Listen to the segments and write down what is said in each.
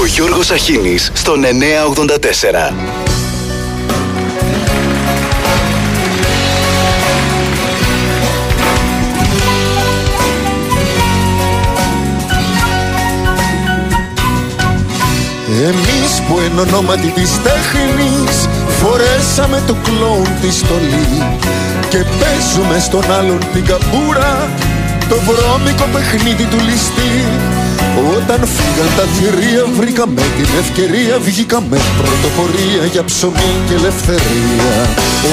Ο Γιώργος Αχίνης στον 984. Εμείς που εν ονόματι της τέχνης Φορέσαμε το κλόουν της στολή Και παίζουμε στον άλλον την καμπούρα Το βρώμικο παιχνίδι του ληστή. Όταν φύγαν τα θηρία βρήκαμε την ευκαιρία. Βγήκαμε πρωτοπορία για ψωμί και ελευθερία.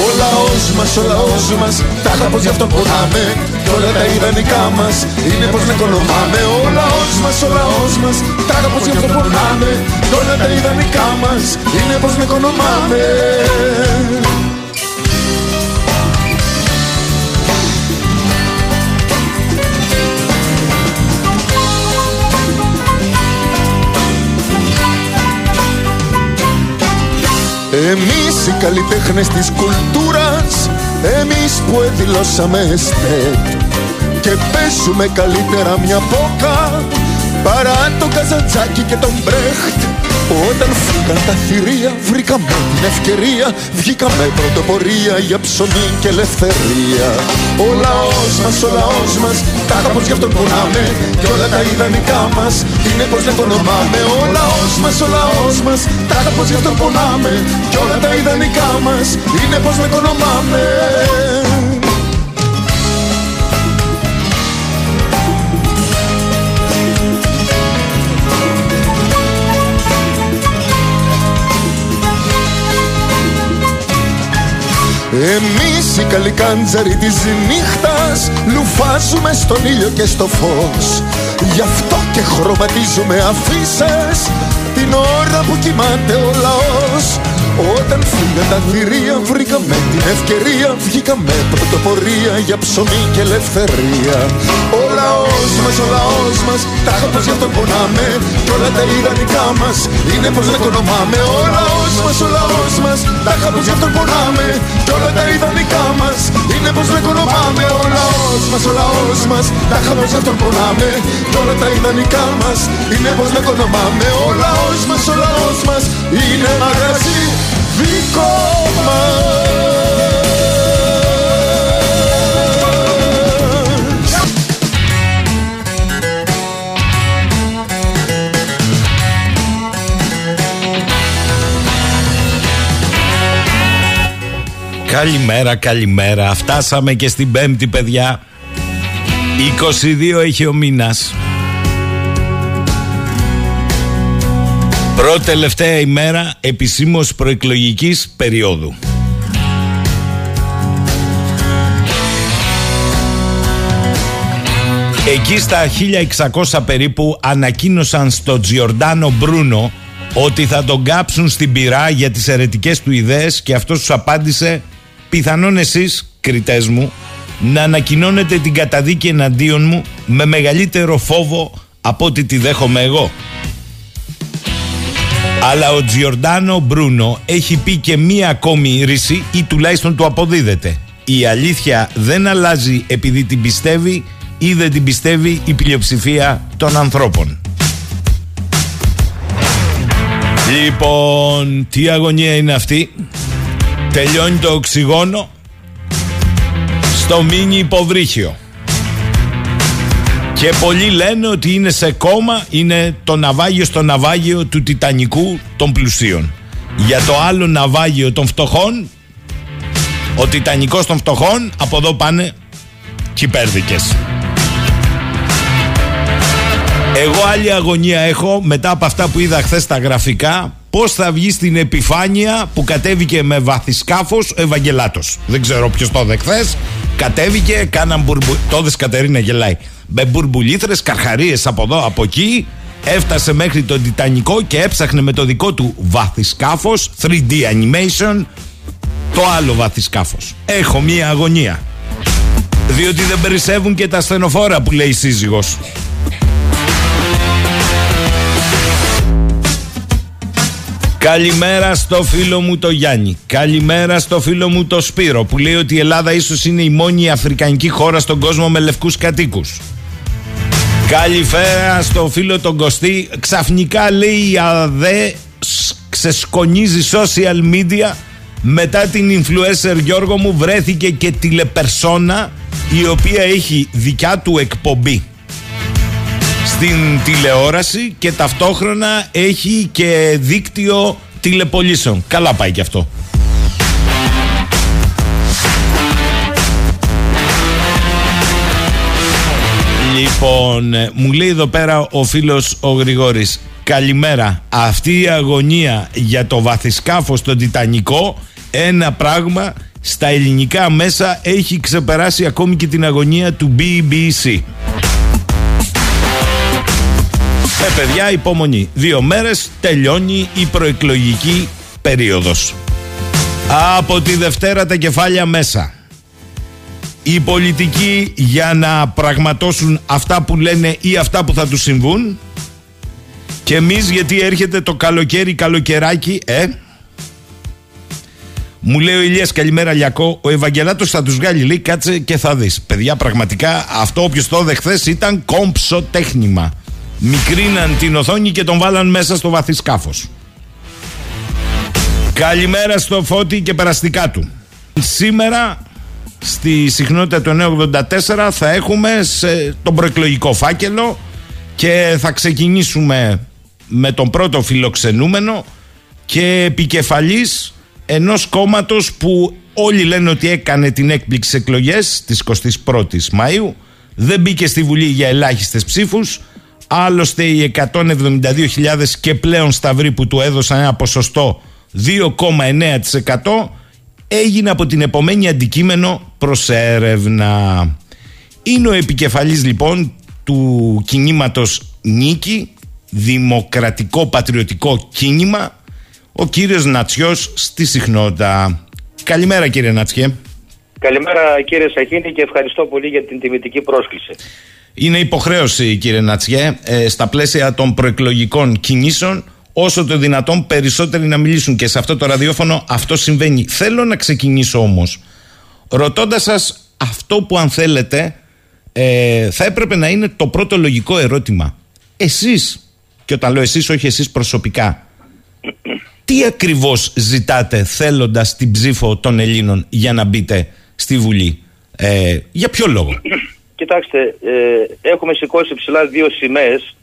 Ο λαός μας, ο λαός μας Τα πως γι' αυτό πονάμε. Κι όλα τα ιδανικά μας είναι πως να οικονομάμε Ο λαός μας, ο λαός μας Τα πως γι' αυτό πονάμε. Κι όλα τα ιδανικά μας είναι πως να οικονομάμε Εμείς οι καλλιτέχνες της κουλτούρας Εμείς που εδηλώσαμε στέτ. Και παίζουμε καλύτερα μια πόκα Παρά το Καζαντζάκι και τον Μπρέχτ όταν φύγαν τα θηρία βρήκαμε την ευκαιρία. Βγήκαμε πρωτοπορία για ψωμί και ελευθερία. Ο λαός μας, ο λαός μας Τα πως γι' αυτό πονάμε. Και όλα τα ιδανικά μας είναι πως δεν ονομάμε Ο λαός μας, ο λαός μας Τα πως γι' αυτό πονάμε. Και όλα τα ιδανικά μας είναι πως δεν ονομάμε Εμείς οι καλικάντζαροι της νύχτας Λουφάζουμε στον ήλιο και στο φως. Γι' αυτό και χρωματίζουμε αφίσες Την ώρα που κοιμάται ο λαός. Όταν φύγαν τα θηρία βρήκαμε την ευκαιρία. Βγήκαμε πρωτοπορία για ψωμί και ελευθερία. Ο λαός μας, ο λαός μας Τα πως γι' αυτό πονάμε. Κι όλα τα ιδανικά μας είναι πως δεν οικονομάμε Ο λαός μας, ο λαός μας Τα πως γι' αυτό πονάμε Κι όλα τα ιδανικά μας είναι πως δεν οικονομάμε Ο λαός μας, ο λαός μας. Τα πως γι' αυτό πονάμε. Κι όλα τα ιδανικά μας είναι πως δεν οικονομάμε Ο λαός μας, ο λαός μας είναι μαγαζί δικό Καλημέρα, καλημέρα. Φτάσαμε και στην Πέμπτη, παιδιά. 22 έχει ο μήνας. Πρώτη τελευταία ημέρα επισήμως προεκλογικής περίοδου. Εκεί στα 1600 περίπου ανακοίνωσαν στο Τζιορντάνο Μπρούνο ότι θα τον κάψουν στην πυρά για τις αιρετικές του ιδέες και αυτός τους απάντησε πιθανόν εσείς, κριτές μου, να ανακοινώνετε την καταδίκη εναντίον μου με μεγαλύτερο φόβο από ότι τη δέχομαι εγώ. Αλλά ο Τζιορντάνο Μπρούνο έχει πει και μία ακόμη ρίση ή τουλάχιστον του αποδίδεται. Η αλήθεια δεν αλλάζει επειδή την πιστεύει ή δεν την πιστεύει η πλειοψηφία των ανθρώπων. Λοιπόν, τι αγωνία είναι αυτή; Τελειώνει το οξυγόνο στο μίνι υποβρύχιο. Και πολλοί λένε ότι είναι σε κόμμα, είναι το ναυάγιο στο ναυάγιο του Τιτανικού των πλουσίων. Για το άλλο ναυάγιο των φτωχών, ο Τιτανικός των φτωχών, από εδώ πάνε κυπέρδικες. Εγώ άλλη αγωνία έχω μετά από αυτά που είδα χθες στα γραφικά πώς θα βγει στην επιφάνεια που κατέβηκε με βαθισκάφος ο Ευαγγελάτος. Δεν ξέρω ποιος το είδε Κατέβηκε, κάναν μπουρμπου... Το Κατερίνα γελάει με μπουρμπουλήθρες, καρχαρίες από εδώ, από εκεί. Έφτασε μέχρι τον Τιτανικό και έψαχνε με το δικό του βαθισκάφος, 3D animation, το άλλο βαθισκάφος. Έχω μία αγωνία. Διότι δεν περισσεύουν και τα στενοφόρα που λέει η σύζυγος. Καλημέρα στο φίλο μου το Γιάννη. Καλημέρα στο φίλο μου το Σπύρο που λέει ότι η Ελλάδα ίσως είναι η μόνη αφρικανική χώρα στον κόσμο με λευκούς κατοίκους. Καλησπέρα στο φίλο τον Κωστή. Ξαφνικά λέει η ΑΔΕ ξεσκονίζει social media μετά την influencer Γιώργο μου βρέθηκε και τηλεπερσόνα η οποία έχει δικιά του εκπομπή στην τηλεόραση και ταυτόχρονα έχει και δίκτυο τηλεπολίσεων. Καλά πάει και αυτό. Λοιπόν, ε, μου λέει εδώ πέρα ο φίλος ο Γρηγόρης Καλημέρα, αυτή η αγωνία για το βαθισκάφος στο Τιτανικό ένα πράγμα στα ελληνικά μέσα έχει ξεπεράσει ακόμη και την αγωνία του BBC. Ε, παιδιά, υπομονή. Δύο μέρες τελειώνει η προεκλογική περίοδος. Από τη Δευτέρα τα κεφάλια μέσα. Οι πολιτικοί για να πραγματώσουν αυτά που λένε ή αυτά που θα τους συμβούν και εμείς γιατί έρχεται το καλοκαίρι καλοκαιράκι, ε, μου λέει ο Ηλίας καλημέρα Λιακό Ο Ευαγγελάτος θα τους βγάλει λέει κάτσε και θα δεις Παιδιά πραγματικά αυτό όποιος το χθε ήταν κόμψο τέχνημα Μικρίναν την οθόνη και τον βάλαν μέσα στο βαθύ σκάφος. Καλημέρα στο Φώτη και περαστικά του. Σήμερα στη συχνότητα του 984 θα έχουμε σε τον προεκλογικό φάκελο και θα ξεκινήσουμε με τον πρώτο φιλοξενούμενο και επικεφαλής ενός κόμματος που όλοι λένε ότι έκανε την έκπληξη εκλογές της 21ης Μαΐου. Δεν μπήκε στη Βουλή για ελάχιστες ψήφους άλλωστε οι 172.000 και πλέον σταυροί που του έδωσαν ένα ποσοστό 2,9% έγινε από την επομένη αντικείμενο προς έρευνα. Είναι ο επικεφαλής λοιπόν του κινήματος Νίκη, δημοκρατικό πατριωτικό κίνημα, ο κύριος Νατσιός στη συχνότητα. Καλημέρα κύριε Νατσιέ. Καλημέρα κύριε Σαχίνη και ευχαριστώ πολύ για την τιμητική πρόσκληση. Είναι υποχρέωση κύριε Νατσιέ ε, στα πλαίσια των προεκλογικών κινήσεων όσο το δυνατόν περισσότεροι να μιλήσουν και σε αυτό το ραδιόφωνο αυτό συμβαίνει. Θέλω να ξεκινήσω όμως ρωτώντας σας αυτό που αν θέλετε ε, θα έπρεπε να είναι το πρώτο λογικό ερώτημα. Εσείς, και όταν λέω εσείς όχι εσείς προσωπικά, τι ακριβώς ζητάτε θέλοντας την ψήφο των Ελλήνων για να μπείτε στη Βουλή; Ε, για ποιο λόγο; Κοιτάξτε, ε, έχουμε σηκώσει ψηλά δύο σημαίες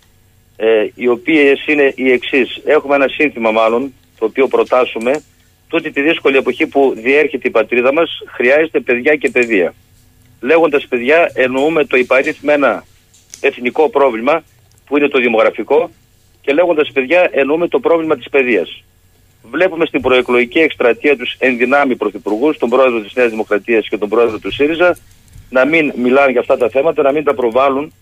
ε, οι οποίες είναι οι εξής. Έχουμε ένα σύνθημα μάλλον, το οποίο προτάσουμε, τούτη τη δύσκολη εποχή που διέρχεται η πατρίδα μας, χρειάζεται παιδιά και παιδεία. Λέγοντας παιδιά, εννοούμε το υπαρίθμενα εθνικό πρόβλημα, που είναι το δημογραφικό, και λέγοντας παιδιά, εννοούμε το πρόβλημα της παιδείας. Βλέπουμε στην προεκλογική εκστρατεία τους ενδυνάμει πρωθυπουργούς, τον πρόεδρο της Νέας Δημοκρατίας και τον πρόεδρο του ΣΥΡΙΖΑ, να μην μιλάνε για αυτά τα θέματα, να μην τα προβάλλουν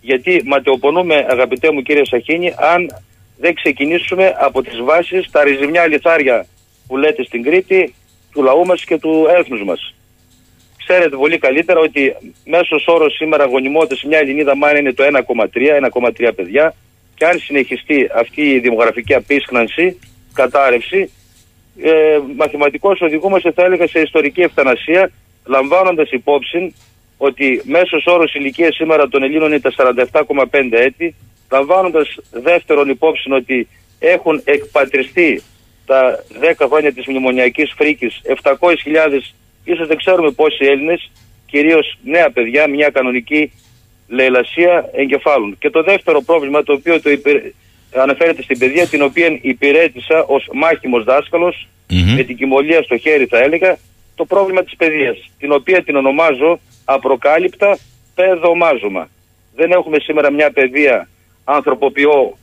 γιατί ματαιοπονούμε αγαπητέ μου κύριε Σαχίνη αν δεν ξεκινήσουμε από τις βάσεις τα ριζιμιά λιθάρια που λέτε στην Κρήτη του λαού μας και του έθνους μας. Ξέρετε πολύ καλύτερα ότι μέσος όρος σήμερα γονιμότητας σε μια Ελληνίδα μάνα είναι το 1,3, 1,3 παιδιά και αν συνεχιστεί αυτή η δημογραφική απίσχνανση, κατάρρευση, ε, μαθηματικώς οδηγούμαστε θα έλεγα σε ιστορική ευθανασία λαμβάνοντας υπόψη ότι μέσος όρος ηλικίας σήμερα των Ελλήνων είναι τα 47,5 έτη, λαμβάνοντας δεύτερον υπόψη ότι έχουν εκπατριστεί τα 10 χρόνια της μνημονιακής φρίκης 700.000, ίσως δεν ξέρουμε πόσοι Έλληνες, κυρίως νέα παιδιά, μια κανονική λαιλασία εγκεφάλων. Και το δεύτερο πρόβλημα, το οποίο το αναφέρεται στην παιδεία, την οποία υπηρέτησα ως μάχημος με την κοιμωλία στο χέρι, θα έλεγα, το πρόβλημα της παιδείας, την οποία την ονομάζω απροκάλυπτα παιδομάζωμα. Δεν έχουμε σήμερα μια παιδεία ανθρωποποιώ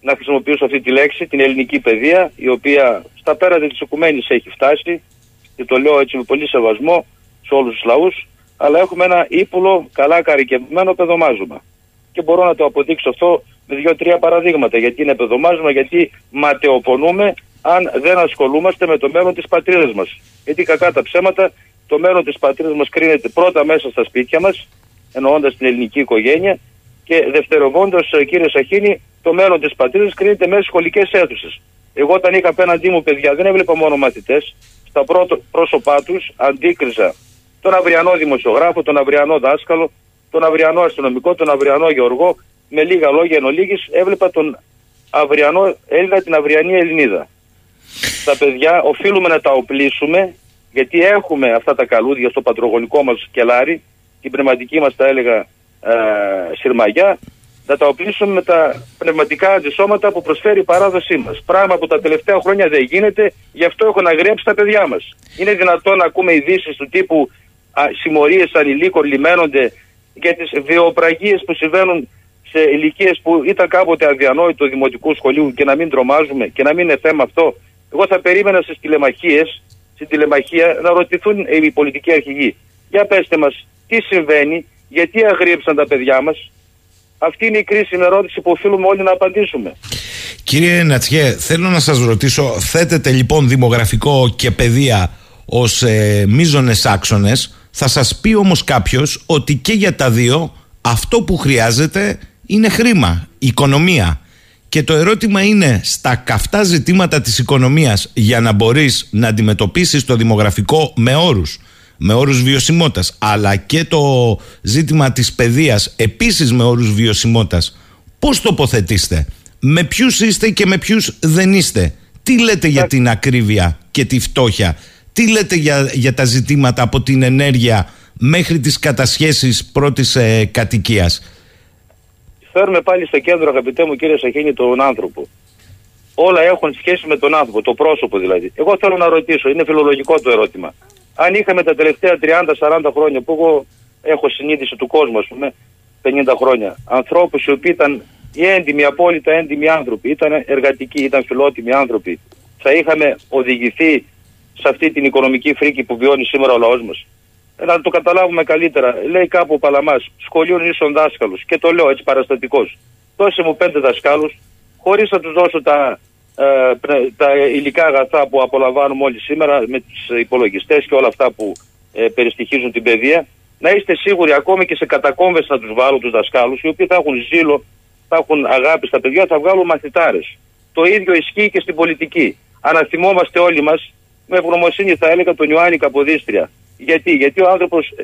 να χρησιμοποιήσω αυτή τη λέξη, την ελληνική παιδεία, η οποία στα πέραντα της οικουμένης έχει φτάσει και το λέω έτσι με πολύ σεβασμό σε όλους τους λαούς, αλλά έχουμε ένα ύπουλο, καλά καρικευμένο παιδομάζωμα. Και μπορώ να το αποδείξω αυτό με δύο-τρία παραδείγματα. Γιατί είναι παιδομάζωμα, γιατί ματαιοπονούμε αν δεν ασχολούμαστε με το μέλλον της πατρίδας μας. Γιατί κακά τα ψέματα, το μέλλον της πατρίδας μας κρίνεται πρώτα μέσα στα σπίτια μας, εννοώντας την ελληνική οικογένεια, και δευτεροβόντως, ε, κύριε Σαχίνη, το μέλλον της πατρίδας κρίνεται μέσα στις σχολικές αίθουσες. Εγώ όταν είχα απέναντί μου παιδιά δεν έβλεπα μόνο μαθητές, στα πρώτο, πρόσωπά τους αντίκριζα τον αυριανό δημοσιογράφο, τον αυριανό δάσκαλο, τον αυριανό αστυνομικό, τον αυριανό γεωργό, με λίγα λόγια εν ολίγης, έβλεπα τον αυριανό Έλληνα, την αυριανή Ελληνίδα. Τα παιδιά οφείλουμε να τα οπλίσουμε, γιατί έχουμε αυτά τα καλούδια στο πατρογονικό μας κελάρι, την πνευματική μας τα έλεγα ε, σειρμαγιά, να τα οπλίσουμε με τα πνευματικά αντισώματα που προσφέρει η παράδοσή μας. Πράγμα που τα τελευταία χρόνια δεν γίνεται, γι' αυτό έχω να γρέψει τα παιδιά μας. Είναι δυνατόν να ακούμε ειδήσεις του τύπου συμμορίες ανηλίκων λιμένονται για τις βιοπραγίες που συμβαίνουν σε ηλικίες που ήταν κάποτε αδιανόητο δημοτικού σχολείου και να μην τρομάζουμε και να μην είναι θέμα αυτό. Εγώ θα περίμενα στις τηλεμαχίες, στην τηλεμαχία να ρωτηθούν οι πολιτικοί αρχηγοί. Για πέστε μας, τι συμβαίνει, γιατί αγρίεψαν τα παιδιά μας. Αυτή είναι η κρίσιμη ερώτηση που οφείλουμε όλοι να απαντήσουμε. Κύριε Νατσιέ, θέλω να σας ρωτήσω, θέτετε λοιπόν δημογραφικό και παιδεία ως ε, μείζονες άξονες, θα σας πει όμως κάποιος ότι και για τα δύο αυτό που χρειάζεται είναι χρήμα, οικονομία. Και το ερώτημα είναι στα καυτά ζητήματα της οικονομίας για να μπορείς να αντιμετωπίσεις το δημογραφικό με όρους, με όρους βιωσιμότητας, αλλά και το ζήτημα της παιδείας επίσης με όρους βιωσιμότητας. Πώς τοποθετήστε, με ποιους είστε και με ποιους δεν είστε; Τι λέτε για την ακρίβεια και τη φτώχεια, τι λέτε για, για τα ζητήματα από την ενέργεια μέχρι τις κατασχέσεις πρώτης ε, κατοικίας; Φέρουμε πάλι στο κέντρο, αγαπητέ μου κύριε Σαχίνη, τον άνθρωπο. Όλα έχουν σχέση με τον άνθρωπο, το πρόσωπο δηλαδή. Εγώ θέλω να ρωτήσω, είναι φιλολογικό το ερώτημα. Αν είχαμε τα τελευταία 30-40 χρόνια που εγώ έχω συνείδηση του κόσμου, ας πούμε, 50 χρόνια, ανθρώπους οι οποίοι ήταν οι έντιμοι, απόλυτα έντιμοι άνθρωποι, ήταν εργατικοί, ήταν φιλότιμοι άνθρωποι, θα είχαμε οδηγηθεί σε αυτή την οικονομική φρίκη που βιώνει σήμερα ο λαός μας; Να το καταλάβουμε καλύτερα. Λέει κάπου ο Παλαμάς, σχολείων ίσον δάσκαλου. Και το λέω έτσι παραστατικός. Δώσε μου πέντε δασκάλους, χωρίς να τους δώσω τα, ε, τα υλικά αγαθά που απολαμβάνουμε όλοι σήμερα με του υπολογιστές και όλα αυτά που ε, περιστοιχίζουν την παιδεία. Να είστε σίγουροι ακόμη και σε κατακόμβες να τους βάλω τους δασκάλους, οι οποίοι θα έχουν ζήλο, θα έχουν αγάπη στα παιδιά, θα βγάλουν μαθητάρες. Το ίδιο ισχύει και στην πολιτική. Αναθυμόμαστε όλοι μας, με ευγνωμοσύνη θα έλεγα τον Ιωάννη Καποδίστρια γιατί, Γιατί ο άνθρωπος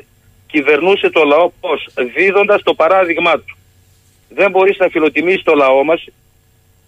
κυβερνούσε το λαό πώς, δίδοντας το παράδειγμά του. Δεν μπορείς να φιλοτιμήσεις το λαό μας,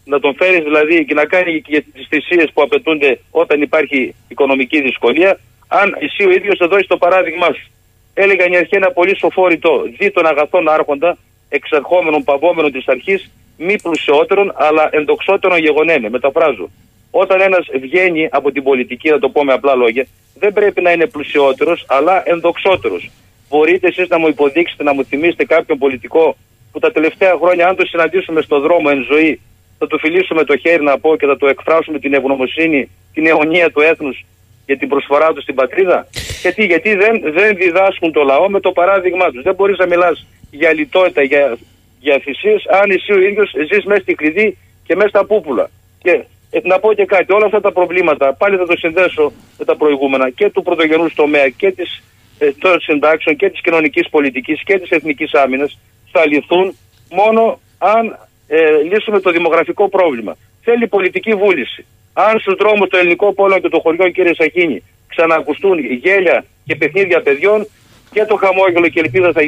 να τον φέρεις δηλαδή και να κάνει και τις θυσίες που απαιτούνται όταν υπάρχει οικονομική δυσκολία, αν εσύ ο ίδιος θα δώσεις το παράδειγμά σου. Έλεγαν η αρχή ένα πολύ σοφό ρητό. Δι των αγαθών άρχοντα, εξερχόμενων παβόμενων της αρχής, μη πλουσιότερων, αλλά εντοξότερων γεγονένε. Μεταφράζω. Όταν ένας βγαίνει από την πολιτική, να το πω με απλά λόγια, δεν πρέπει να είναι πλουσιότερος, αλλά ενδοξότερος. Μπορείτε εσείς να μου υποδείξετε, να μου θυμίσετε κάποιον πολιτικό που τα τελευταία χρόνια, αν το συναντήσουμε στον δρόμο εν ζωή, θα του φιλήσουμε το χέρι να πω και θα του εκφράσουμε την ευγνωμοσύνη, την αιωνία του έθνους για την προσφορά του στην πατρίδα. Γιατί, γιατί δεν, δεν διδάσκουν το λαό με το παράδειγμά τους. Δεν μπορείς να μιλάς για λιτότητα, για, για θυσίες, αν εσύ ο ίδιος ζεις μέσα στη κλειδί και μέσα στα πούπουλα. Και ε, να πω και κάτι, όλα αυτά τα προβλήματα, πάλι θα το συνδέσω με τα προηγούμενα και του πρωτογενούς τομέα και της ε, των συντάξεων και της κοινωνικής πολιτικής και της εθνικής άμυνας, θα λυθούν μόνο αν ε, λύσουμε το δημογραφικό πρόβλημα. Θέλει πολιτική βούληση. Αν στου δρόμου του ελληνικού πόλο και των χωριών, κύριε Σαχίνη, ξανακουστούν γέλια και παιχνίδια παιδιών και το χαμόγελο και ελπίδα θα,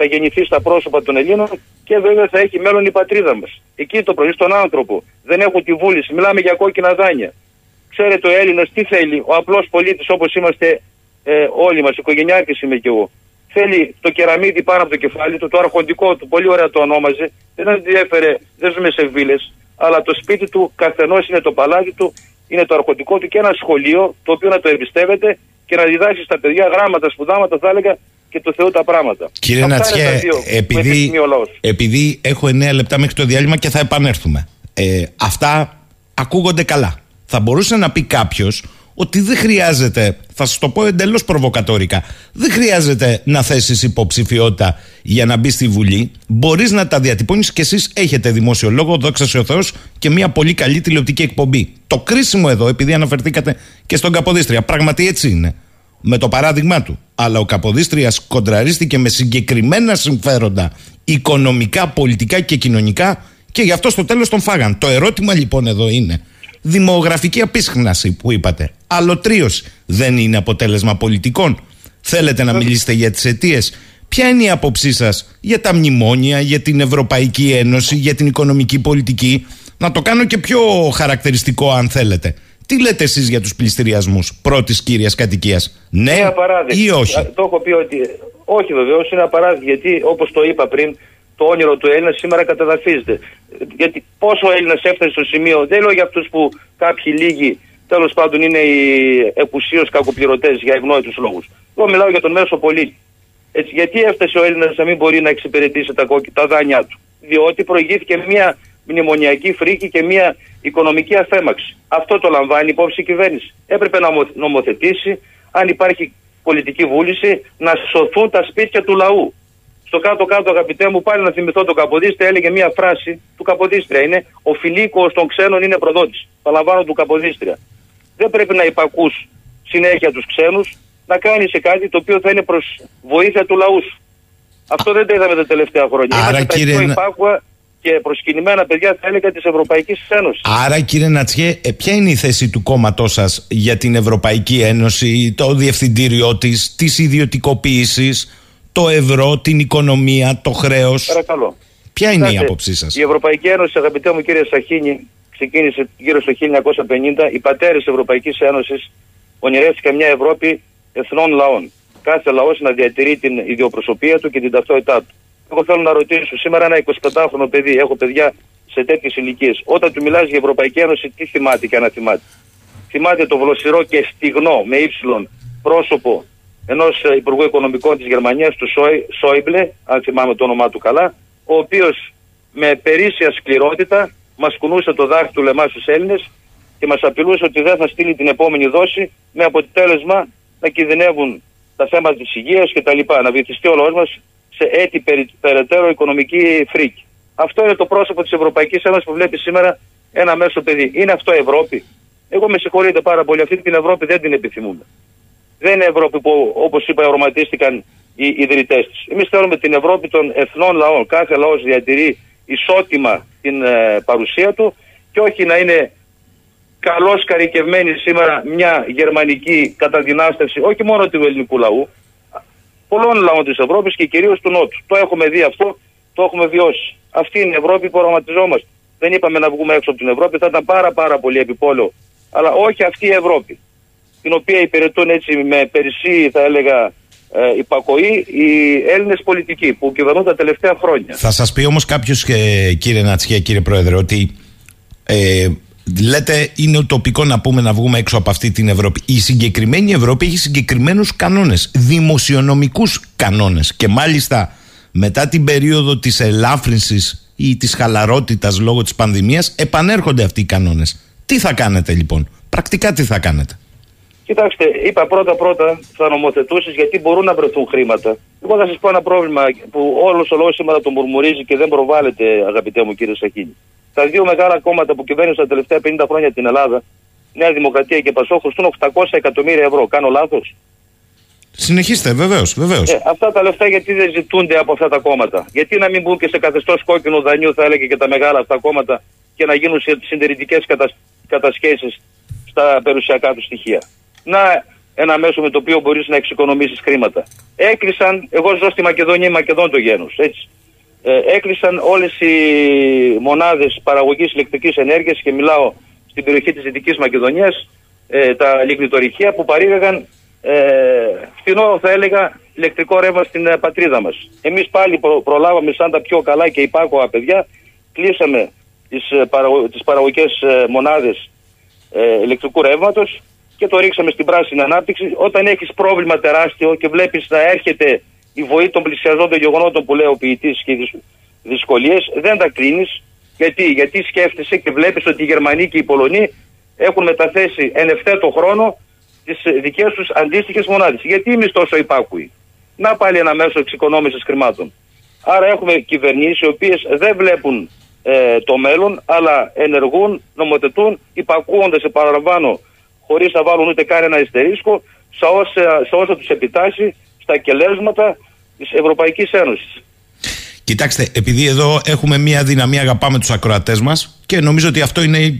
θα γεννηθεί στα πρόσωπα των Ελλήνων και βέβαια θα έχει μέλλον η πατρίδα μας. Εκεί το πρωί στον άνθρωπο. Δεν έχουν τη βούληση. Μιλάμε για κόκκινα δάνεια. Ξέρετε ο Έλληνας τι θέλει, ο απλός πολίτης όπως είμαστε ε, όλοι μας, οικογενειάρχες είμαι κι εγώ. Θέλει το κεραμίδι πάνω από το κεφάλι του, το αρχοντικό του, πολύ ωραία το ονόμαζε. Δεν ενδιαφέρε, δεν ζούμε σε βίλες, αλλά το σπίτι του καθενός είναι το παλάτι του, είναι το αρχοντικό του και ένα σχολείο το οποίο να το εμπιστεύεται και να διδάξει στα παιδιά γράμματα, σπουδάματα, θα έλεγα, και του Θεού τα πράγματα. Κύριε Νατσιέ, επειδή, επειδή έχω 9 λεπτά μέχρι το διάλειμμα και θα επανέλθουμε. Ε, αυτά ακούγονται καλά. Θα μπορούσε να πει κάποιος ότι δεν χρειάζεται, θα σας το πω εντελώς προβοκατόρικα, δεν χρειάζεται να θέσεις υποψηφιότητα για να μπεις στη Βουλή. Μπορείς να τα διατυπώνεις και εσείς έχετε δημόσιο λόγο, δόξα σε ο Θεός, και μια πολύ καλή τηλεοπτική εκπομπή. Το κρίσιμο εδώ, επειδή αναφερθήκατε και στον Καποδίστρια, πράγματι έτσι είναι με το παράδειγμά του. Αλλά ο Καποδίστριας κοντραρίστηκε με συγκεκριμένα συμφέροντα οικονομικά, πολιτικά και κοινωνικά και γι' αυτό στο τέλος τον φάγαν. Το ερώτημα λοιπόν εδώ είναι δημογραφική απίσχναση που είπατε. Αλωτρίωση δεν είναι αποτέλεσμα πολιτικών. Θέλετε να μιλήσετε για τις αιτίες. Ποια είναι η άποψή σας για τα μνημόνια, για την Ευρωπαϊκή Ένωση, για την οικονομική πολιτική; Να το κάνω και πιο χαρακτηριστικό, αν θέλετε. Τι λέτε εσείς για τους πληστηριασμούς πρώτης κύριας κατοικίας, Ναι ή όχι; Το έχω πει ότι. Όχι βεβαίως, είναι απαράδεκτο γιατί όπως το είπα πριν, το όνειρο του Έλληνα σήμερα καταδαφίζεται. Γιατί πόσο ο Έλληνας έφτασε στο σημείο, δεν λέω για αυτούς που κάποιοι λίγοι τέλος πάντων είναι οι επουσίω κακοπληρωτές για ευνόητους λόγους. Εγώ μιλάω για τον μέσο πολίτη. Έτσι, γιατί έφτασε ο Έλληνας να μην μπορεί να εξυπηρετήσει τα, τα δάνειά του; Διότι προηγήθηκε μια μνημονιακή φρίκη και μια οικονομική αφέμαξη. Αυτό το λαμβάνει υπόψη η κυβέρνηση. Έπρεπε να νομοθετήσει, αν υπάρχει πολιτική βούληση, να σωθούν τα σπίτια του λαού. Στο κάτω-κάτω, αγαπητέ μου, πάλι να θυμηθώ τον Καποδίστρια, έλεγε μια φράση του Καποδίστρια. Είναι Ο φιλίκο των ξένων είναι προδότης. Παραλαμβάνω του Καποδίστρια. Δεν πρέπει να υπακούς συνέχεια τους ξένους, να κάνεις κάτι το οποίο θα είναι προς βοήθεια του λαού Αυτό δεν το είδαμε τα τελευταία χρόνια. Άρα, Είμαστε κύριε... υπάκουα και προσκυνημένα παιδιά θα έλεγα της Ευρωπαϊκής Ένωσης. Άρα κύριε Νατσιέ, ε, ποια είναι η θέση του κόμματός σας για την Ευρωπαϊκή Ένωση, το διευθυντήριό της, της ιδιωτικοποίησης, το ευρώ, την οικονομία, το χρέος; Παρακαλώ. Ποια είναι η άποψή σας; Η Ευρωπαϊκή Ένωση, αγαπητέ μου κύριε Σαχίνη, ξεκίνησε γύρω στο 1950. Οι πατέρες της Ευρωπαϊκής Ένωσης ονειρεύτηκαν μια Ευρώπη εθνών λαών. Κάθε λαός να διατηρεί την ιδιοπροσωπεία του και την ταυτότητά του. Εγώ θέλω να ρωτήσω σήμερα ένα 25χρονο παιδί, έχω παιδιά σε τέτοιες ηλικίες. Όταν του μιλάς για Ευρωπαϊκή Ένωση, τι θυμάται και αναθυμάται; Θυμάται το βλοσιρό και στιγνό με ύψιλον πρόσωπο ενός ε, Υπουργού Οικονομικών της Γερμανίας, του Σόιμπλε, αν θυμάμαι το όνομά του καλά, ο οποίος με περίσσια σκληρότητα μα κουνούσε το δάχτυλο εμά του Έλληνες και μας απειλούσε ότι δεν θα στείλει την επόμενη δόση με αποτέλεσμα να κινδυνεύουν τα θέματα της υγείας κτλ. Να βυθιστεί ο λαός μας σε έτη περαιτέρω οικονομική φρίκη. Αυτό είναι το πρόσωπο της Ευρωπαϊκής Ένωσης που βλέπει σήμερα ένα μέσο παιδί. Είναι αυτό Ευρώπη; Εγώ με συγχωρείτε πάρα πολύ. Αυτή την Ευρώπη δεν την επιθυμούμε. Δεν είναι Ευρώπη που, όπως είπα, οροματίστηκαν οι ιδρυτές της. Εμείς θέλουμε την Ευρώπη των εθνών λαών. Κάθε λαός διατηρεί ισότιμα την ε, παρουσία του και όχι να είναι καλώς καρικευμένη σήμερα μια γερμανική καταδυνάστευση, όχι μόνο του ελληνικού λαού, πολλών λαών της Ευρώπης και κυρίως του Νότου. Το έχουμε δει αυτό, το έχουμε βιώσει. Αυτή είναι η Ευρώπη που οραματιζόμαστε. Δεν είπαμε να βγούμε έξω από την Ευρώπη, θα ήταν πάρα, πάρα πολύ επιπόλαιο. Αλλά όχι αυτή η Ευρώπη, την οποία υπηρετούν έτσι με περισσή, θα έλεγα, ε, υπακοή οι Έλληνες πολιτικοί που κυβερνούν τα τελευταία χρόνια. Θα σας πει όμως κάποιος, ε, κύριε Νατσιέ, κύριε Πρόεδρε, ότι ε, λέτε είναι ουτοπικό να πούμε να βγούμε έξω από αυτή την Ευρώπη. Η συγκεκριμένη Ευρώπη έχει συγκεκριμένους κανόνες, δημοσιονομικούς κανόνες. Και μάλιστα μετά την περίοδο της ελάφρυνσης ή της χαλαρότητας λόγω της πανδημίας, επανέρχονται αυτοί οι κανόνες. Τι θα κάνετε λοιπόν, πρακτικά τι θα κάνετε; Κοιτάξτε, είπα πρώτα-πρώτα θα νομοθετούσες γιατί μπορούν να βρεθούν χρήματα. Εγώ θα σας πω ένα πρόβλημα που όλος ο λόγος σήμερα το μουρμουρίζει και δεν προβάλλεται, αγαπητέ μου κύριε Σαχίνη. Τα δύο μεγάλα κόμματα που κυβέρνησαν τα τελευταία 50 χρόνια την Ελλάδα, Νέα Δημοκρατία και Πασό, χρωστούν 800 εκατομμύρια ευρώ. Κάνω λάθος; Συνεχίστε, βεβαίως. Βεβαίως. Ε, αυτά τα λεφτά γιατί δεν ζητούνται από αυτά τα κόμματα; Γιατί να μην μπουν και σε καθεστώς κόκκινου δανείου, θα έλεγε και τα μεγάλα αυτά κόμματα, και να γίνουν συντηρητικές κατασ... κατασχέσεις στα περιουσιακά τους στοιχεία; Να ένα μέσο με το οποίο μπορείς να εξοικονομήσεις χρήματα. Έκλεισαν, εγώ ζω στη Μακεδονία, η Μακεδόν το γένος. Έτσι ε, έκλεισαν όλες οι μονάδες παραγωγής ηλεκτρικής ενέργειας και μιλάω στην περιοχή της Δυτικής Μακεδονίας ε, τα λιγνητορυχεία που παρήγαγαν ε, φθηνό θα έλεγα ηλεκτρικό ρεύμα στην ε, πατρίδα μας. Εμείς πάλι προ, προλάβαμε σαν τα πιο καλά και υπάκοα παιδιά κλείσαμε τις, ε, παραγω, τις παραγωγικές ε, μονάδες ηλεκτρικού ρεύματος και το ρίξαμε στην πράσινη ανάπτυξη. Όταν έχεις πρόβλημα τεράστιο και βλέπεις να έρχεται η βοή των πλησιαζόντων γεγονότων που λέει ο ποιητής και τι δυσκολίες, δεν τα κλείνεις. Γιατί; Γιατί σκέφτεσαι και βλέπεις ότι οι Γερμανοί και οι Πολωνοί έχουν μεταθέσει εν ευθέτω χρόνο τις δικές τους αντίστοιχες μονάδες. Γιατί εμείς τόσο υπάκουοι. Να πάλι ένα μέσο εξοικονόμησης χρημάτων. Άρα έχουμε κυβερνήσεις οι οποίες δεν βλέπουν ε, το μέλλον, αλλά ενεργούν, νομοθετούν, υπακούονται σε παραλαμβάνω χωρίς να βάλουν ούτε καν ένα αστερίσκο σε όσα, σε όσα τους επιτάσσει στα κελέσματα της Ευρωπαϊκής Ένωσης. Κοιτάξτε, επειδή εδώ έχουμε μία δυναμία, αγαπάμε τους ακροατές μας και νομίζω ότι αυτό είναι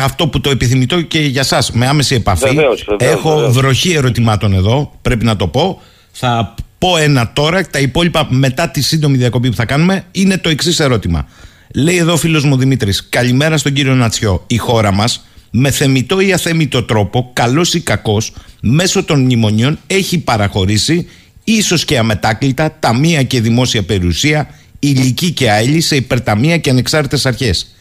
αυτό που το επιθυμητώ και για εσά. Με άμεση επαφή. Βεβαίως, βεβαίως, Έχω βεβαίως. βροχή ερωτημάτων εδώ, πρέπει να το πω. Θα πω ένα τώρα, τα υπόλοιπα μετά τη σύντομη διακοπή που θα κάνουμε, είναι το εξής ερώτημα. Λέει εδώ ο φίλος μου Δημήτρης, καλημέρα στον κύριο Νατσιό. Η χώρα μας, με θεμητό ή αθεμητό τρόπο, καλός ή κακός, μέσω των μνημονίων έχει παραχωρήσει, ίσως και αμετάκλητα, ταμεία και δημόσια περιουσία, ηλική και άειλη σε υπερταμεία και ανεξάρτητες αρχές.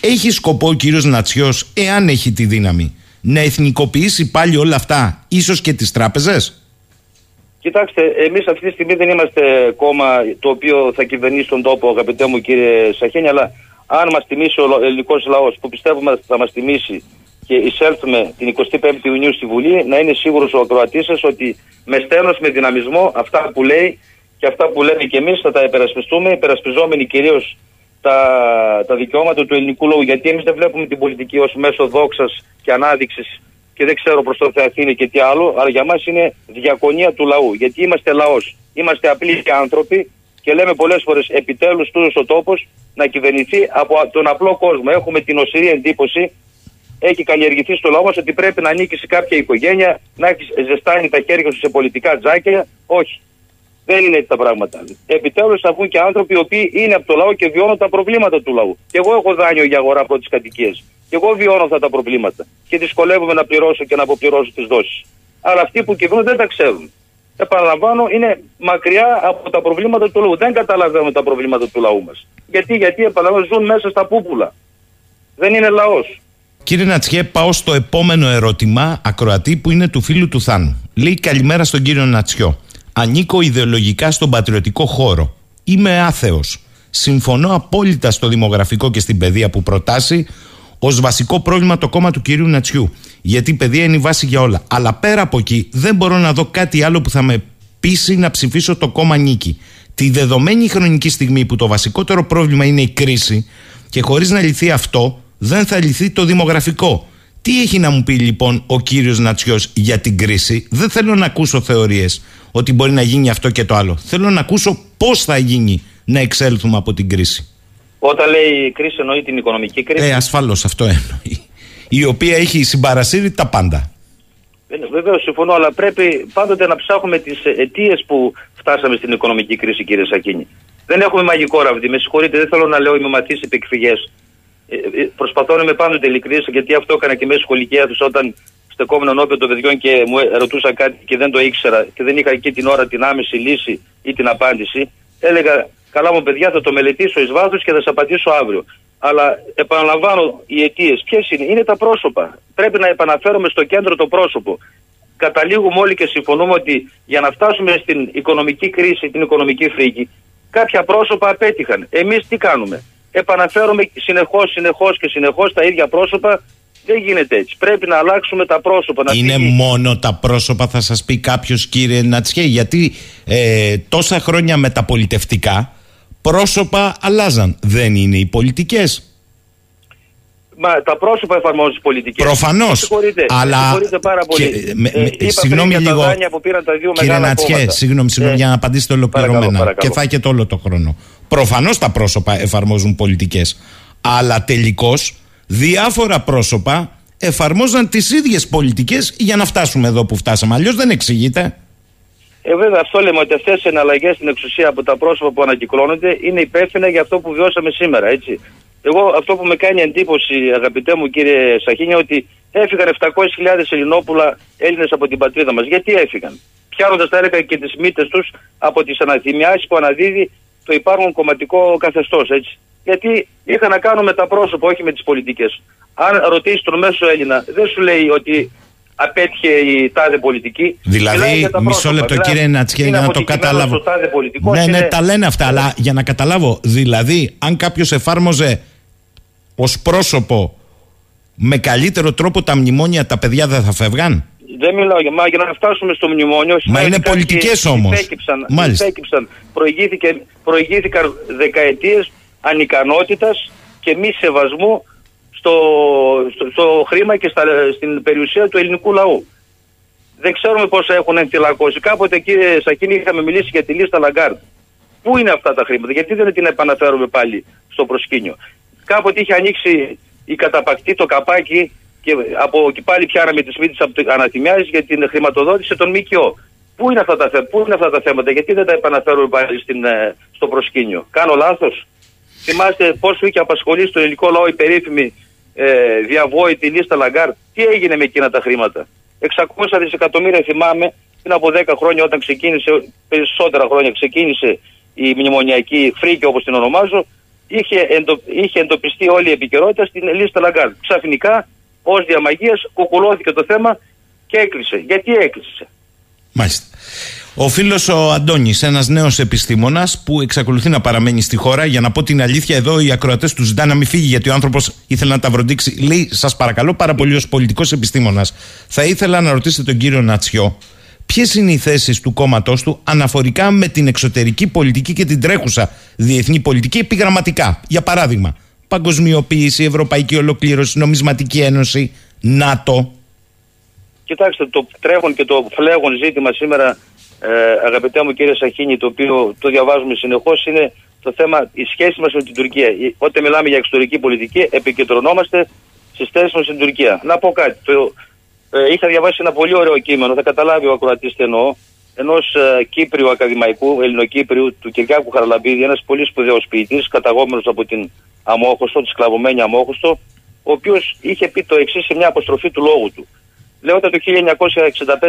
Έχει σκοπό ο κύριος Νατσιός, εάν έχει τη δύναμη, να εθνικοποιήσει πάλι όλα αυτά, ίσως και τις τράπεζες; Κοιτάξτε, εμείς αυτή τη στιγμή δεν είμαστε κόμμα το οποίο θα κυβερνήσει τον τόπο, αγαπητέ μου κύριε Σαχένια, αλλά αν μας τιμήσει ο ελληνικός λαός, που πιστεύουμε θα μας τιμήσει και εισέλθουμε την 25η Ιουνίου στη Βουλή, να είναι σίγουρος ο ακροατής σας ότι με στένος, με δυναμισμό, αυτά που λέει και αυτά που λέμε και εμείς θα τα υπερασπιστούμε, υπερασπιζόμενοι κυρίως τα, τα δικαιώματα του ελληνικού λαού. Γιατί εμείς δεν βλέπουμε την πολιτική ως μέσο δόξας και ανάδειξης και δεν ξέρω προς το Θεαθήνη και τι άλλο, αλλά για μας είναι διακονία του λαού. Γιατί είμαστε λαός. Είμαστε απλοί άνθρωποι και λέμε πολλές φορές επιτέλους τούτος ο τόπος να κυβερνηθεί από τον απλό κόσμο. Έχουμε την οσυρή εντύπωση, έχει καλλιεργηθεί στο λαό μας ότι πρέπει να ανήκει σε κάποια οικογένεια, να έχει ζεστάνει τα χέρια σου σε πολιτικά τζάκια. Όχι. Δεν είναι έτσι τα πράγματα. Επιτέλους θα βγουν και άνθρωποι οι οποίοι είναι από το λαό και βιώνουν τα προβλήματα του λαού. Και εγώ έχω δάνειο για αγορά πρώτης κατοικίας. Και εγώ βιώνω αυτά τα προβλήματα. Και δυσκολεύομαι να πληρώσω και να αποπληρώσω τις δόσεις. Αλλά αυτοί που κυβερνούν δεν τα ξέρουν. Επαναλαμβάνω, είναι μακριά από τα προβλήματα του λαού. Δεν καταλαβαίνουν τα προβλήματα του λαού μας. Γιατί, γιατί επαναλαμβάνω, ζουν μέσα στα πούπουλα. Δεν είναι λαός. Κύριε Νατσιέ, πάω στο επόμενο ερώτημα, ακροατή, που είναι του φίλου του Θάνου. Λέει καλημέρα στον κύριο Νατσιό. Ανήκω ιδεολογικά στον πατριωτικό χώρο. Είμαι άθεος. Συμφωνώ απόλυτα στο δημογραφικό και στην παιδεία που προτάσει ως βασικό πρόβλημα το κόμμα του κυρίου Νατσιού. Γιατί η παιδεία είναι η βάση για όλα. Αλλά πέρα από εκεί δεν μπορώ να δω κάτι άλλο που θα με πείσει να ψηφίσω το κόμμα νίκη. Τη δεδομένη χρονική στιγμή που το βασικότερο πρόβλημα είναι η κρίση και χωρίς να λυθεί αυτό, δεν θα λυθεί το δημογραφικό. Τι έχει να μου πει λοιπόν ο κύριος Νατσιός για την κρίση; Δεν θέλω να ακούσω θεωρίες ότι μπορεί να γίνει αυτό και το άλλο. Θέλω να ακούσω πώς θα γίνει να εξέλθουμε από την κρίση. Όταν λέει κρίση εννοεί την οικονομική κρίση. Ε, ασφαλώς αυτό εννοεί. Η οποία έχει συμπαρασύρει τα πάντα. Ε, Βεβαίως συμφωνώ, αλλά πρέπει πάντοτε να ψάχνουμε τις αιτίες που φτάσαμε στην οικονομική κρίση, κύριε Σακίνη. Δεν έχουμε μαγικό ραβδί. Με συγχωρείτε, δεν θέλω να λέω είμαι μαθής επεκφυγέ. Ε, ε, προσπαθώ να είμαι πάντοτε ειλικρινής, γιατί αυτό έκανα και μέσα σχολική αίθουσα όταν στεκόμουν ενώπιον των παιδιών και μου ρωτούσα κάτι και δεν το ήξερα και δεν είχα εκεί την ώρα την άμεση λύση ή την απάντηση. Έλεγα, καλά μου παιδιά, θα το μελετήσω εις βάθος και θα σα απαντήσω αύριο. Αλλά επαναλαμβάνω, οι αιτίες ποιες είναι, είναι τα πρόσωπα. Πρέπει να επαναφέρουμε στο κέντρο το πρόσωπο. Καταλήγουμε όλοι και συμφωνούμε ότι για να φτάσουμε στην οικονομική κρίση, την οικονομική φρίκη, κάποια πρόσωπα απέτυχαν. Εμείς τι κάνουμε; Επαναφέρουμε συνεχώς, συνεχώς και συνεχώς τα ίδια πρόσωπα. Δεν γίνεται έτσι. Πρέπει να αλλάξουμε τα πρόσωπα. Να είναι φύγει... μόνο τα πρόσωπα, θα σας πει κάποιος κύριε Νατσιέ, γιατί ε, τόσα χρόνια με τα πολιτευτικά πρόσωπα αλλάζαν. Δεν είναι οι πολιτικές. Μα τα πρόσωπα εφαρμόζουν τις πολιτικές. Προφανώς. Αλλά. Πάρα πολύ. Και, με, ε, συγγνώμη λίγο. κύριε Νατσιέ, συγγνώμη, συγγνώμη ε, για να απαντήσετε ολοκληρωμένα. Παρακαλώ, παρακαλώ. Και θα έχετε όλο το χρόνο. Προφανώς τα πρόσωπα εφαρμόζουν πολιτικές. Αλλά τελικώς διάφορα πρόσωπα εφαρμόζαν τις ίδιες πολιτικές για να φτάσουμε εδώ που φτάσαμε. Αλλιώς δεν εξηγείται. Ε, βέβαια, αυτό λέμε ότι αυτές οι εναλλαγές στην εξουσία από τα πρόσωπα που ανακυκλώνονται είναι υπεύθυνα για αυτό που βιώσαμε σήμερα. Έτσι. Εγώ αυτό που με κάνει εντύπωση, αγαπητέ μου κύριε Σαχίνια, ότι έφυγαν 700.000 Ελληνόπουλα Έλληνες από την πατρίδα μας. Γιατί έφυγαν; Πιάνοντας τα έλεγα και τις μύτες τους από τις αναθυμιάσεις που αναδίδει το υπάρχον κομματικό καθεστώς. Γιατί είχαν να κάνουν με τα πρόσωπα, όχι με τις πολιτικές. Αν ρωτήσεις τον μέσο Έλληνα, δεν σου λέει ότι απέτυχε η τάδε πολιτική. Δηλαδή, μισό λεπτό κύριε Νατσιέ, για να το καταλάβω. Ναι, ναι, τα λένε αυτά, αλλά για να καταλάβω. Δηλαδή, αν κάποιος εφάρμοζε ως πρόσωπο με καλύτερο τρόπο τα μνημόνια, τα παιδιά δεν θα φεύγαν; Δεν μιλάω για, μα, για να φτάσουμε στο μνημόνιο. Μα είναι πολιτικές όμως. Υπέκυψαν. Προηγήθηκαν δεκαετίες ανικανότητας και μη σεβασμού στο, στο, στο χρήμα και στα, στην περιουσία του ελληνικού λαού. Δεν ξέρουμε πόσα έχουν ενθυλακώσει. Κάποτε, κύριε Σακίνη, είχαμε μιλήσει για τη λίστα Λαγκάρντ. Πού είναι αυτά τα χρήματα, γιατί δεν την επαναφέρουμε πάλι στο προσκήνιο; Κάποτε είχε ανοίξει η καταπακτή το καπάκι και από εκεί πάλι πιάναμε τι μύτε από το ανατιμιάζει για την χρηματοδότηση των ΜΚΟ. Πού είναι, αυτά τα, πού είναι αυτά τα θέματα, γιατί δεν τα επαναφέρουμε πάλι στην, ε, στο προσκήνιο. Κάνω λάθος; Θυμάστε πόσο είχε απασχολήσει το ελληνικό λαό η περίφημη ε, διαβόητη λίστα Λαγκάρ. Τι έγινε με εκείνα τα χρήματα; 600 δισεκατομμύρια θυμάμαι πριν από 10 χρόνια όταν ξεκίνησε, περισσότερα χρόνια ξεκίνησε η μνημονιακή φρίκη όπως την ονομάζω, είχε, εντο, είχε εντοπιστεί όλη η επικαιρότητα στην λίστα Λαγκάρ. Ξαφνικά, ως διά μαγείας, κουκουλώθηκε το θέμα και έκλεισε. Γιατί έκλεισε; Μάλιστα. Ο φίλος ο Αντώνης, ένας νέος επιστήμονας που εξακολουθεί να παραμένει στη χώρα. Για να πω την αλήθεια, εδώ οι ακροατές του ζητάνε να μην φύγει, γιατί ο άνθρωπος ήθελε να τα βροντήξει. Λέει, σας παρακαλώ πάρα πολύ, ως πολιτικός επιστήμονας, θα ήθελα να ρωτήσετε τον κύριο Νατσιό, ποιες είναι οι θέσεις του κόμματός του αναφορικά με την εξωτερική πολιτική και την τρέχουσα διεθνή πολιτική επιγραμματικά. Για παράδειγμα, παγκοσμιοποίηση, ευρωπαϊκή ολοκλήρωση, νομισματική ένωση, ΝΑΤΟ. Κοιτάξτε, το τρέχον και το φλέγον ζήτημα σήμερα ε, αγαπητέ μου κύριε Σαχίνη, το οποίο το διαβάζουμε συνεχώς, είναι το θέμα η σχέση μας με την Τουρκία. Όταν μιλάμε για εξωτερική πολιτική, επικεντρωνόμαστε στις θέσεις μας στην Τουρκία. Να πω κάτι. Το, ε, είχα διαβάσει ένα πολύ ωραίο κείμενο, θα καταλάβει ο ακροατής τι εννοώ, ενός ε, Κύπριου ακαδημαϊκού, Ελληνοκύπριου, του Κυρκάκου Χαραλαμπίδη, ένας πολύ σπουδαίος ποιητής, καταγόμενος από την Αμόχωστο, τη σκλαβωμένη Αμόχωστο, ο οποίος είχε πει το εξής σε μια αποστροφή του λόγου του. Λέγοντα το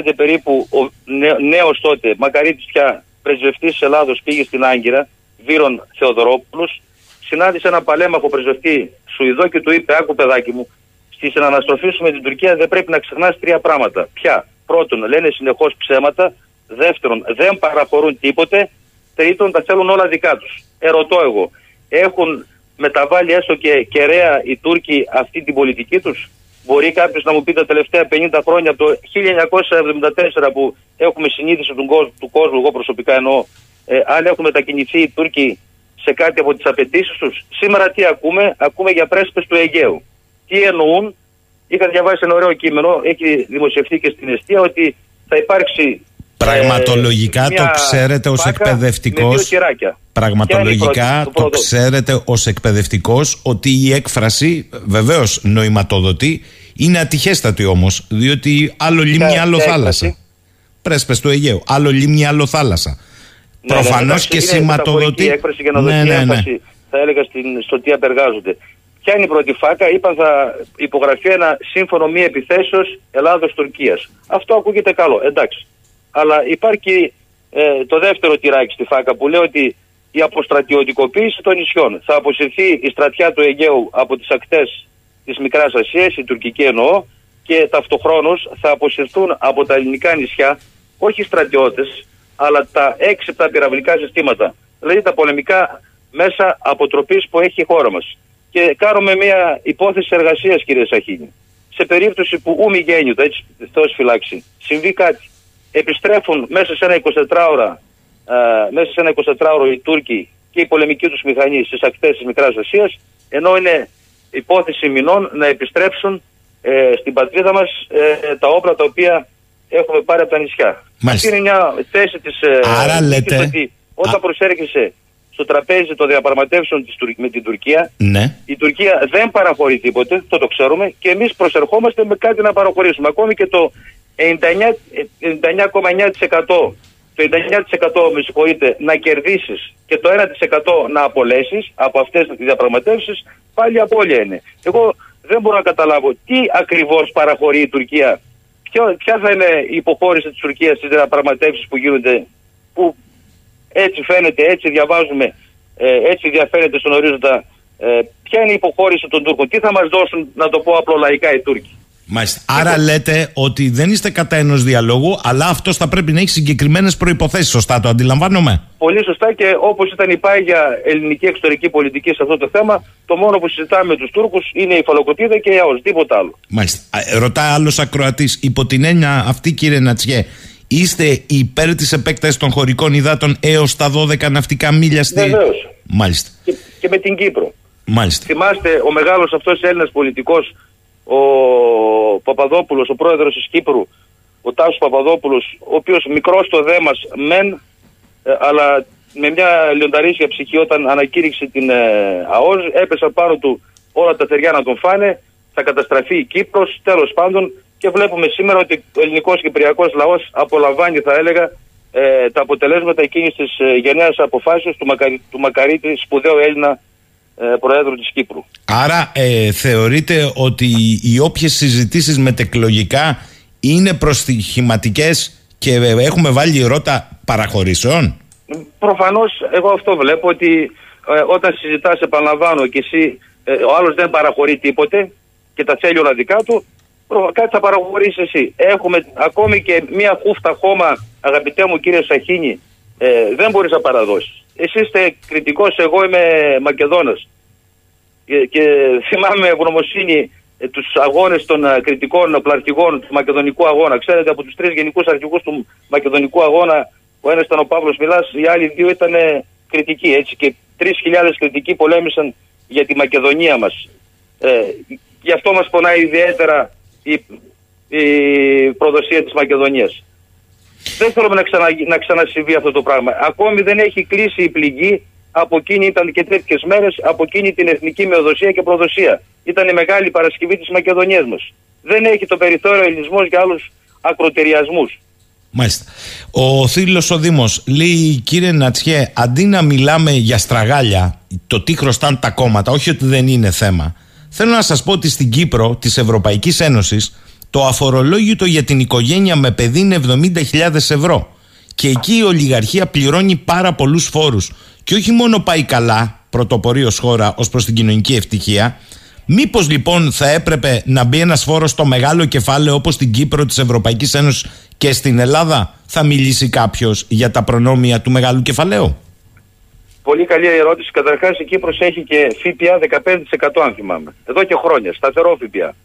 1965 περίπου ο νέος τότε Μακαρίτης πια πρεσβευτής της Ελλάδος πήγε στην Άγκυρα, Βύρον Θεοδωρόπουλος, συνάντησε ένα παλέμαχο πρεσβευτή Σουηδό και του είπε: Άκου, παιδάκι μου, στη συναναστροφή σου με την Τουρκία δεν πρέπει να ξεχνάς τρία πράγματα. Ποια, πρώτον, λένε συνεχώς ψέματα. Δεύτερον, δεν παραχωρούν τίποτε. Τρίτον, τα θέλουν όλα δικά τους. Ερωτώ εγώ, έχουν μεταβάλει έστω και κεραία οι Τούρκοι αυτή την πολιτική τους. Μπορεί κάποιος να μου πει τα τελευταία 50 χρόνια από το 1974 που έχουμε συνείδηση του κόσμου, του κόσμου εγώ προσωπικά εννοώ, ε, αν έχουν μετακινηθεί οι Τούρκοι σε κάτι από τις απαιτήσεις τους. Σήμερα τι ακούμε, ακούμε για πρέσπες του Αιγαίου. Τι εννοούν, είχα διαβάσει ένα ωραίο κείμενο, έχει δημοσιευτεί και στην αιστεία ότι θα υπάρξει. Πραγματολογικά ε, το ξέρετε ως εκπαιδευτικός Πραγματολογικά το ξέρετε ως εκπαιδευτικός ότι η έκφραση βεβαίως νοηματοδοτεί είναι ατυχέστατη όμως διότι άλλο λίμνη άλλο θάλασσα. Πρέσπες του Αιγαίου. Άλλο λίμνη άλλο θάλασσα. Ναι, ναι Προφανώς και σηματοδοτεί. Η έκφραση για να ναι, ναι, ναι. θα έλεγα στην, στο τι απεργάζονται. Ποια είναι η πρώτη φάκα, είπα θα υπογραφεί ένα σύμφωνο μη επιθέσεως Ελλάδος-Τουρκίας. Αυτό ακούγεται καλό, εντάξει. Αλλά υπάρχει ε, το δεύτερο τυράκι στη φάκα που λέει ότι η αποστρατιωτικοποίηση των νησιών. Θα αποσυρθεί η στρατιά του Αιγαίου από τις ακτές της Μικράς Ασίας, η τουρκική εννοώ, και ταυτοχρόνως θα αποσυρθούν από τα ελληνικά νησιά όχι στρατιώτες, αλλά τα έξυπτα πυραυλικά συστήματα. Δηλαδή τα πολεμικά μέσα αποτροπής που έχει η χώρα μας. Και κάνουμε μια υπόθεση εργασίας κύριε Σαχίνη. Σε περίπτωση που ούμι γέννιου, έτσι Θεός φυλάξει, συμβεί κάτι. Επιστρέφουν μέσα σε ένα 24 ώρα ε, μέσα σε ένα 24ωρο οι Τούρκοι και η πολεμική τους μηχανή στις ακτές της Μικράς Ασία, ενώ είναι υπόθεση μηνών να επιστρέψουν ε, στην πατρίδα μας ε, τα όπλα τα οποία έχουμε πάρει από τα νησιά. Αυτή είναι μια θέση της. Άρα λέτε. Ότι όταν Α... προσέρχεσαι στο τραπέζι των διαπραγματεύσεων της, με την Τουρκία, ναι. η Τουρκία δεν παραχωρεί τίποτε, το το ξέρουμε, και εμείς προσερχόμαστε με κάτι να παραχωρήσουμε. Ακόμη και το 99,9% το 99% με συγχωρείτε να κερδίσεις και το 1% να απολέσεις από αυτές τις διαπραγματεύσεις πάλι απώλεια είναι. Εγώ δεν μπορώ να καταλάβω τι ακριβώς παραχωρεί η Τουρκία Ποιο, ποια θα είναι η υποχώρηση της Τουρκίας στις διαπραγματεύσεις που γίνονται που έτσι φαίνεται, έτσι διαβάζουμε, ε, έτσι διαφέρεται στον ορίζοντα ε, ποια είναι η υποχώρηση των Τούρκων, τι θα μας δώσουν να το πω απλολαϊκά οι Τούρκοι; Μάλιστα. Άρα λέτε ότι δεν είστε κατά ενός διαλόγου, αλλά αυτός θα πρέπει να έχει συγκεκριμένες προποθέσει. Σωστά το αντιλαμβάνομαι; Πολύ σωστά και όπως ήταν η πάγια ελληνική εξωτερική πολιτική σε αυτό το θέμα, το μόνο που συζητάμε με τους Τούρκους είναι η φαλοκοπίδα και η ΑΟΣ, τίποτα άλλο. Μάλιστα. Ρωτάει άλλος ακροατής, υπό την έννοια αυτή, κύριε Νατσιέ, είστε υπέρ της επέκτασης των χωρικών υδάτων έως τα 12 ναυτικά μίλια στη. Βεβαίως. Μάλιστα. Και, και με την Κύπρο. Μάλιστα. Θυμάστε ο μεγάλος αυτός Έλληνας πολιτικός ο Παπαδόπουλος, ο πρόεδρος της Κύπρου, ο Τάσος Παπαδόπουλος, ο οποίος μικρός στο δέμας μεν, ε, αλλά με μια λιονταρίσια ψυχή όταν ανακήρυξε την ε, ΑΟΖ, έπεσαν πάνω του όλα τα θεριά να τον φάνε, θα καταστραφεί η Κύπρος, τέλος πάντων. Και βλέπουμε σήμερα ότι ο ελληνικός κυπριακός λαός απολαμβάνει θα έλεγα ε, τα αποτελέσματα εκείνης της ε, γενναίας αποφάσεως του, Μακαρι, του Μακαρίτη σπουδαίου Έλληνα ε, Προέδρου της Κύπρου. Άρα ε, θεωρείτε ότι οι όποιες συζητήσεις μετεκλογικά είναι προστιχηματικές και έχουμε βάλει ρότα παραχωρήσεων; Προφανώς εγώ αυτό βλέπω ότι ε, όταν συζητάς επαναλαμβάνω και εσύ ε, ο άλλος δεν παραχωρεί τίποτε και τα θέλει όλα δικά του κάτι θα παραχωρήσεις εσύ. Έχουμε ακόμη και μία χούφτα χώμα αγαπητέ μου κύριε Σαχίνη ε, δεν μπορείς να παραδώσεις. Εσύ είστε κριτικός, εγώ είμαι Μακεδόνας. Και, και θυμάμαι ευγνωμοσύνη ε, τους αγώνες των ε, κριτικών πλαρτηγών του Μακεδονικού αγώνα. Ξέρετε από τους τρεις γενικούς αρχηγούς του Μακεδονικού αγώνα ο ένας ήταν ο Παύλος Μιλάς, οι άλλοι δύο ήταν κριτικοί έτσι και 3.000 κριτικοί πολέμησαν για τη Μακεδονία μας. Ε, γι' αυτό μας πονάει ιδιαίτερα η, η προδοσία της Μακεδονίας. Δεν θέλουμε να, ξανα, να ξανασυμβεί αυτό το πράγμα. Ακόμη δεν έχει κλείσει η πληγή από εκείνη ήταν και τέτοιες μέρες από εκείνη την εθνική μειοδοσία και προδοσία. Ήταν η μεγάλη Παρασκευή της Μακεδονίας μας. Δεν έχει το περιθώριο ελληνισμός για άλλους ακροτεριασμούς. Μάλιστα. Ο Θήλος ο Δήμος λέει, κύριε Νατσιέ, αντί να μιλάμε για στραγάλια, το τι χρωστάνε τα κόμματα, όχι ότι δεν είναι θέμα, θέλω να σας πω ότι στην Κύπρο της Ευρωπαϊκής Ένωσης το αφορολόγητο για την οικογένεια με παιδί είναι 70.000 ευρώ. Και εκεί η ολιγαρχία πληρώνει πάρα πολλούς φόρους. Και όχι μόνο πάει καλά, πρωτοπορεί χώρα ως προς την κοινωνική ευτυχία, Μήπως λοιπόν θα έπρεπε να μπει ένας φόρος στο μεγάλο κεφάλαιο όπως στην Κύπρο της Ευρωπαϊκής Ένωσης και στην Ελλάδα, θα μιλήσει κάποιος για τα προνόμια του μεγάλου κεφαλαίου; Πολύ καλή ερώτηση. Καταρχάς η Κύπρος έχει και ΦΠΑ 15% αν θυμάμαι. Εδώ και χρόνια. Σταθερό ΦΠΑ.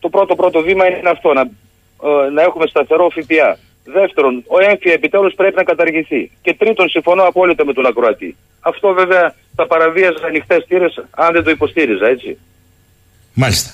Το πρώτο πρώτο βήμα είναι αυτό, να, ε, να έχουμε σταθερό ΦΠΑ. Δεύτερον, ο έμφυα επιτέλους πρέπει να καταργηθεί. Και τρίτον, συμφωνώ απόλυτα με τον Ακροατή. Αυτό βέβαια θα παραβίαζε ανοιχτές θύρες αν δεν το υποστήριζα, έτσι. Μάλιστα.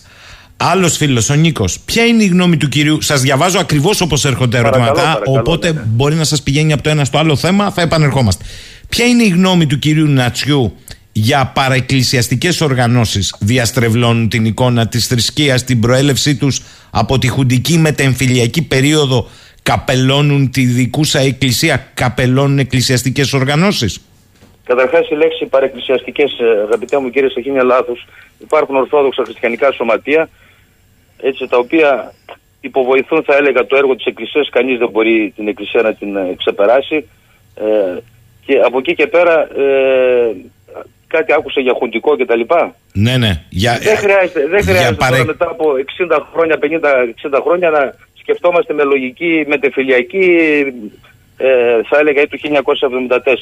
Άλλος φίλος, ο Νίκος. Ποια είναι η γνώμη του κυρίου; Σας διαβάζω ακριβώς όπως έρχονται ερωτηματά. Οπότε ναι. μπορεί να σας πηγαίνει από το ένα στο άλλο θέμα. Θα επανερχόμαστε. Ποια είναι η γνώμη του κυρίου Νατσιού για παραεκκλησιαστικές οργανώσεις διαστρεβλώνουν την εικόνα της θρησκείας, την προέλευσή τους από τη χουντική μετεμφυλιακή περίοδο καπελώνουν τη δικούσα εκκλησία, καπελώνουν εκκλησιαστικές οργανώσεις. Καταρχάς, η λέξη παρεκκλησιαστικέ, ε, αγαπητέ μου κύριε Σαχίνια, λάθος. Υπάρχουν ορθόδοξα χριστιανικά σωματεία, έτσι, τα οποία υποβοηθούν, θα έλεγα, το έργο της Εκκλησίας. Κανείς δεν μπορεί την Εκκλησία να την ε, ξεπεράσει. Ε, και από εκεί και πέρα, ε, κάτι άκουσα για χουντικό κτλ. Ναι, ναι. Για, δεν χρειάζεται, δεν χρειάζεται παρε... τώρα μετά από 60 χρόνια, 50-60 χρόνια να σκεφτόμαστε με λογική μετεφυλιακή, ε, θα έλεγα, του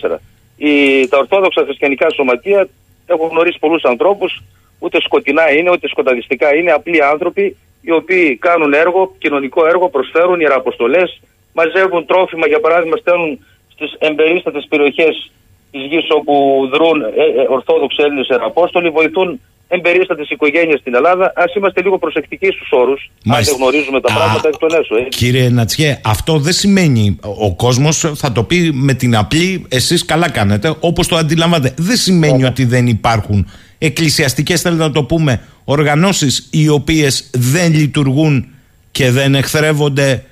1974. Οι, τα ορθόδοξα χριστιανικά σωματεία έχουν γνωρίσει πολλούς ανθρώπους, ούτε σκοτεινά είναι, ούτε σκοταδιστικά είναι, απλοί άνθρωποι οι οποίοι κάνουν έργο, κοινωνικό έργο, προσφέρουν ιεραποστολές, μαζεύουν τρόφιμα, για παράδειγμα, στέλνουν στις εμπερίστατες περιοχές τη γη όπου δρούν ε, ε, Ορθόδοξοι Έλληνες Ιεραπόστολοι, βοηθούν εμπερίστατες οικογένειες στην Ελλάδα. Α είμαστε λίγο προσεκτικοί στους όρους. Αν δεν γνωρίζουμε τα πράγματα εκ των έσω. Ε. Κύριε Νατσιέ, αυτό δεν σημαίνει. Ο κόσμος θα το πει με την απλή, εσείς καλά κάνετε, όπως το αντιλαμβάνετε. Δεν σημαίνει ότι δεν υπάρχουν εκκλησιαστικές, θέλετε να το πούμε, οργανώσεις οι οποίες δεν λειτουργούν και δεν εχθρεύονται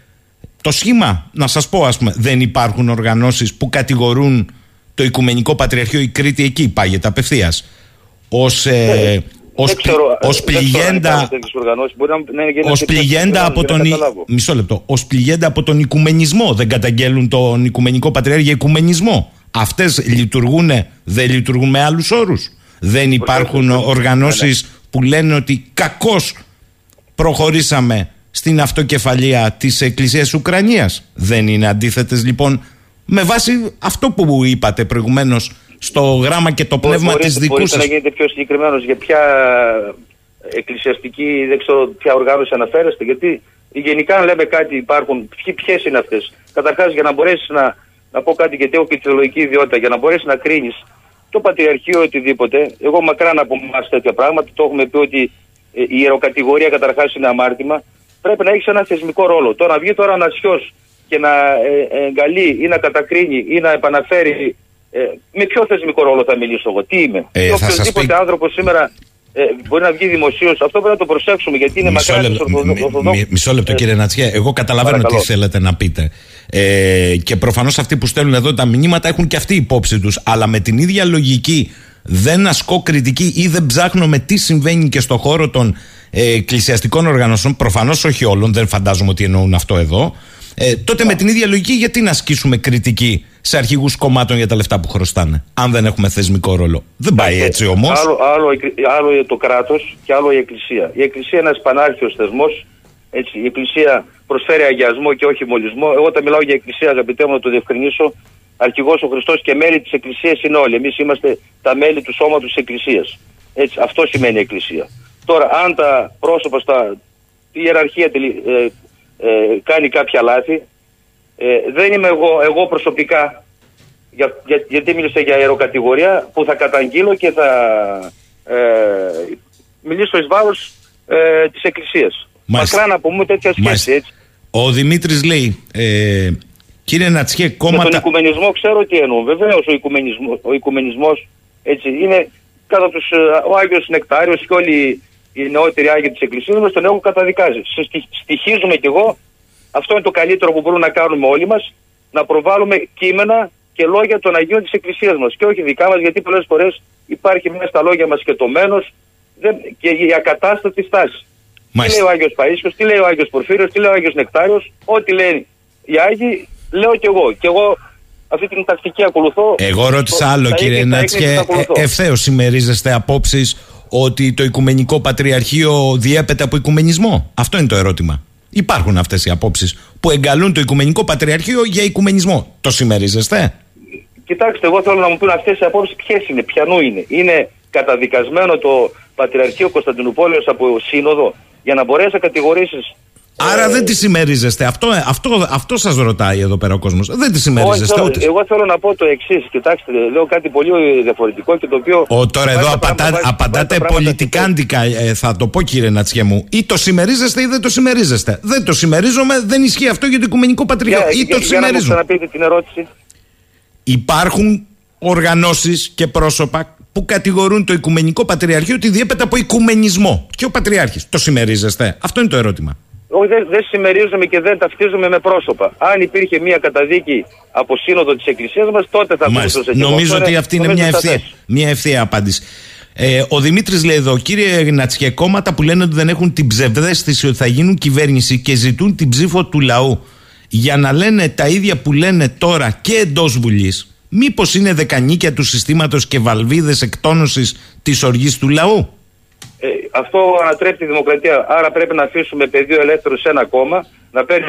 το σχήμα. Να σας πω ας πούμε, δεν υπάρχουν οργανώσεις που κατηγορούν το Οικουμενικό Πατριαρχείο η Κρήτη εκεί πάγεται απευθείας. Ως, ε, ως, ως πληγέντα, ως πληγέντα από τον μισό λεπτό, ως πληγέντα από τον οικουμενισμό δεν καταγγέλουν τον Οικουμενικό Πατριάρχη για οικουμενισμό. Αυτές λειτουργούν δεν λειτουργούν με άλλους όρους. Δεν υπάρχουν οργανώσεις που λένε ότι κακώς προχωρήσαμε στην αυτοκεφαλία της Εκκλησίας Ουκρανίας. Δεν είναι αντίθετες λοιπόν με βάση αυτό που είπατε προηγουμένως στο γράμμα και το πνεύμα της δικού σας. Μπορείτε να γίνετε πιο συγκεκριμένος για ποια εκκλησιαστική, δεν ξέρω ποια οργάνωση αναφέρεστε, γιατί γενικά αν λέμε κάτι υπάρχουν, ποιες είναι αυτές. Καταρχάς για να μπορέσεις να, να πω κάτι γιατί έχω και τη θεολογική ιδιότητα, για να μπορέσεις να κρίνεις το Πατριαρχείο οτιδήποτε, εγώ μακράν από εμά τέτοια πράγματα, το έχουμε πει ότι ε, η ιεροκατηγορία καταρχάς είναι αμάρτημα, πρέπει να έχεις ένα θεσμικό ρόλο. Το να βγει τώρα ένα και να ε, εγκαλεί ή να κατακρίνει ή να επαναφέρει. Ε, με ποιο θεσμικό ρόλο θα μιλήσω εγώ, τι είμαι. Ε, οποιοδήποτε πει... άνθρωπος σήμερα ε, μπορεί να βγει δημοσίως. Αυτό πρέπει να το προσέξουμε γιατί είναι Μισό μακριά λεπτό, της Ορθοδο- μι- Ορθοδόξου. μι- μισό λεπτό Ε, κύριε Νατσιέ. Εγώ καταλαβαίνω Παρακαλώ. τι θέλετε να πείτε. Ε, και προφανώς αυτοί που στέλνουν εδώ τα μηνύματα έχουν και αυτοί υπόψη τους. Αλλά με την ίδια λογική δεν ασκώ κριτική ή δεν ψάχνω με τι συμβαίνει και στο χώρο των ε, εκκλησιαστικών οργανώσεων. Προφανώς όχι όλων, δεν φαντάζομαι ότι εννοούν αυτό εδώ. Ε, τότε με την ίδια λογική, γιατί να ασκήσουμε κριτική σε αρχηγούς κομμάτων για τα λεφτά που χρωστάνε, αν δεν έχουμε θεσμικό ρόλο; Δεν πάει έτσι όμως. Άλλο, άλλο, η- άλλο το κράτος και άλλο η Εκκλησία. Η Εκκλησία είναι ένας πανάρχιος θεσμός. Έτσι, η Εκκλησία προσφέρει αγιασμό και όχι μολυσμό. Εγώ όταν μιλάω για Εκκλησία, αγαπητέ μου, να το διευκρινίσω, αρχηγός ο Χριστός και μέλη της Εκκλησίας είναι όλοι. Εμείς είμαστε τα μέλη του σώματος της Εκκλησίας. Έτσι, αυτό σημαίνει η Εκκλησία. Τώρα, αν τα πρόσωπα στα. η ιεραρχία τελει- ε, ε, κάνει κάποια λάθη, ε, δεν είμαι εγώ, εγώ προσωπικά για, για- γιατί μίλησα για αεροκατηγορία που θα καταγγείλω και θα ε, μιλήσω εις βάρος ε, της Εκκλησίας. Μάλιστα. Μακρά να πούμε τέτοια σχέση, Μάλιστα. έτσι. Ο Δημήτρης λέει, ε, κύριε Νατσιέ, Με τον κόμματα. οικουμενισμό ξέρω τι εννοούν. Βεβαίως ο οικουμενισμός, ο οικουμενισμός έτσι, είναι κατά τους, ε, ο Άγιος Νεκτάριος και όλοι οι νεότεροι Άγιοι της Εκκλησίας μας τον έχουν καταδικάζει. Συστη- Στοιχίζουμε κι εγώ, αυτό είναι το καλύτερο που μπορούμε να κάνουμε όλοι μας, να προβάλλουμε κείμενα και λόγια των Αγίων της Εκκλησίας μας και όχι δικά μας γιατί πολλές φορές υπάρχει μέσα στα λόγια μας και το μένος δεν, και η ακατάστατη στάση. Τι Μάλιστα. λέει ο Άγιος Παΐσιος, τι λέει ο Άγιος Πορφύριος, τι λέει ο Άγιος Νεκτάριος, ό,τι λένε οι Άγιοι, λέω κι εγώ. Και εγώ αυτή την τακτική ακολουθώ. Εγώ ρώτησα Το- άλλο, τα κύριε ίδια τα Νατσιέ. έγκριση τα ακολουθώ. Ευθέως συμμερίζεστε απόψεις ότι το Οικουμενικό Πατριαρχείο διέπεται από οικουμενισμό; Αυτό είναι το ερώτημα. Υπάρχουν αυτές οι απόψεις που εγκαλούν το Οικουμενικό Πατριαρχείο για οικουμενισμό. Το συμμερίζεστε; Κοιτάξτε, εγώ θέλω να μου πούν αυτές οι απόψεις ποιες είναι, ποιανού είναι. Είναι καταδικασμένο το Πατριαρχείο Κωνσταντινούπολεως από σύνοδο για να μπορέσει να κατηγορήσεις. Άρα δεν τη συμμερίζεστε. Αυτό, αυτό, αυτό σας ρωτάει εδώ πέρα ο κόσμος. Δεν τη συμμερίζεστε εγώ, ούτε. εγώ θέλω να πω το εξής. Κοιτάξτε, λέω κάτι πολύ διαφορετικό και το οποίο. Ο, τώρα βάζει εδώ τα απαντά, πράγματα- βάζει- απαντάτε βάζει τα πράγματα πολιτικάντικα, ε, θα το πω κύριε Νατσιέ μου. Ή το συμμερίζεστε ή δεν το συμμερίζεστε. Δεν το συμμερίζομαι, δεν ισχύει αυτό για το Οικουμενικό Πατριαρχείο. Για, Ή το για, για να μου συμμερίζομαι. ξαναπείτε την ερώτηση. Υπάρχουν οργανώσεις και πρόσωπα που κατηγορούν το Οικουμενικό Πατριαρχείο ότι διέπεται από οικουμενισμό. Και ο Πατριάρχης. Το συμμερίζεστε; Αυτό είναι το ερώτημα. Όχι, δεν, δεν συμμερίζομαι και δεν ταυτίζομαι με πρόσωπα. Αν υπήρχε μια καταδίκη από σύνοδο της Εκκλησίας μας, τότε θα Μάλιστα. μπορούσα και εγώ. Νομίζω Αυτό ότι αυτή είναι νομίζω μια σαφές. ευθεία, μια ευθεία απάντηση. Ε, ο Δημήτρης λέει εδώ, κύριε Νατσιέ, κόμματα που λένε ότι δεν έχουν την ψευδέστηση ότι θα γίνουν κυβέρνηση και ζητούν την ψήφο του λαού για να λένε τα ίδια που λένε τώρα και εντός Βουλής, μήπως είναι δεκανίκια του συστήματος και βαλβίδες εκτόνωσης της οργής του λαού; Ε, αυτό ανατρέπει τη δημοκρατία. Άρα πρέπει να αφήσουμε πεδίο ελεύθερο σε ένα κόμμα, να παίρνει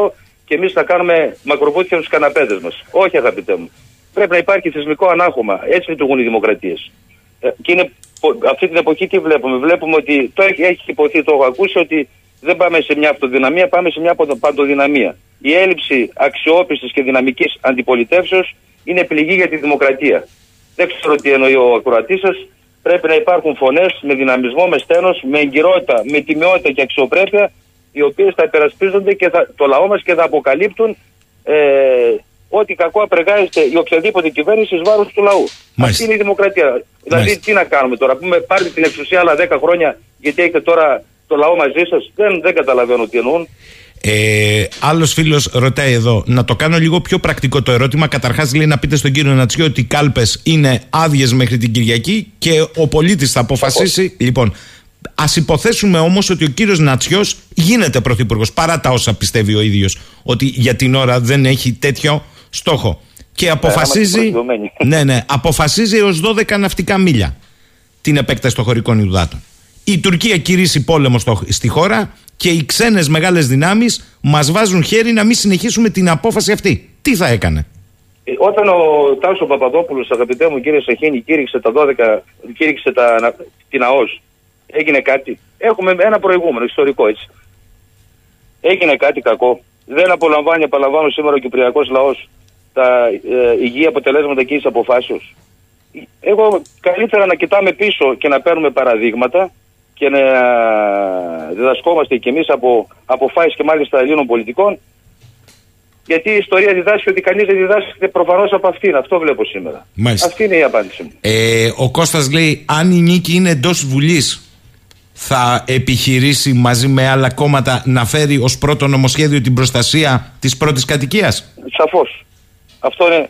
80% και εμείς να κάνουμε μακροβούτια στου καναπέδες μας. Όχι, αγαπητέ μου. Πρέπει να υπάρχει θεσμικό ανάγχωμα. Έτσι λειτουργούν οι δημοκρατίες. Ε, και είναι, πο- αυτή την εποχή τι βλέπουμε. Βλέπουμε ότι το έχει, έχει υποθεί, το έχω ακούσει, ότι δεν πάμε σε μια αυτοδυναμία, πάμε σε μια παντο- παντοδυναμία. Η έλλειψη αξιόπιστης και δυναμικής αντιπολιτεύσεως είναι πληγή για τη δημοκρατία. Δεν ξέρω τι εννοεί ο ακροατής σας. Πρέπει να υπάρχουν φωνές με δυναμισμό, με στένος, με εγκυρότητα, με τιμιότητα και αξιοπρέπεια, οι οποίες θα υπερασπίζονται και θα, το λαό μας και θα αποκαλύπτουν ε, ό,τι κακό απεργάζεται η οποιαδήποτε κυβέρνηση εις βάρος του λαού. Μάλιστα. Αυτή είναι η δημοκρατία. Δηλαδή, Μάλιστα. τι να κάνουμε τώρα, πούμε πάρτε την εξουσία άλλα 10 χρόνια γιατί έχετε τώρα το λαό μαζί σας. Δεν, δεν καταλαβαίνω τι εννοούν. Ε, Άλλος φίλος ρωτάει εδώ, να το κάνω λίγο πιο πρακτικό το ερώτημα. Καταρχάς, λέει να πείτε στον κύριο Νατσιό ότι οι κάλπες είναι άδειες μέχρι την Κυριακή και ο πολίτης θα αποφασίσει. Λοιπόν, ας υποθέσουμε όμως ότι ο κύριος Νατσιός γίνεται πρωθυπουργός, παρά τα όσα πιστεύει ο ίδιος, ότι για την ώρα δεν έχει τέτοιο στόχο. Και αποφασίζει. προσιλωμένοι. ναι, ναι, αποφασίζει έως 12 ναυτικά μίλια την επέκταση των χωρικών υδάτων. Η Τουρκία κηρύσσει πόλεμο στο, στη χώρα και οι ξένες μεγάλες δυνάμεις μας βάζουν χέρι να μην συνεχίσουμε την απόφαση αυτή. Τι θα έκανε; Ε, Όταν ο Τάσος Παπαδόπουλος, αγαπητέ μου κύριε Σαχίνη, κήρυξε τα 12, κήρυξε τα, την ΑΟΣ, έγινε κάτι; Έχουμε ένα προηγούμενο, ιστορικό έτσι. Έγινε κάτι κακό. Δεν απολαμβάνει, επαναλαμβάνω σήμερα ο Κυπριακός λαός τα ε, υγιή αποτελέσματα εκείνης της αποφάσεως. Εγώ καλύτερα να κοιτάμε πίσω και να παίρνουμε παραδείγματα και να διδασκόμαστε κι εμείς από αποφάσεις και μάλιστα Ελλήνων πολιτικών Γιατί η ιστορία διδάσκει ότι κανείς δεν διδάσκεται προφανώς από αυτήν. Αυτό βλέπω σήμερα. Μάλιστα. Αυτή είναι η απάντηση μου. Ε, ο Κώστας λέει, αν η νίκη είναι εντός Βουλής, θα επιχειρήσει μαζί με άλλα κόμματα να φέρει ως πρώτο νομοσχέδιο την προστασία της πρώτης κατοικίας; Σαφώς. Αυτό είναι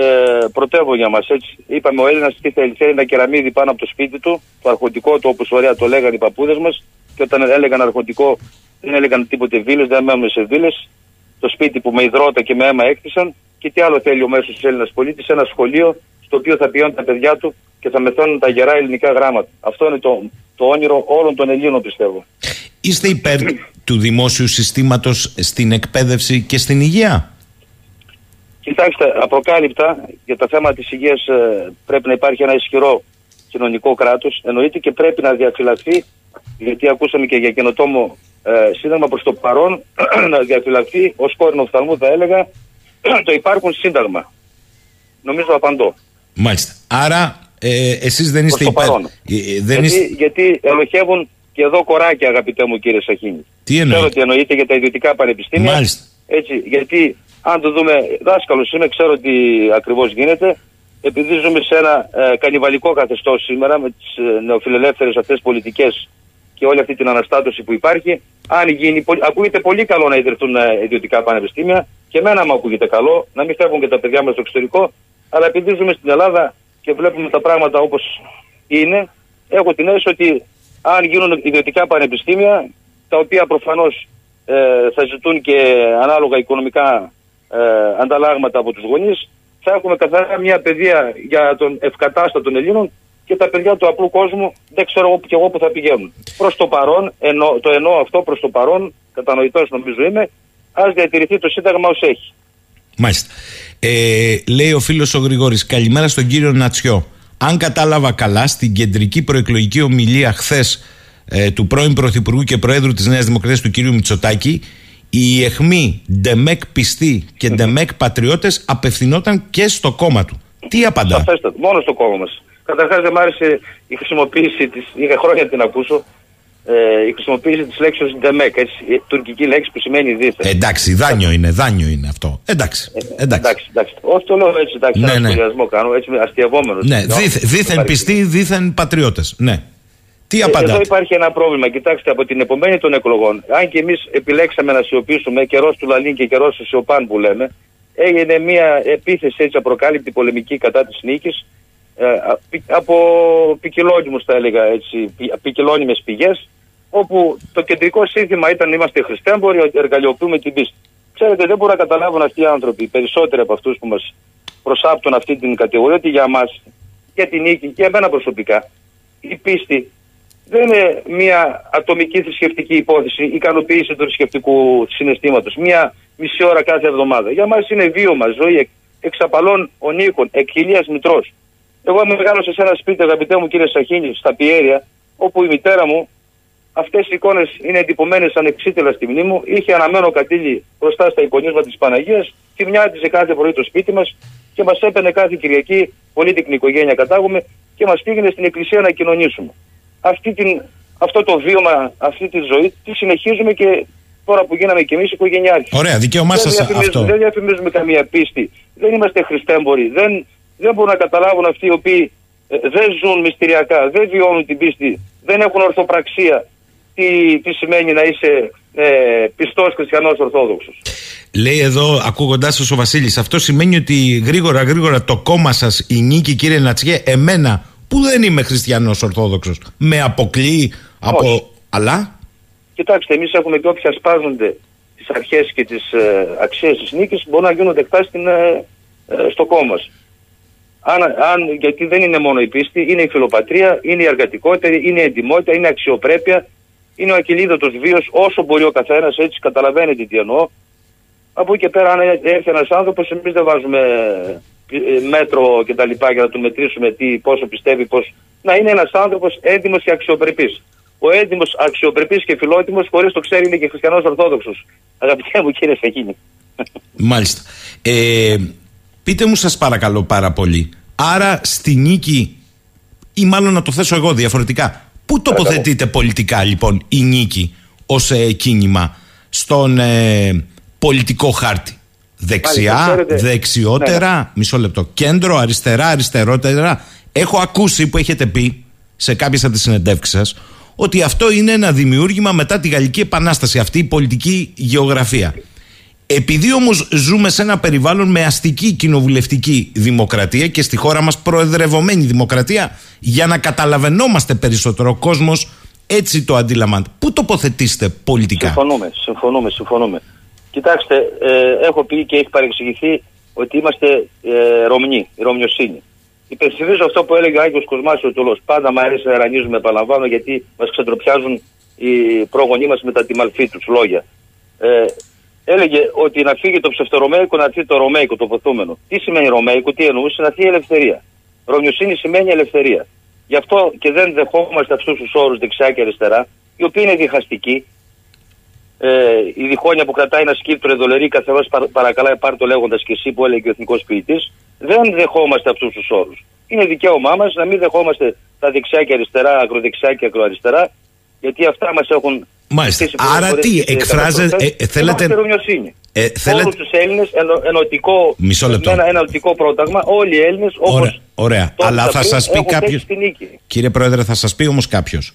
ε, πρωτεύω για μας. Είπαμε ο Έλληνας τι θέλει. Θέλει ένα κεραμίδι πάνω από το σπίτι του, το αρχοντικό του, όπως ωραία το λέγανε οι παππούδες μας. Και όταν έλεγαν αρχοντικό, δεν έλεγαν τίποτε βίλες, δεν μένουμε σε βίλες. Το σπίτι που με υδρότα και με αίμα έκτισαν. Και τι άλλο θέλει ο μέσος Έλληνας πολίτης, ένα σχολείο στο οποίο θα πηγαίνουν τα παιδιά του και θα μεθαίνουν τα γερά ελληνικά γράμματα. Αυτό είναι το, το όνειρο όλων των Ελλήνων, πιστεύω. Είστε υπέρ του δημόσιου συστήματος στην εκπαίδευση και στην υγεία; Κοιτάξτε, απροκάλυπτα για τα θέματα της υγείας ε, πρέπει να υπάρχει ένα ισχυρό κοινωνικό κράτος. Εννοείται και πρέπει να διαφυλαχθεί, γιατί ακούσαμε και για καινοτόμο ε, σύνταγμα προς το παρόν, να διαφυλαχθεί ως κόρυνο οφθαλμού θα έλεγα το υπάρχουν σύνταγμα. Νομίζω απαντώ. Μάλιστα. Άρα ε, εσείς δεν είστε υπέρ. Ε, ε, δεν γιατί, είστε... γιατί ελοχεύουν και εδώ κοράκια αγαπητέ μου κύριε Σαχίνη. Τι εννοείται. Ξέρω ότι εννοείται για τα ιδιωτικά πανεπιστήμια. Μάλιστα. Έτσι, γιατί αν το δούμε, δάσκαλος είμαι, ξέρω τι ακριβώς γίνεται. Επειδή ζούμε σε ένα ε, κανιβαλικό καθεστώς σήμερα με τις ε, νεοφιλελεύθερες αυτές πολιτικές και όλη αυτή την αναστάτωση που υπάρχει, αν γίνει, ακούγεται πολύ καλό να ιδρυθούν ε, ιδιωτικά πανεπιστήμια και εμένα μου ακούγεται καλό να μην φεύγουν και τα παιδιά μας στο εξωτερικό. Αλλά επειδή ζούμε στην Ελλάδα και βλέπουμε τα πράγματα όπως είναι, έχω την αίσθηση ότι αν γίνουν ιδιωτικά πανεπιστήμια, τα οποία προφανώς ε, θα ζητούν και ανάλογα οικονομικά ε, ανταλλάγματα από τους γονείς, θα έχουμε καθαρά μια παιδεία για τον ευκατάστατο των Ελλήνων και τα παιδιά του απλού κόσμου δεν ξέρω εγώ και εγώ που θα πηγαίνουν. Προς το παρόν, ενώ, το εννοώ αυτό προς το παρόν, κατανοητός νομίζω είμαι, ας διατηρηθεί το Σύνταγμα ως έχει. Μάλιστα. Ε, λέει ο φίλος ο Γρηγόρης, καλημέρα στον κύριο Νατσιό. Αν κατάλαβα καλά, στην κεντρική προεκλογική ομιλία χθες ε, του πρώην Πρωθυπουργού και Προέδρου της Νέας Δημοκρατίας του κύριου Μητσοτάκη, οι εχμοί Ντεμεκ πιστοί και Ντεμεκ πατριώτες απευθυνόταν και στο κόμμα του. Τι απαντά; Σαφέστατα, μόνο στο κόμμα μας. Καταρχάς δεν μ' άρεσε η χρησιμοποίηση της. Είχα χρόνια την ακούσω. Ε, η χρησιμοποίηση της λέξης Ντεμεκ, έτσι, η τουρκική λέξη που σημαίνει δίθεν. εντάξει, δάνειο είναι, δάνειο είναι αυτό. Εντάξει. Ε, εντάξει. εντάξει, εντάξει. Όχι το λέω έτσι, εντάξει, ναι, ένα ναι. κάνω, έτσι αστειευόμενος. Ναι, δίθεν πιστοί, δίθεν πατριώτες. Ναι. Τι ε, Εδώ υπάρχει ένα πρόβλημα. Κοιτάξτε, από την επομένη των εκλογών, αν και εμείς επιλέξαμε να σιωπήσουμε, καιρός του Λαλίν και καιρός του Σιωπάν που λέμε, έγινε μια επίθεση έτσι απροκάλυπτη πολεμική κατά της νίκης ε, από ποικιλόνιμους, θα έλεγα έτσι, ποικιλόνιμες πηγές, όπου το κεντρικό σύνθημα ήταν είμαστε χριστέμποροι, εργαλειοποιούμε την πίστη. Ξέρετε, δεν μπορώ να καταλάβουν αυτοί οι άνθρωποι, περισσότεροι από αυτούς που μας προσάπτουν αυτή την κατηγορία, ότι για μας, για την νίκη και εμένα προσωπικά, η πίστη δεν είναι μια ατομική θρησκευτική υπόθεση, ικανοποίηση του θρησκευτικού συναισθήματος. Μια μισή ώρα κάθε εβδομάδα. Για μας είναι βίωμα, ζωή εξαπαλών ονίκων, εκχυλία μητρός. Εγώ μεγάλωσα σε ένα σπίτι, αγαπητέ μου κύριε Σαχίνη, στα Πιέρια, όπου η μητέρα μου, αυτές οι εικόνες είναι εντυπωμένες ανεξίτελα στη μνήμη μου, είχε αναμένο κατήλι μπροστά στα υπονείσματα της Παναγίας, θυμιάτιζε κάθε πρωί το σπίτι μας και μας έπαιρνε κάθε Κυριακή, πολύ την οικογένεια κατάγουμε, και μας πήγαινε στην εκκλησία να κοινωνήσουμε αυτή την, αυτό το βίωμα, αυτή τη ζωή, τη συνεχίζουμε και τώρα που γίναμε κι εμείς οικογενειάρχοι. Ωραία, δικαίωμά σας αυτό. Δεν διαφημίζουμε καμία πίστη. Δεν είμαστε χριστέμποροι. Δεν, δεν μπορούν να καταλάβουν αυτοί οι οποίοι ε, δεν ζουν μυστηριακά, δεν βιώνουν την πίστη, δεν έχουν ορθοπραξία. Τι, τι σημαίνει να είσαι ε, πιστός χριστιανός Ορθόδοξος. Λέει εδώ, ακούγοντάς σας ο Βασίλης, αυτό σημαίνει ότι γρήγορα γρήγορα το κόμμα σας, η νίκη, κύριε Νατσιέ, εμένα που δεν είμαι χριστιανός ορθόδοξος με αποκλείει από... Όχι. Αλλά... Κοιτάξτε, εμείς έχουμε και όποια σπάζονται τις αρχές και τις ε, αξίες της νίκης μπορούν να γίνουν δεκτά στην, ε, ε, στο κόμμα αν, αν, γιατί δεν είναι μόνο η πίστη, είναι η φιλοπατρία, είναι η εργατικότητα, είναι η εντυμότητα, είναι η αξιοπρέπεια, είναι ο ακυλίδωτος βίος όσο μπορεί ο καθένας, έτσι καταλαβαίνετε τι εννοώ. Από εκεί και πέρα αν έρθει ένας άνθρωπος, εμείς δεν βάζουμε ε, μέτρο και τα λοιπά για να του μετρήσουμε τι, πόσο πιστεύει, πώς... να είναι ένας άνθρωπος έντιμος και αξιοπρεπής. Ο έντιμος, αξιοπρεπής και φιλότιμος, χωρίς το ξέρει, είναι και χριστιανός ορθόδοξος. Αγαπητέ μου κύριε Σαχίνη. Μάλιστα. Ε, πείτε μου σας παρακαλώ πάρα πολύ. Άρα στη νίκη, ή μάλλον να το θέσω εγώ διαφορετικά, πού τοποθετείτε πολιτικά λοιπόν η νίκη ως ε, κίνημα στον ε, πολιτικό χάρτη; Δεξιά, Μάλιστα, ξέρετε- δεξιότερα, Ναι. μισό λεπτό. Κέντρο, αριστερά, αριστερότερα. Έχω ακούσει που έχετε πει σε κάποιες από τις συνεντεύξεις σας ότι αυτό είναι ένα δημιούργημα μετά τη Γαλλική Επανάσταση, αυτή η πολιτική γεωγραφία. Επειδή όμως ζούμε σε ένα περιβάλλον με αστική κοινοβουλευτική δημοκρατία και στη χώρα μας προεδρευομένη δημοκρατία, για να καταλαβαίνόμαστε περισσότερο ο κόσμος έτσι το αντίλαμβάνεται. Πού τοποθετήσετε πολιτικά; Συμφωνούμε, συμφωνούμε, συμφωνούμε. Κοιτάξτε, ε, έχω πει και έχει παρεξηγηθεί ότι είμαστε ε, Ρωμνοί, η Ρωμιοσύνη. Υπενθυμίζω αυτό που έλεγε ο Άγιος Κοσμάς ο Τολός. Πάντα μου αρέσει να ρανίζουμε, επαναλαμβάνω, γιατί μας ξεντροπιάζουν οι πρόγονοί μας με τα τιμαλφή τους λόγια. Ε, έλεγε ότι να φύγει το ψευτερομαϊκό, να έρθει το ρωμαϊκό, το ποθούμενο. Τι σημαίνει ρωμαϊκό, τι εννοούσε, να έρθει η ελευθερία. Ρωμιοσύνη σημαίνει ελευθερία. Γι' αυτό και δεν δεχόμαστε αυτούς τους όρους δεξιά και αριστερά, οι οποίοι είναι διχαστικοί, ε, η διχόνοια που κρατάει ένας σκύπτρος εδωλερή καθαρό παρακαλάει πάρ το λέγοντας και εσύ που έλεγε ο εθνικός ποιητής, δεν δεχόμαστε αυτούς τους όρους. Είναι δικαίωμά μας να μην δεχόμαστε τα δεξιά και αριστερά, ακροδεξιά και ακροαριστερά, γιατί αυτά μας έχουν. Μάλιστα. στήσει πολλές Άρα φορές τι, και εκφράζε- καταστροφές. ε, ε, θέλετε- Είμαστε ρωμιοσύνη. Ε, θέλετε- Όλους τους Έλληνες, ενω, ενωτικό, Μισό λεπτό. με ένα ενωτικό πρόταγμα, όλοι οι Έλληνες όπως Ωραία, ωραία. τότε Αλλά θα πριν, σας πει έχουν κάποιος- θέση στη νίκη. Κύριε Πρόεδρε, θα σας πει όμως κάποιος.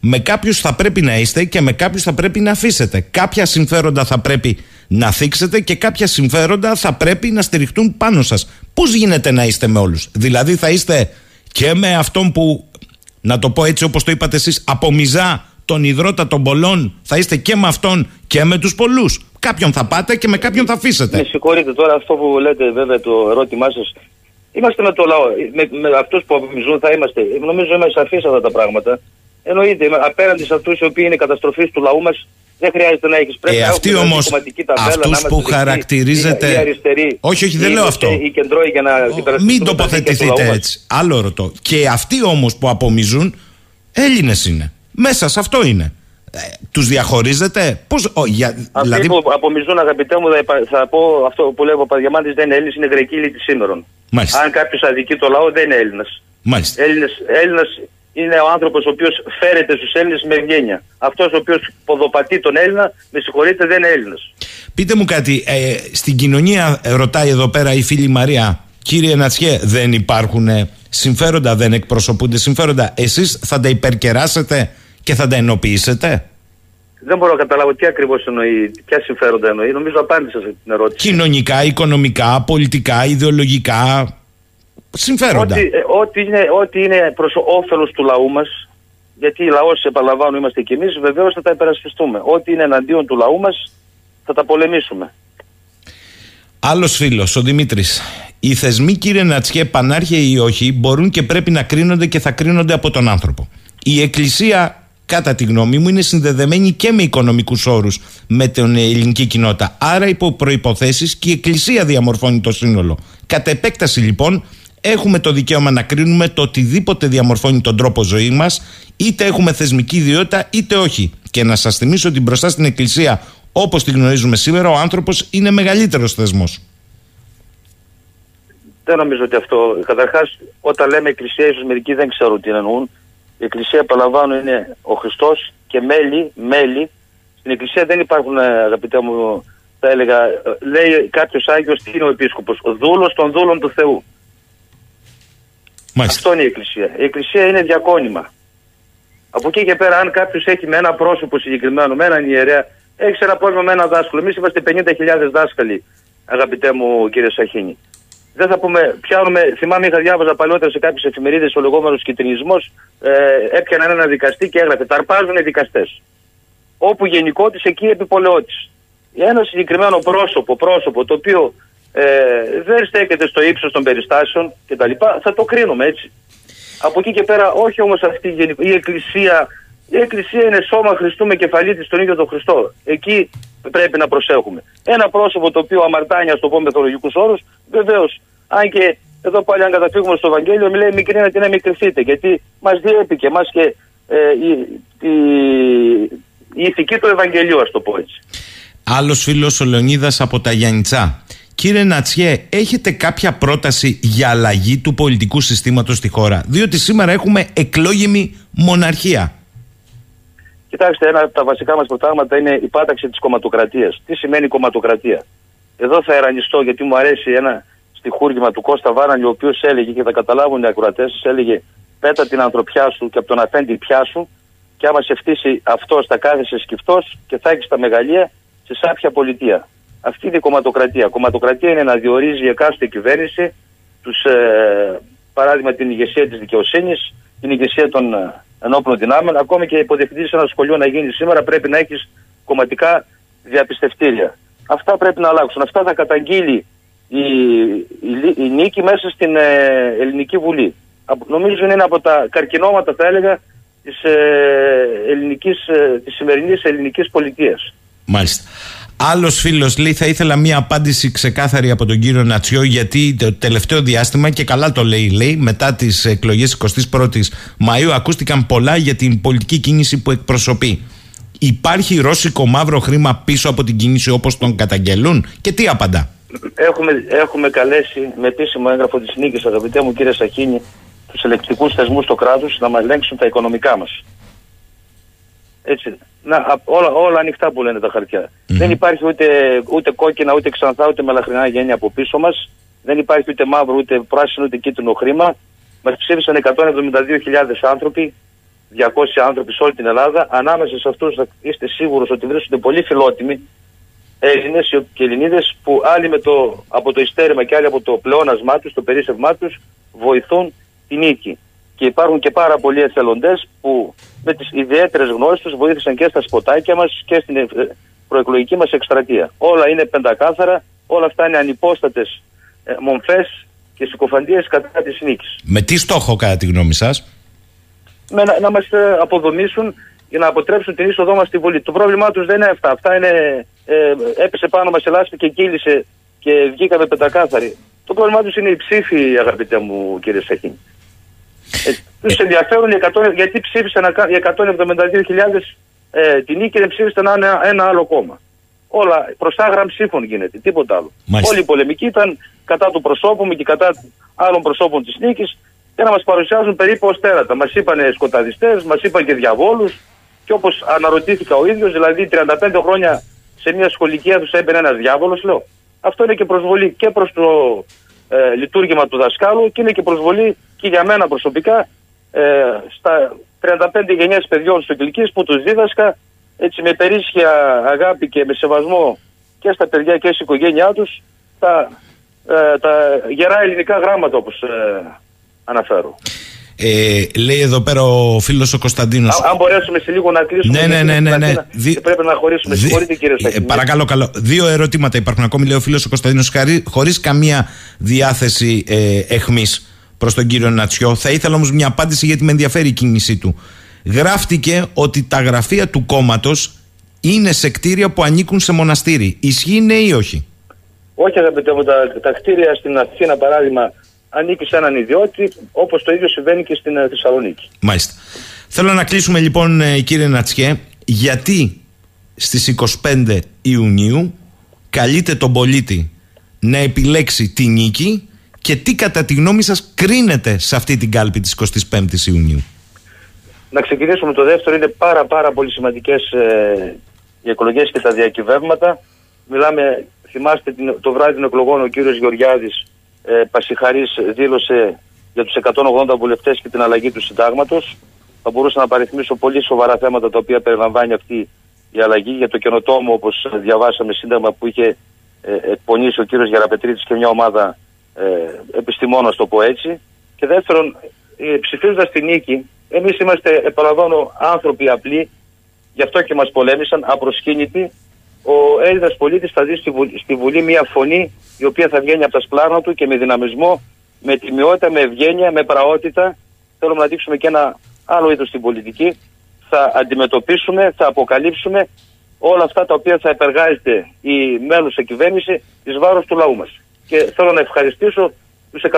Με κάποιους θα πρέπει να είστε και με κάποιους θα πρέπει να αφήσετε. Κάποια συμφέροντα θα πρέπει να θίξετε και κάποια συμφέροντα θα πρέπει να στηριχτούν πάνω σας. Πώς γίνεται να είστε με όλους, Δηλαδή θα είστε και με αυτόν που, να το πω έτσι όπως το είπατε εσείς, απομυζά τον υδρότα των πολλών, θα είστε και με αυτόν και με τους πολλούς. Κάποιον θα πάτε και με κάποιον θα αφήσετε. Με συγχωρείτε τώρα αυτό που λέτε βέβαια το ερώτημά σας. Είμαστε με το λαό. Με, με αυτούς που απομυζούν θα είμαστε. Νομίζω είμαστε σαφεί αυτά τα πράγματα. Εννοείται, είμαι απέναντι σε αυτούς οι οποίοι είναι καταστροφή του λαού μας, δεν χρειάζεται να έχεις πρέπει Ε, να αυτοί έχουμε όμως, κομματική ταβέλα, αυτούς να είμαστε που δεξιοί χαρακτηρίζετε- ή, ή αριστεροί. Όχι, όχι, δεν ή λέω δεξιοί αυτό. Ή κεντρώοι για να υπερασπιστούμε Μην τα δίκαια του τοποθετηθείτε λαού μας. έτσι. Άλλο ρωτώ. Και αυτοί όμως που απομυζούν, Έλληνες είναι. Μέσα σε αυτό είναι. Ε, τους διαχωρίζετε; Πώς. Για, Αυτοί δηλαδή, που απομυζούν, αγαπητέ μου, θα, υπα- θα πω αυτό που λέει ο Παπαδιαμάντης δεν είναι Έλληνες, είναι Γρεκοί λύτη σήμερον. Μάλιστα. Αν κάποιος αδικεί το λαό, δεν είναι Έλληνας. μάλιστα. Έλληνες, Έλληνας είναι ο άνθρωπος ο οποίος φέρεται στους Έλληνες με ευγένεια. Αυτός ο οποίος ποδοπατεί τον Έλληνα, με συγχωρείτε, δεν είναι Έλληνας. Πείτε μου κάτι. Ε, στην κοινωνία, ε, ρωτάει εδώ πέρα η φίλη Μαρία, κύριε Νατσιέ, δεν υπάρχουν ε, συμφέροντα, δεν εκπροσωπούνται συμφέροντα. Εσείς θα τα υπερκεράσετε και θα τα ενοποιήσετε; Δεν μπορώ να καταλάβω τι ακριβώς εννοεί, ποια συμφέροντα εννοεί. Νομίζω απάντησα σε αυτή την ερώτηση. Κοινωνικά, οικονομικά, πολιτικά, ιδεολογικά. Συμφέροντα. Ό,τι, ε, ό,τι είναι, ό,τι είναι προς όφελος του λαού μας, γιατί λαός, επαναλαμβάνω, είμαστε κι εμείς, βεβαίως θα τα υπερασπιστούμε. Ό,τι είναι εναντίον του λαού μας, θα τα πολεμήσουμε. Άλλος φίλος, ο Δημήτρης. Οι θεσμοί, κύριε Νατσιέ, πανάρχαιοι ή όχι, μπορούν και πρέπει να κρίνονται και θα κρίνονται από τον άνθρωπο. Η Εκκλησία, κατά τη γνώμη μου, είναι συνδεδεμένη και με οικονομικούς όρους με την ελληνική κοινότητα. Άρα, υπό προποθέσει και η Εκκλησία διαμορφώνει το σύνολο. Κατ' επέκταση, λοιπόν, έχουμε το δικαίωμα να κρίνουμε το οτιδήποτε διαμορφώνει τον τρόπο ζωής μας, είτε έχουμε θεσμική ιδιότητα, είτε όχι. Και να σας θυμίσω ότι μπροστά στην Εκκλησία, όπως τη γνωρίζουμε σήμερα, ο άνθρωπος είναι μεγαλύτερος θεσμός. Δεν νομίζω ότι αυτό. Καταρχάς, όταν λέμε Εκκλησία, ίσως μερικοί δεν ξέρουν τι εννοούν. Η Εκκλησία, επαναλαμβάνω, είναι ο Χριστός και μέλη, μέλη. Στην Εκκλησία δεν υπάρχουν, ε, αγαπητέ μου, θα έλεγα, ε, λέει κάποιος Άγιος τι είναι ο Επίσκοπος. Ο δούλος των δούλων του Θεού. Μάλιστα. Αυτό είναι η Εκκλησία. Η Εκκλησία είναι διακόνημα. Από εκεί και πέρα, αν κάποιος έχει με ένα πρόσωπο συγκεκριμένο, με έναν ιερέα, έχεις ένα πρόβλημα με ένα δάσκαλο. Εμείς είμαστε 50.000 δάσκαλοι, αγαπητέ μου κύριε Σαχίνη. Δεν θα πούμε, πιάνουμε, θυμάμαι είχα διάβαζα παλιότερα σε κάποιες εφημερίδες ο λεγόμενος κυτρινισμός, ε, έπιαναν ένα δικαστή και έγραφε Ταρπάζουν οι δικαστές. Όπου γενικότης εκεί επιπολαιότη. Ένα συγκεκριμένο πρόσωπο, πρόσωπο το οποίο ε, δεν στέκεται στο ύψος των περιστάσεων κτλ. Θα το κρίνουμε έτσι. Από εκεί και πέρα, όχι όμως αυτή η, γενικο... η Εκκλησία. Η Εκκλησία είναι σώμα Χριστού με κεφαλή της τον ίδιο τον Χριστό. Εκεί πρέπει να προσέχουμε. Ένα πρόσωπο το οποίο αμαρτάνει, ας το πω με θεολογικούς όρους, βεβαίως, αν και εδώ πάλι αν καταφύγουμε στο Ευαγγέλιο, μιλάει μικρή να την μικρηθείτε. Γιατί μας διέπει και εμά και ε, η, η, η ηθική του Ευαγγελίου, ας το πω έτσι. Άλλος φίλος ο Λεωνίδας από τα Γιάννητσά. Κύριε Νατσιέ, έχετε κάποια πρόταση για αλλαγή του πολιτικού συστήματος στη χώρα, διότι σήμερα έχουμε εκλόγιμη μοναρχία. Κοιτάξτε, ένα από τα βασικά μας προτάγματα είναι η πάταξη της κομματοκρατίας. Τι σημαίνει κομματοκρατία; Εδώ θα ερανιστώ γιατί μου αρέσει ένα στιχούργημα του Κώστα Βάρανη, ο οποίος έλεγε και θα καταλάβουν οι ακροατές, έλεγε Πέτα την ανθρωπιά σου και από τον αφέντη πιά σου, και άμα σε φτύσει αυτό, θα κάθεσαι σκυφτός και θα έχεις τα μεγαλεία σε σάπια πολιτεία. Αυτή είναι η κομματοκρατία. Κομματοκρατία είναι να διορίζει η εκάστοτε κυβέρνηση, τους, ε, παράδειγμα την ηγεσία της δικαιοσύνης, την ηγεσία των ε, ενόπλων δυνάμεων. Ακόμη και υποδεχτή ένα σχολείο να γίνει σήμερα πρέπει να έχεις κομματικά διαπιστευτήρια. Αυτά πρέπει να αλλάξουν. Αυτά θα καταγγείλει η, η, η νίκη μέσα στην ε, Ελληνική Βουλή. Νομίζω είναι από τα καρκινώματα, θα έλεγα, της, ε, ελληνικής, ε, της σημερινής ελληνικής πολιτείας. Μάλιστα. Άλλος φίλος λέει: Θα ήθελα μία απάντηση ξεκάθαρη από τον κύριο Νατσιό, γιατί το τελευταίο διάστημα, και καλά το λέει, λέει μετά τις εκλογές 21η Μαου, ακούστηκαν πολλά για την πολιτική κίνηση που εκπροσωπεί. Υπάρχει ρώσικο μαύρο χρήμα πίσω από την κίνηση όπως τον καταγγελούν, και τι απαντά; Έχουμε, έχουμε καλέσει με επίσημο έγγραφο της νίκης, αγαπητέ μου κύριε Σαχίνη, τους ελεκτικούς θεσμούς του κράτου να μας ελέγξουν τα οικονομικά μας. Έτσι. Να, όλα, όλα ανοιχτά που λένε τα χαρτια Δεν υπάρχει ούτε, ούτε κόκκινα, ούτε ξανθά, ούτε μελαχρινά γένεια από πίσω μας. Δεν υπάρχει ούτε μαύρο, ούτε πράσινο, ούτε κίτρινο χρήμα. Μας ψήφισαν 172.000 άνθρωποι, 200 άνθρωποι σε όλη την Ελλάδα. Ανάμεσα σε αυτούς είστε σίγουρος ότι βρίσκονται πολύ φιλότιμοι Έλληνες και Ελληνίδες που άλλοι με το, από το ιστέρημα και άλλοι από το πλεόνασμά τους, το περίσσευμά τους, βοηθούν τη νίκη. Και υπάρχουν και πάρα πολλοί εθελοντές που με τις ιδιαίτερες γνώσεις τους βοήθησαν και στα σποτάκια μας και στην ε, προεκλογική μας εκστρατεία. Όλα είναι πεντακάθαρα, όλα αυτά είναι ανυπόστατες ε, μομφές και συκοφαντίες κατά της νίκης. Με τι στόχο, κατά τη γνώμη σας, να, να μας ε, αποδομήσουν για να αποτρέψουν την είσοδό μας στη Βουλή. Το πρόβλημά τους δεν είναι αυτά. Αυτά είναι. Ε, έπεσε πάνω μας η και κύλησε και βγήκαμε πεντακάθαροι. Το πρόβλημά τους είναι η ψήφοι, αγαπητέ μου κύριε Σαχίνη. Ε, τους ενδιαφέρουν γιατί ψήφισαν οι 172.000 ε, την νίκη και δεν ψήφισαν ένα, ένα άλλο κόμμα. Όλα προς άγραμ ψήφων γίνεται, τίποτα άλλο. Μάλιστα. Όλη η πολεμική ήταν κατά του προσώπου μου και κατά άλλων προσώπων της νίκης για να μας παρουσιάζουν περίπου ως τέρατα. Μας είπαν σκοταδιστές, μας είπαν και διαβόλους. Και όπως αναρωτήθηκα ο ίδιος, δηλαδή 35 χρόνια σε μια σχολική αίθουσα έμπαινε ένας διάβολος, λέω. Αυτό είναι και προσβολή και προς το ε, λειτουργήμα του δασκάλου και είναι και προσβολή και για μένα προσωπικά ε, στα 35 γενιές παιδιών στο Κυλκής που τους δίδασκα έτσι με περίσσια αγάπη και με σεβασμό και στα παιδιά και στην οικογένειά τους τα, ε, τα γερά ελληνικά γράμματα όπως ε, αναφέρω. Ε, λέει εδώ πέρα ο φίλος ο Κωνσταντίνος. Αν μπορέσουμε σε λίγο να κλείσουμε. Ναι, ναι, ναι. ναι, ναι. Πρέπει να χωρίσουμε. Δι... Συγχωρείτε κύριε Σταχίνη. Ε, παρακαλώ, καλό. Δύο ερωτήματα υπάρχουν ακόμη, λέει ο φίλος ο Κωνσταντίνος, χωρίς καμία διάθεση ε, εχμής προς τον κύριο Νατσιό. Θα ήθελα όμως μια απάντηση γιατί με ενδιαφέρει η κίνησή του. Γράφτηκε ότι τα γραφεία του κόμματος είναι σε κτίρια που ανήκουν σε μοναστήρι. Ισχύει ναι ή όχι; Όχι, αγαπητέ μου, τα, τα κτίρια στην Αθήνα, παράδειγμα, ανήκει σε έναν ιδιώτη, όπως το ίδιο συμβαίνει και στην ε, Θεσσαλονίκη. Μάλιστα. Θέλω να κλείσουμε λοιπόν, ε, κύριε Νατσιέ, γιατί στις 25 Ιουνίου καλείται τον πολίτη να επιλέξει τη νίκη και τι κατά τη γνώμη σας κρίνεται σε αυτή την κάλπη της 25ης Ιουνίου; Να ξεκινήσουμε το δεύτερο. Είναι πάρα πάρα πολύ σημαντικές ε, οι εκλογές και τα διακυβεύματα. Μιλάμε, θυμάστε την, το βράδυ των εκλογών ο κύριος Γεωργιάδης ε, Πασιχαρής δήλωσε για τους 180 βουλευτές και την αλλαγή του συντάγματος. Θα μπορούσα να παριθμίσω πολύ σοβαρά θέματα τα οποία περιλαμβάνει αυτή η αλλαγή για το καινοτόμο όπως διαβάσαμε σύνταγμα που είχε ε, εκπονήσει ο κύριος Γεραπετρίτης και μια ομάδα ε, επιστημόνων, το πω έτσι. Και δεύτερον, ε, ψηφίζοντας τη νίκη, εμείς είμαστε, επαναλαμβάνω, άνθρωποι απλοί, γι' αυτό και μας πολέμησαν, απροσχήνητοι. Ο Έλληνας πολίτης θα δει στη Βουλή, στη Βουλή μια φωνή η οποία θα βγαίνει από τα σπλάχνα του και με δυναμισμό, με τιμιότητα, με ευγένεια, με πραότητα. Θέλουμε να δείξουμε και ένα άλλο είδος στην πολιτική. Θα αντιμετωπίσουμε, θα αποκαλύψουμε όλα αυτά τα οποία θα επεργάζεται η μέλουσα κυβέρνηση εις βάρος του λαού μας και θέλω να ευχαριστήσω τους 172.000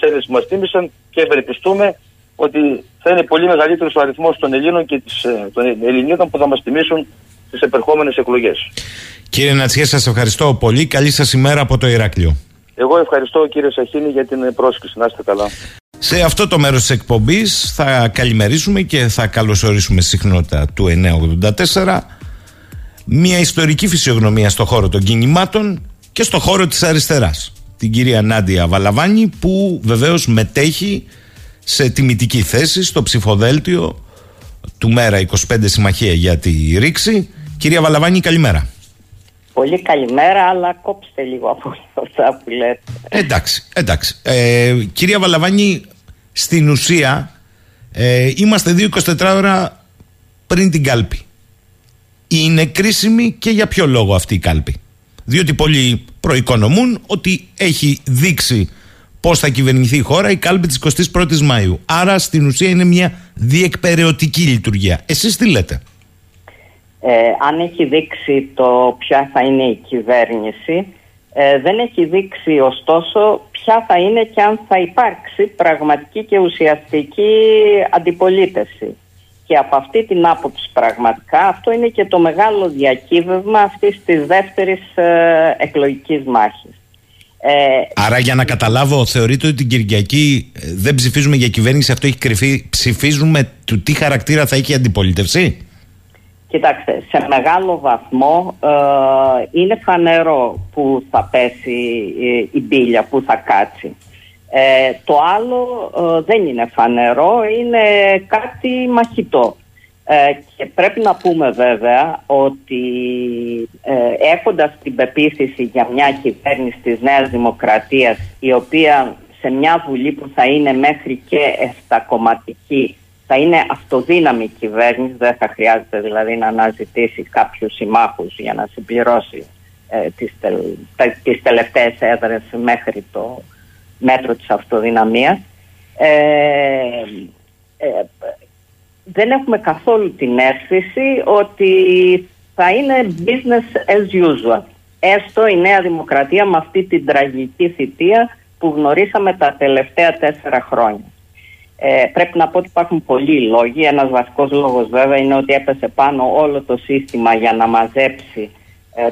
Έλληνες που μας τίμησαν και ευελπιστούμε ότι θα είναι πολύ μεγαλύτερος ο αριθμός των Ελλήνων και ε, των Ελληνίδων που θα μας τιμήσουν στις επερχόμενες εκλογές. Κύριε Νατσιέ, σας ευχαριστώ πολύ. Καλή σας ημέρα από το Ηράκλειο. Εγώ ευχαριστώ κύριε Σαχίνη για την πρόσκληση. Να είστε καλά. Σε αυτό το μέρος της εκπομπής θα καλημερίσουμε και θα καλωσορίσουμε συχνότητα του 984 μια ιστορική φυσιογνωμία στο χώρο των κινημάτων και στο χώρο της αριστεράς. Την κυρία Νάντια Βαλαβάνη που βεβαίως μετέχει σε τιμητική θέση στο ψηφοδέλτιο του Μέρα 25 Συμμαχία για τη Ρήξη. Κυρία Βαλαβάνη καλημέρα. Πολύ καλημέρα, αλλά κόψτε λίγο από αυτά που λέτε. Εντάξει, εντάξει. Ε, κυρία Βαλαβάνη, στην ουσία ε, είμαστε 2-24 ώρα πριν την κάλπη. Είναι κρίσιμη και για ποιο λόγο αυτή η κάλπη; Διότι πολλοί προοικονομούν ότι έχει δείξει πώς θα κυβερνηθεί η χώρα η κάλπη της 21ης Μαΐου. Άρα στην ουσία είναι μια διεκπαιρεωτική λειτουργία. Εσείς τι λέτε; Ε, αν έχει δείξει το ποια θα είναι η κυβέρνηση, ε, δεν έχει δείξει ωστόσο ποια θα είναι και αν θα υπάρξει πραγματική και ουσιαστική αντιπολίτευση. Και από αυτή την άποψη πραγματικά αυτό είναι και το μεγάλο διακύβευμα αυτής της δεύτερης ε, εκλογικής μάχης. Ε, Άρα για να καταλάβω, θεωρείτε ότι την Κυριακή ε, δεν ψηφίζουμε για κυβέρνηση, αυτό έχει κρυφεί, ψηφίζουμε του τι χαρακτήρα θα έχει η αντιπολίτευση; Κοιτάξτε, σε μεγάλο βαθμό ε, είναι φανερό που θα πέσει η μπίλια, που θα κάτσει. Ε, το άλλο ε, δεν είναι φανερό, είναι κάτι μαχητό. και πρέπει να πούμε βέβαια ότι έχοντας την πεποίθηση για μια κυβέρνηση της Νέας Δημοκρατίας η οποία σε μια βουλή που θα είναι μέχρι και 7 κομματική θα είναι αυτοδύναμη κυβέρνηση, δεν θα χρειάζεται δηλαδή να αναζητήσει κάποιους συμμάχους για να συμπληρώσει ε, τις, τελ, τις τελευταίες έδρες μέχρι το μέτρο της αυτοδυναμίας. Ε, ε, δεν έχουμε καθόλου την αίσθηση ότι θα είναι business as usual. Έστω η Νέα Δημοκρατία με αυτή την τραγική θητεία που γνωρίσαμε τα τελευταία τέσσερα χρόνια. Ε, πρέπει να πω ότι υπάρχουν πολλοί λόγοι. Ένας βασικός λόγος βέβαια είναι ότι έπεσε πάνω όλο το σύστημα για να μαζέψει ε,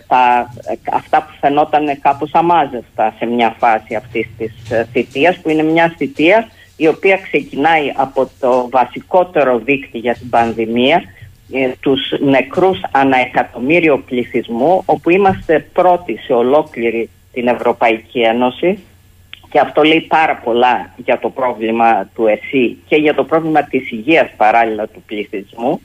τα, ε, αυτά που φαινόταν κάπως αμάζευτα σε μια φάση αυτής της ε, θητείας που είναι μια θητεία η οποία ξεκινάει από το βασικότερο δίκτυο για την πανδημία τους νεκρούς ανά εκατομμύριο πληθυσμού όπου είμαστε πρώτοι σε ολόκληρη την Ευρωπαϊκή Ένωση. Και αυτό λέει πάρα πολλά για το πρόβλημα του ΕΣΥ και για το πρόβλημα της υγείας παράλληλα του πληθυσμού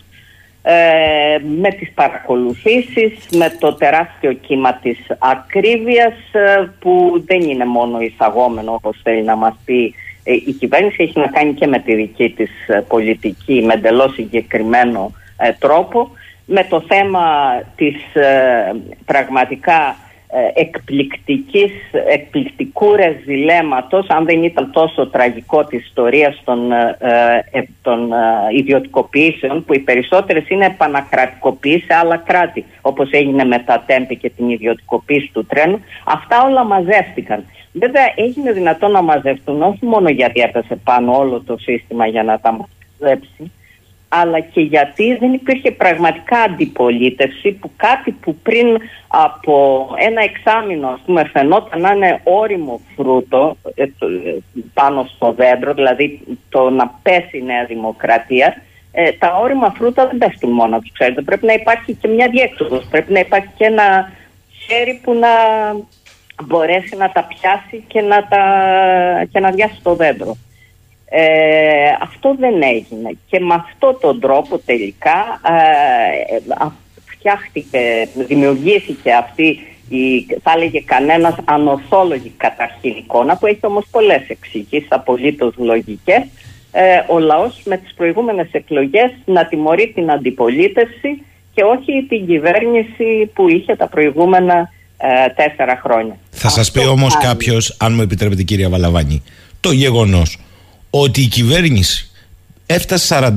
ε, με τις παρακολουθήσεις, με το τεράστιο κύμα της ακρίβειας ε, που δεν είναι μόνο εισαγόμενο όπως θέλει να μας πει ε, η κυβέρνηση. Έχει να κάνει και με τη δική της ε, πολιτική με εντελώς συγκεκριμένο τρόπο. Με το θέμα της πραγματικά ε, εκπληκτικής, εκπληκτικού ρεζιλέματος αν δεν ήταν τόσο τραγικό της ιστορίας των, ε, ε, των ε, ιδιωτικοποιήσεων που οι περισσότερες είναι επανακρατικοποίηση σε άλλα κράτη όπως έγινε με τα τέμπη και την ιδιωτικοποίηση του τρένου. Αυτά όλα μαζεύτηκαν. Βέβαια έγινε δυνατό να μαζευτούν όχι μόνο γιατί έπεσε πάνω όλο το σύστημα για να τα μαζέψει αλλά και γιατί δεν υπήρχε πραγματικά αντιπολίτευση που κάτι που πριν από ένα εξάμεινο ας πούμε, φαινόταν να είναι όριμο φρούτο ε, ε, πάνω στο δέντρο, δηλαδή το να πέσει η Νέα Δημοκρατία, ε, τα όρημα φρούτα δεν πέφτουν μόνο τους, ξέρετε. Πρέπει να υπάρχει και μια διέξοδος, πρέπει να υπάρχει και ένα χέρι που να μπορέσει να τα πιάσει και να, τα, και να διάσει το δέντρο. Ε, αυτό δεν έγινε. Και με αυτόν τον τρόπο τελικά ε, φτιάχτηκε, δημιουργήθηκε αυτή η, θα έλεγε κανένας ανορθόλογη καταρχήν εικόνα που έχει όμως πολλές εξηγήσεις απολύτως λογικές. Ε, ο λαός με τις προηγούμενες εκλογές να τιμωρεί την αντιπολίτευση και όχι την κυβέρνηση που είχε τα προηγούμενα ε, τέσσερα χρόνια. Θα σας πει όμως κάποιος, αν μου επιτρέπετε κυρία Βαλαβάνη, το γεγονός ότι η κυβέρνηση έφτασε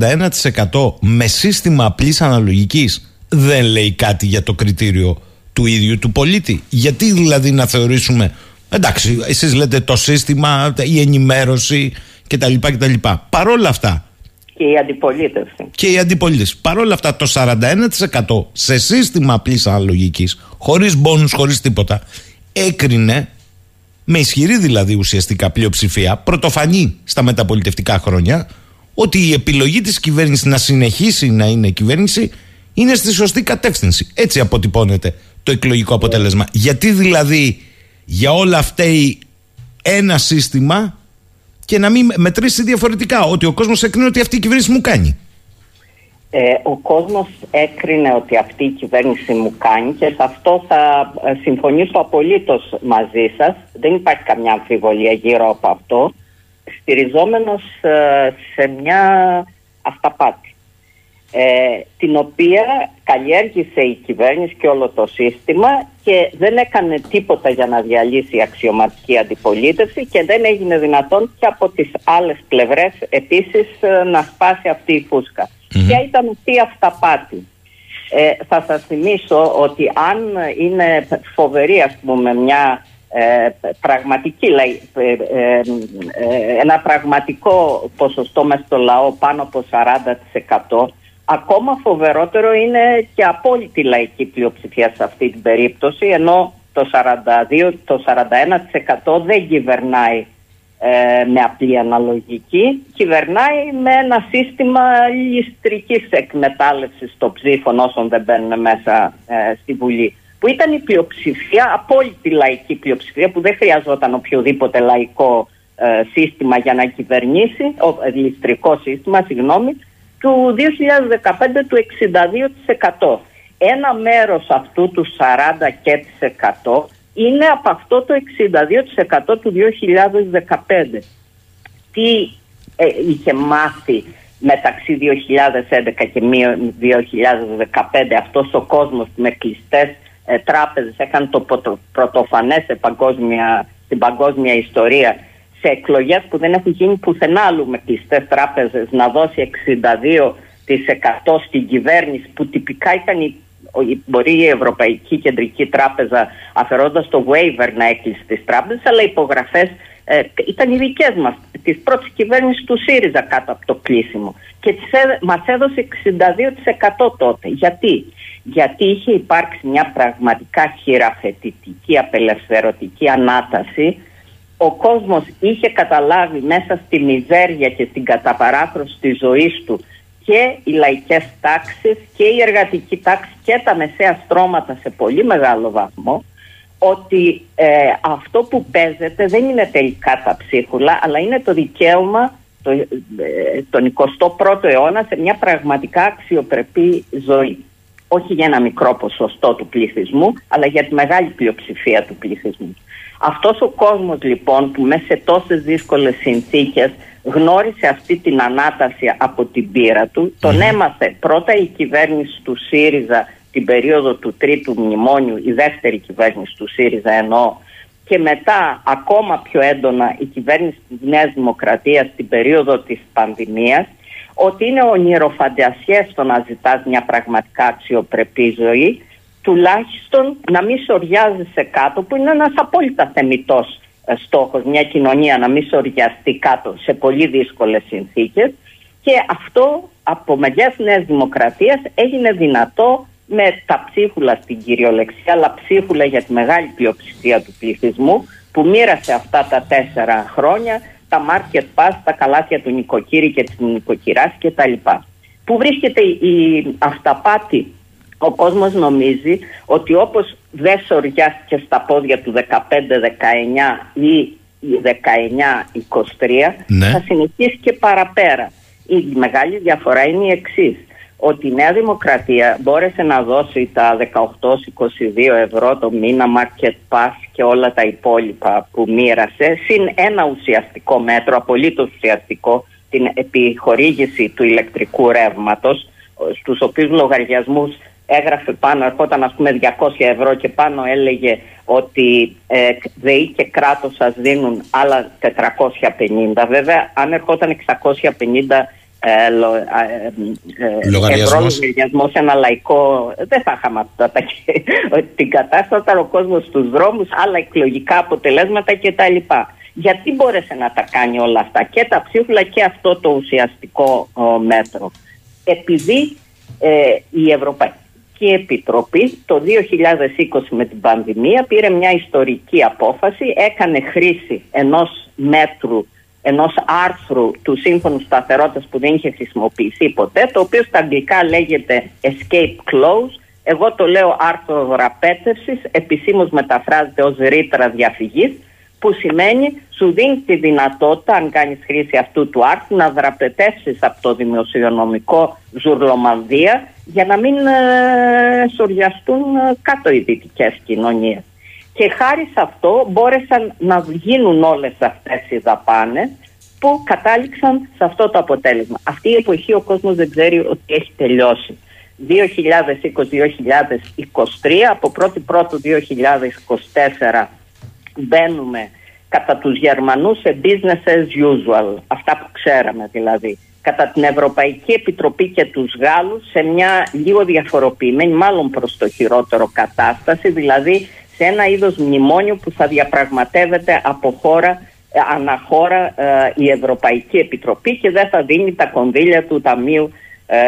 41% με σύστημα απλής αναλογικής δεν λέει κάτι για το κριτήριο του ίδιου του πολίτη. Γιατί δηλαδή να θεωρήσουμε εντάξει εσείς λέτε το σύστημα, η ενημέρωση κτλ. κτλ. Παρόλα αυτά και η αντιπολίτευση. Και η αντιπολίτευση. Παρ' όλα αυτά, το 41% σε σύστημα απλής αναλογικής, χωρίς μπόνους, χωρίς τίποτα, έκρινε με ισχυρή δηλαδή ουσιαστικά πλειοψηφία, πρωτοφανή στα μεταπολιτευτικά χρόνια, ότι η επιλογή της κυβέρνησης να συνεχίσει να είναι κυβέρνηση είναι στη σωστή κατεύθυνση. Έτσι αποτυπώνεται το εκλογικό αποτέλεσμα. Γιατί δηλαδή για όλα αυτά ένα σύστημα και να μην μετρήσει διαφορετικά. Ότι ο κόσμος έκρινε ότι αυτή η κυβέρνηση μου κάνει. Ε, ο κόσμος έκρινε ότι αυτή η κυβέρνηση μου κάνει και σε αυτό θα ε, συμφωνήσω απολύτως μαζί σας. Δεν υπάρχει καμιά αμφιβολία γύρω από αυτό. Στηριζόμενος ε, σε μια αυταπάτη. Ε, την οποία καλλιέργησε η κυβέρνηση και όλο το σύστημα και δεν έκανε τίποτα για να διαλύσει η αξιωματική αντιπολίτευση και δεν έγινε δυνατόν και από τις άλλες πλευρές επίσης να σπάσει αυτή η φούσκα. Ποια ήταν αυτή η αυταπάτη; Ε, θα σας θυμίσω ότι αν είναι φοβερή ας πούμε μια ε, πραγματική, ε, ε, ένα πραγματικό ποσοστό μέσα στο λαό πάνω από 40% ακόμα φοβερότερο είναι και απόλυτη λαϊκή πλειοψηφία σε αυτή την περίπτωση ενώ το 42, το 41% δεν κυβερνάει ε, με απλή αναλογική κυβερνάει με ένα σύστημα ληστρικής εκμετάλλευσης των ψήφων όσων δεν μπαίνουν μέσα ε, στη Βουλή που ήταν η πλειοψηφία, απόλυτη λαϊκή πλειοψηφία που δεν χρειαζόταν οποιοδήποτε λαϊκό ε, σύστημα για να κυβερνήσει, ο, ε, ληστρικό σύστημα, συγγνώμη, του 2015 του 62%. Ένα μέρος αυτού του 40% είναι από αυτό το 62% του 2015. Τι ε, είχε μάθει μεταξύ 2011 και 2015 αυτός ο κόσμος με κλειστές ε, τράπεζες έκανε το πρωτοφανές σε παγκόσμια, στην παγκόσμια ιστορία σε εκλογές που δεν έχουν γίνει πουθενά άλλου με κλειστές τράπεζες να δώσει 62% στην κυβέρνηση που τυπικά ήταν η μπορεί η Ευρωπαϊκή Κεντρική Τράπεζα αφαιρώντας το waiver να έκλεισε τις τράπεζες αλλά οι υπογραφές ε, ήταν οι δικές μας της πρώτης κυβέρνησης του ΣΥΡΙΖΑ κάτω από το κλείσιμο και μα μας έδωσε 62% τότε. Γιατί; Γιατί είχε υπάρξει μια πραγματικά χειραφετητική απελευθερωτική ανάταση ο κόσμος είχε καταλάβει μέσα στη μιζέρια και στην καταπαράθρωση της ζωής του και οι λαϊκές τάξεις και η εργατική τάξη και τα μεσαία στρώματα σε πολύ μεγάλο βαθμό ότι ε, αυτό που παίζεται δεν είναι τελικά τα ψίχουλα αλλά είναι το δικαίωμα το, ε, τον 21ο αιώνα σε μια πραγματικά αξιοπρεπή ζωή. Όχι για ένα μικρό ποσοστό του πληθυσμού αλλά για τη μεγάλη πλειοψηφία του πληθυσμού. Αυτός ο κόσμος λοιπόν που μέσα σε τόσες δύσκολες συνθήκες γνώρισε αυτή την ανάταση από την πείρα του. Τον έμαθε πρώτα η κυβέρνηση του ΣΥΡΙΖΑ την περίοδο του τρίτου μνημόνιου, η δεύτερη κυβέρνηση του ΣΥΡΙΖΑ εννοώ, και μετά ακόμα πιο έντονα η κυβέρνηση της Νέας Δημοκρατίας την περίοδο της πανδημίας, ότι είναι ονειροφαντασιές το να ζητάς μια πραγματικά αξιοπρεπή ζωή, τουλάχιστον να μην σοριάζεσαι κάτω, που είναι ένας απόλυτα θεμητός ε, στόχος μια κοινωνία να μην σοριαστεί κάτω σε πολύ δύσκολες συνθήκες και αυτό από μεριάς Νέας Δημοκρατίας έγινε δυνατό με τα ψίχουλα στην κυριολεξία αλλά ψίχουλα για τη μεγάλη πλειοψηφία του πληθυσμού που μοίρασε αυτά τα τέσσερα χρόνια τα market pass, τα καλάθια του νοικοκύρη και της νοικοκυράς κτλ. Πού βρίσκεται η αυταπάτη ο κόσμος νομίζει ότι όπως δεν σοριάστηκε στα πόδια του 15-19 ή 19-23 ναι. θα συνεχίσει και παραπέρα. Η μεγάλη διαφορά είναι η εξής. Ότι η Νέα Δημοκρατία μπόρεσε να δώσει τα 18-22 ευρώ το μήνα market pass και όλα τα υπόλοιπα που μοίρασε συν ένα ουσιαστικό μέτρο, απολύτως ουσιαστικό, την επιχορήγηση του ηλεκτρικού ρεύματος στους οποίους λογαριασμούς έγραφε πάνω, ερχόταν ας πούμε 200 ευρώ και πάνω έλεγε ότι ε, ΔΕΗ και κράτος σας δίνουν άλλα 450. Βέβαια, αν ερχόταν 650 ε, ε, ε, λογαριασμός. ευρώ σε ένα λαϊκό δεν θα είχαμε αυτά την κατάσταση όταν ο κόσμος στους δρόμους άλλα εκλογικά αποτελέσματα κτλ. Γιατί μπόρεσε να τα κάνει όλα αυτά; Και τα ψήφουλα και αυτό το ουσιαστικό μέτρο. Επειδή ε, η Ευρωπαϊκή Ευρωπαϊκή Επιτροπή το 2020 με την πανδημία πήρε μια ιστορική απόφαση, έκανε χρήση ενός μέτρου ενός άρθρου του Σύμφωνου Σταθερότητας που δεν είχε χρησιμοποιηθεί ποτέ, το οποίο στα αγγλικά λέγεται Escape Clause, εγώ το λέω άρθρο δραπέτευσης, επισήμως μεταφράζεται ως ρήτρα διαφυγής, που σημαίνει σου δίνει τη δυνατότητα, αν κάνεις χρήση αυτού του άρθρου, να δραπετεύσεις από το δημοσιονομικό ζουρλομανδία για να μην ε, σοριαστούν ε, κάτω οι δυτικές κοινωνίες. Και χάρη σε αυτό μπόρεσαν να γίνουν όλες αυτές οι δαπάνες που κατάληξαν σε αυτό το αποτέλεσμα. Αυτή η εποχή ο κόσμος δεν ξέρει ότι έχει τελειώσει. 2020-2023, από 1η Πρώτου 2024 μπαίνουμε κατά τους Γερμανούς σε business as usual, αυτά που ξέραμε δηλαδή. Κατά την Ευρωπαϊκή Επιτροπή και τους Γάλλους σε μια λίγο διαφοροποιημένη, μάλλον προς το χειρότερο κατάσταση, δηλαδή σε ένα είδος μνημόνιο που θα διαπραγματεύεται από χώρα ε, αναχώρα ε, η Ευρωπαϊκή Επιτροπή και δεν θα δίνει τα κονδύλια του Ταμείου ε,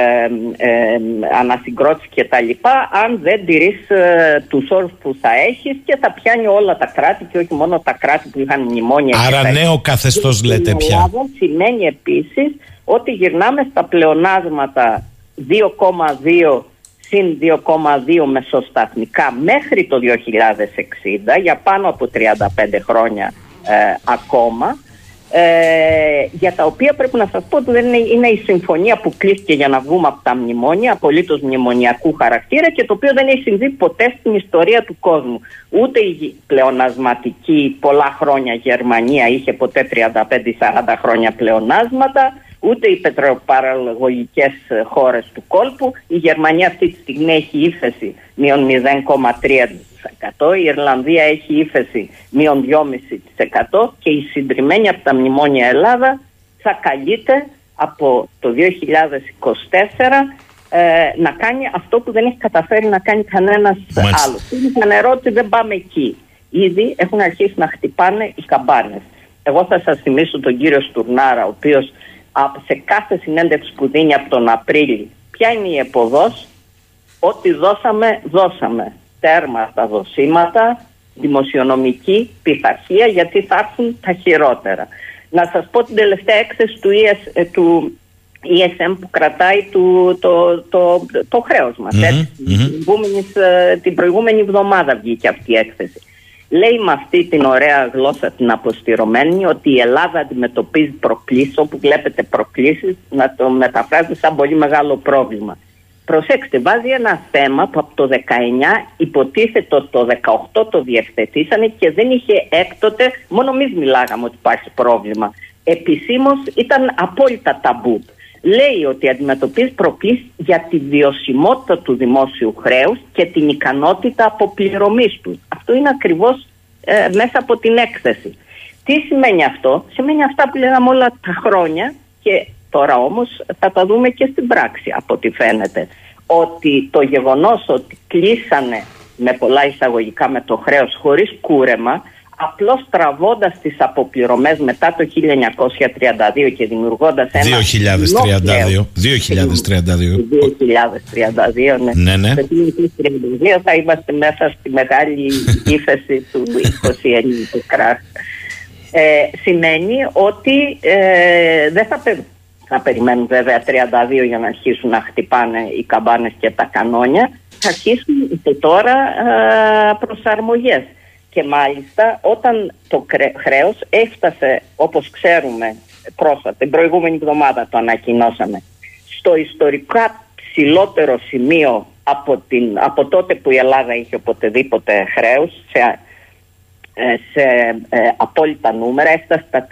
ε, ανασυγκρότηση και τα λοιπά αν δεν τηρείς ε, τους όρους που θα έχεις και θα πιάνει όλα τα κράτη και όχι μόνο τα κράτη που είχαν μνημόνια Άρα νέο καθεστώς λέτε πια. Σημαίνει επίσης ότι γυρνάμε στα πλεονάσματα 2,2 συν 2,2 μεσοσταθμικά μέχρι το 2060 για πάνω από 35 χρόνια ε, ακόμα ε, για τα οποία πρέπει να σας πω ότι δεν είναι, είναι η συμφωνία που κλείστηκε για να βγούμε από τα μνημόνια, απολύτως μνημονιακού χαρακτήρα και το οποίο δεν έχει συμβεί ποτέ στην ιστορία του κόσμου. Ούτε η πλεονασματική πολλά χρόνια Γερμανία είχε ποτέ 35-40 χρόνια πλεονάσματα, ούτε οι πετροπαραγωγικές χώρες του κόλπου. Η Γερμανία αυτή τη στιγμή έχει ύφεση μείον 0,3%, η Ιρλανδία έχει ύφεση μείον 2,5% και η συντριμμένη από τα μνημόνια Ελλάδα θα καλείται από το 2024 ε, να κάνει αυτό που δεν έχει καταφέρει να κάνει κανένας άλλος. Είναι φανερό ότι δεν πάμε εκεί. Ήδη έχουν αρχίσει να χτυπάνε οι καμπάνες. Εγώ θα σας θυμίσω τον κύριο Στουρνάρα, ο οποίος σε κάθε συνέντευξη που δίνει από τον Απρίλη ποια είναι η εποδός; Ό,τι δώσαμε, δώσαμε τέρμα στα δοσήματα δημοσιονομική πειθαρχία γιατί θα έρθουν τα χειρότερα. Να σας πω την τελευταία έκθεση του, ES, ε, του ESM που κρατάει το, το, το, το χρέος μας. Ε, την προηγούμενη εβδομάδα βγήκε αυτή η έκθεση. Λέει με αυτή την ωραία γλώσσα την αποστηρωμένη ότι η Ελλάδα αντιμετωπίζει προκλήσεις, όπου βλέπετε προκλήσεις, να το μεταφράζετε σαν πολύ μεγάλο πρόβλημα. Προσέξτε, βάζει ένα θέμα που από το 19 υποτίθεται ότι το 18 το διευθετήσανε και δεν είχε έκτοτε, μόνο εμείς μιλάγαμε ότι υπάρχει πρόβλημα. Επισήμως ήταν απόλυτα ταμπού. Λέει ότι αντιμετωπίζει προκλήσεις για τη βιωσιμότητα του δημόσιου χρέους και την ικανότητα αποπληρωμής τους. Αυτό είναι ακριβώς ε, μέσα από την έκθεση. Τι σημαίνει αυτό, σημαίνει αυτά που λέγαμε όλα τα χρόνια και Τώρα όμως θα τα δούμε και στην πράξη από ό,τι φαίνεται. Ότι το γεγονός ότι κλείσανε με πολλά εισαγωγικά με το χρέος χωρίς κούρεμα απλώς τραβώντας τις αποπληρωμές μετά το 1932 και δημιουργώντας ένα... 2032. 2032. 2032, ναι. Ναι, ναι. Το 2032 θα είμαστε μέσα στη μεγάλη ύφεση του 20 του κράχ. Ε, σημαίνει ότι ε, δεν θα θα περιμένουν βέβαια 32 για να αρχίσουν να χτυπάνε οι καμπάνες και τα κανόνια. Θα αρχίσουν και τώρα ε, προσαρμογές. Και μάλιστα όταν το χρέος έφτασε όπως ξέρουμε πρόσφατα, την προηγούμενη εβδομάδα το ανακοινώσαμε, στο ιστορικά ψηλότερο σημείο από, την, από τότε που η Ελλάδα είχε οποτεδήποτε χρέος σε, ε, σε ε, απόλυτα νούμερα έφτασε στα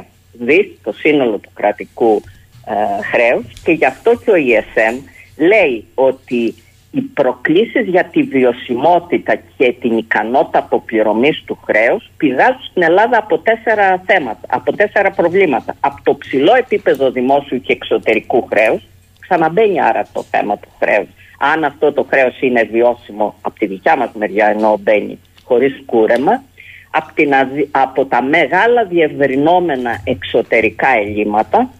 403 δις το σύνολο του κρατικού ε, χρέους και γι' αυτό και ο ESM λέει ότι οι προκλήσεις για τη βιωσιμότητα και την ικανότητα αποπληρωμής του χρέους πηγάζουν στην Ελλάδα από τέσσερα θέματα, από τέσσερα προβλήματα. Από το ψηλό επίπεδο δημόσιου και εξωτερικού χρέους, ξαναμπαίνει άρα το θέμα του χρέους. Αν αυτό το χρέος είναι βιώσιμο από τη δικιά μας μεριά ενώ μπαίνει χωρίς κούρεμα, από, την, από τα μεγάλα διευρυνόμενα εξωτερικά ελλείμματα,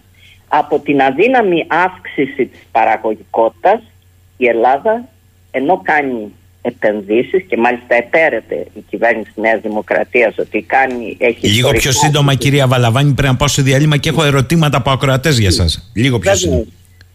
από την αδύναμη αύξηση της παραγωγικότητας, η Ελλάδα ενώ κάνει επενδύσεις και μάλιστα επέρεται η κυβέρνηση Νέας Δημοκρατίας ότι κάνει... Έχει Λίγο πιο σύντομα κυρία Βαλαβάνη πρέπει να πάω σε διάλειμμα και έχω ερωτήματα από ακροατές για σας. Λίγο πιο σύντομα.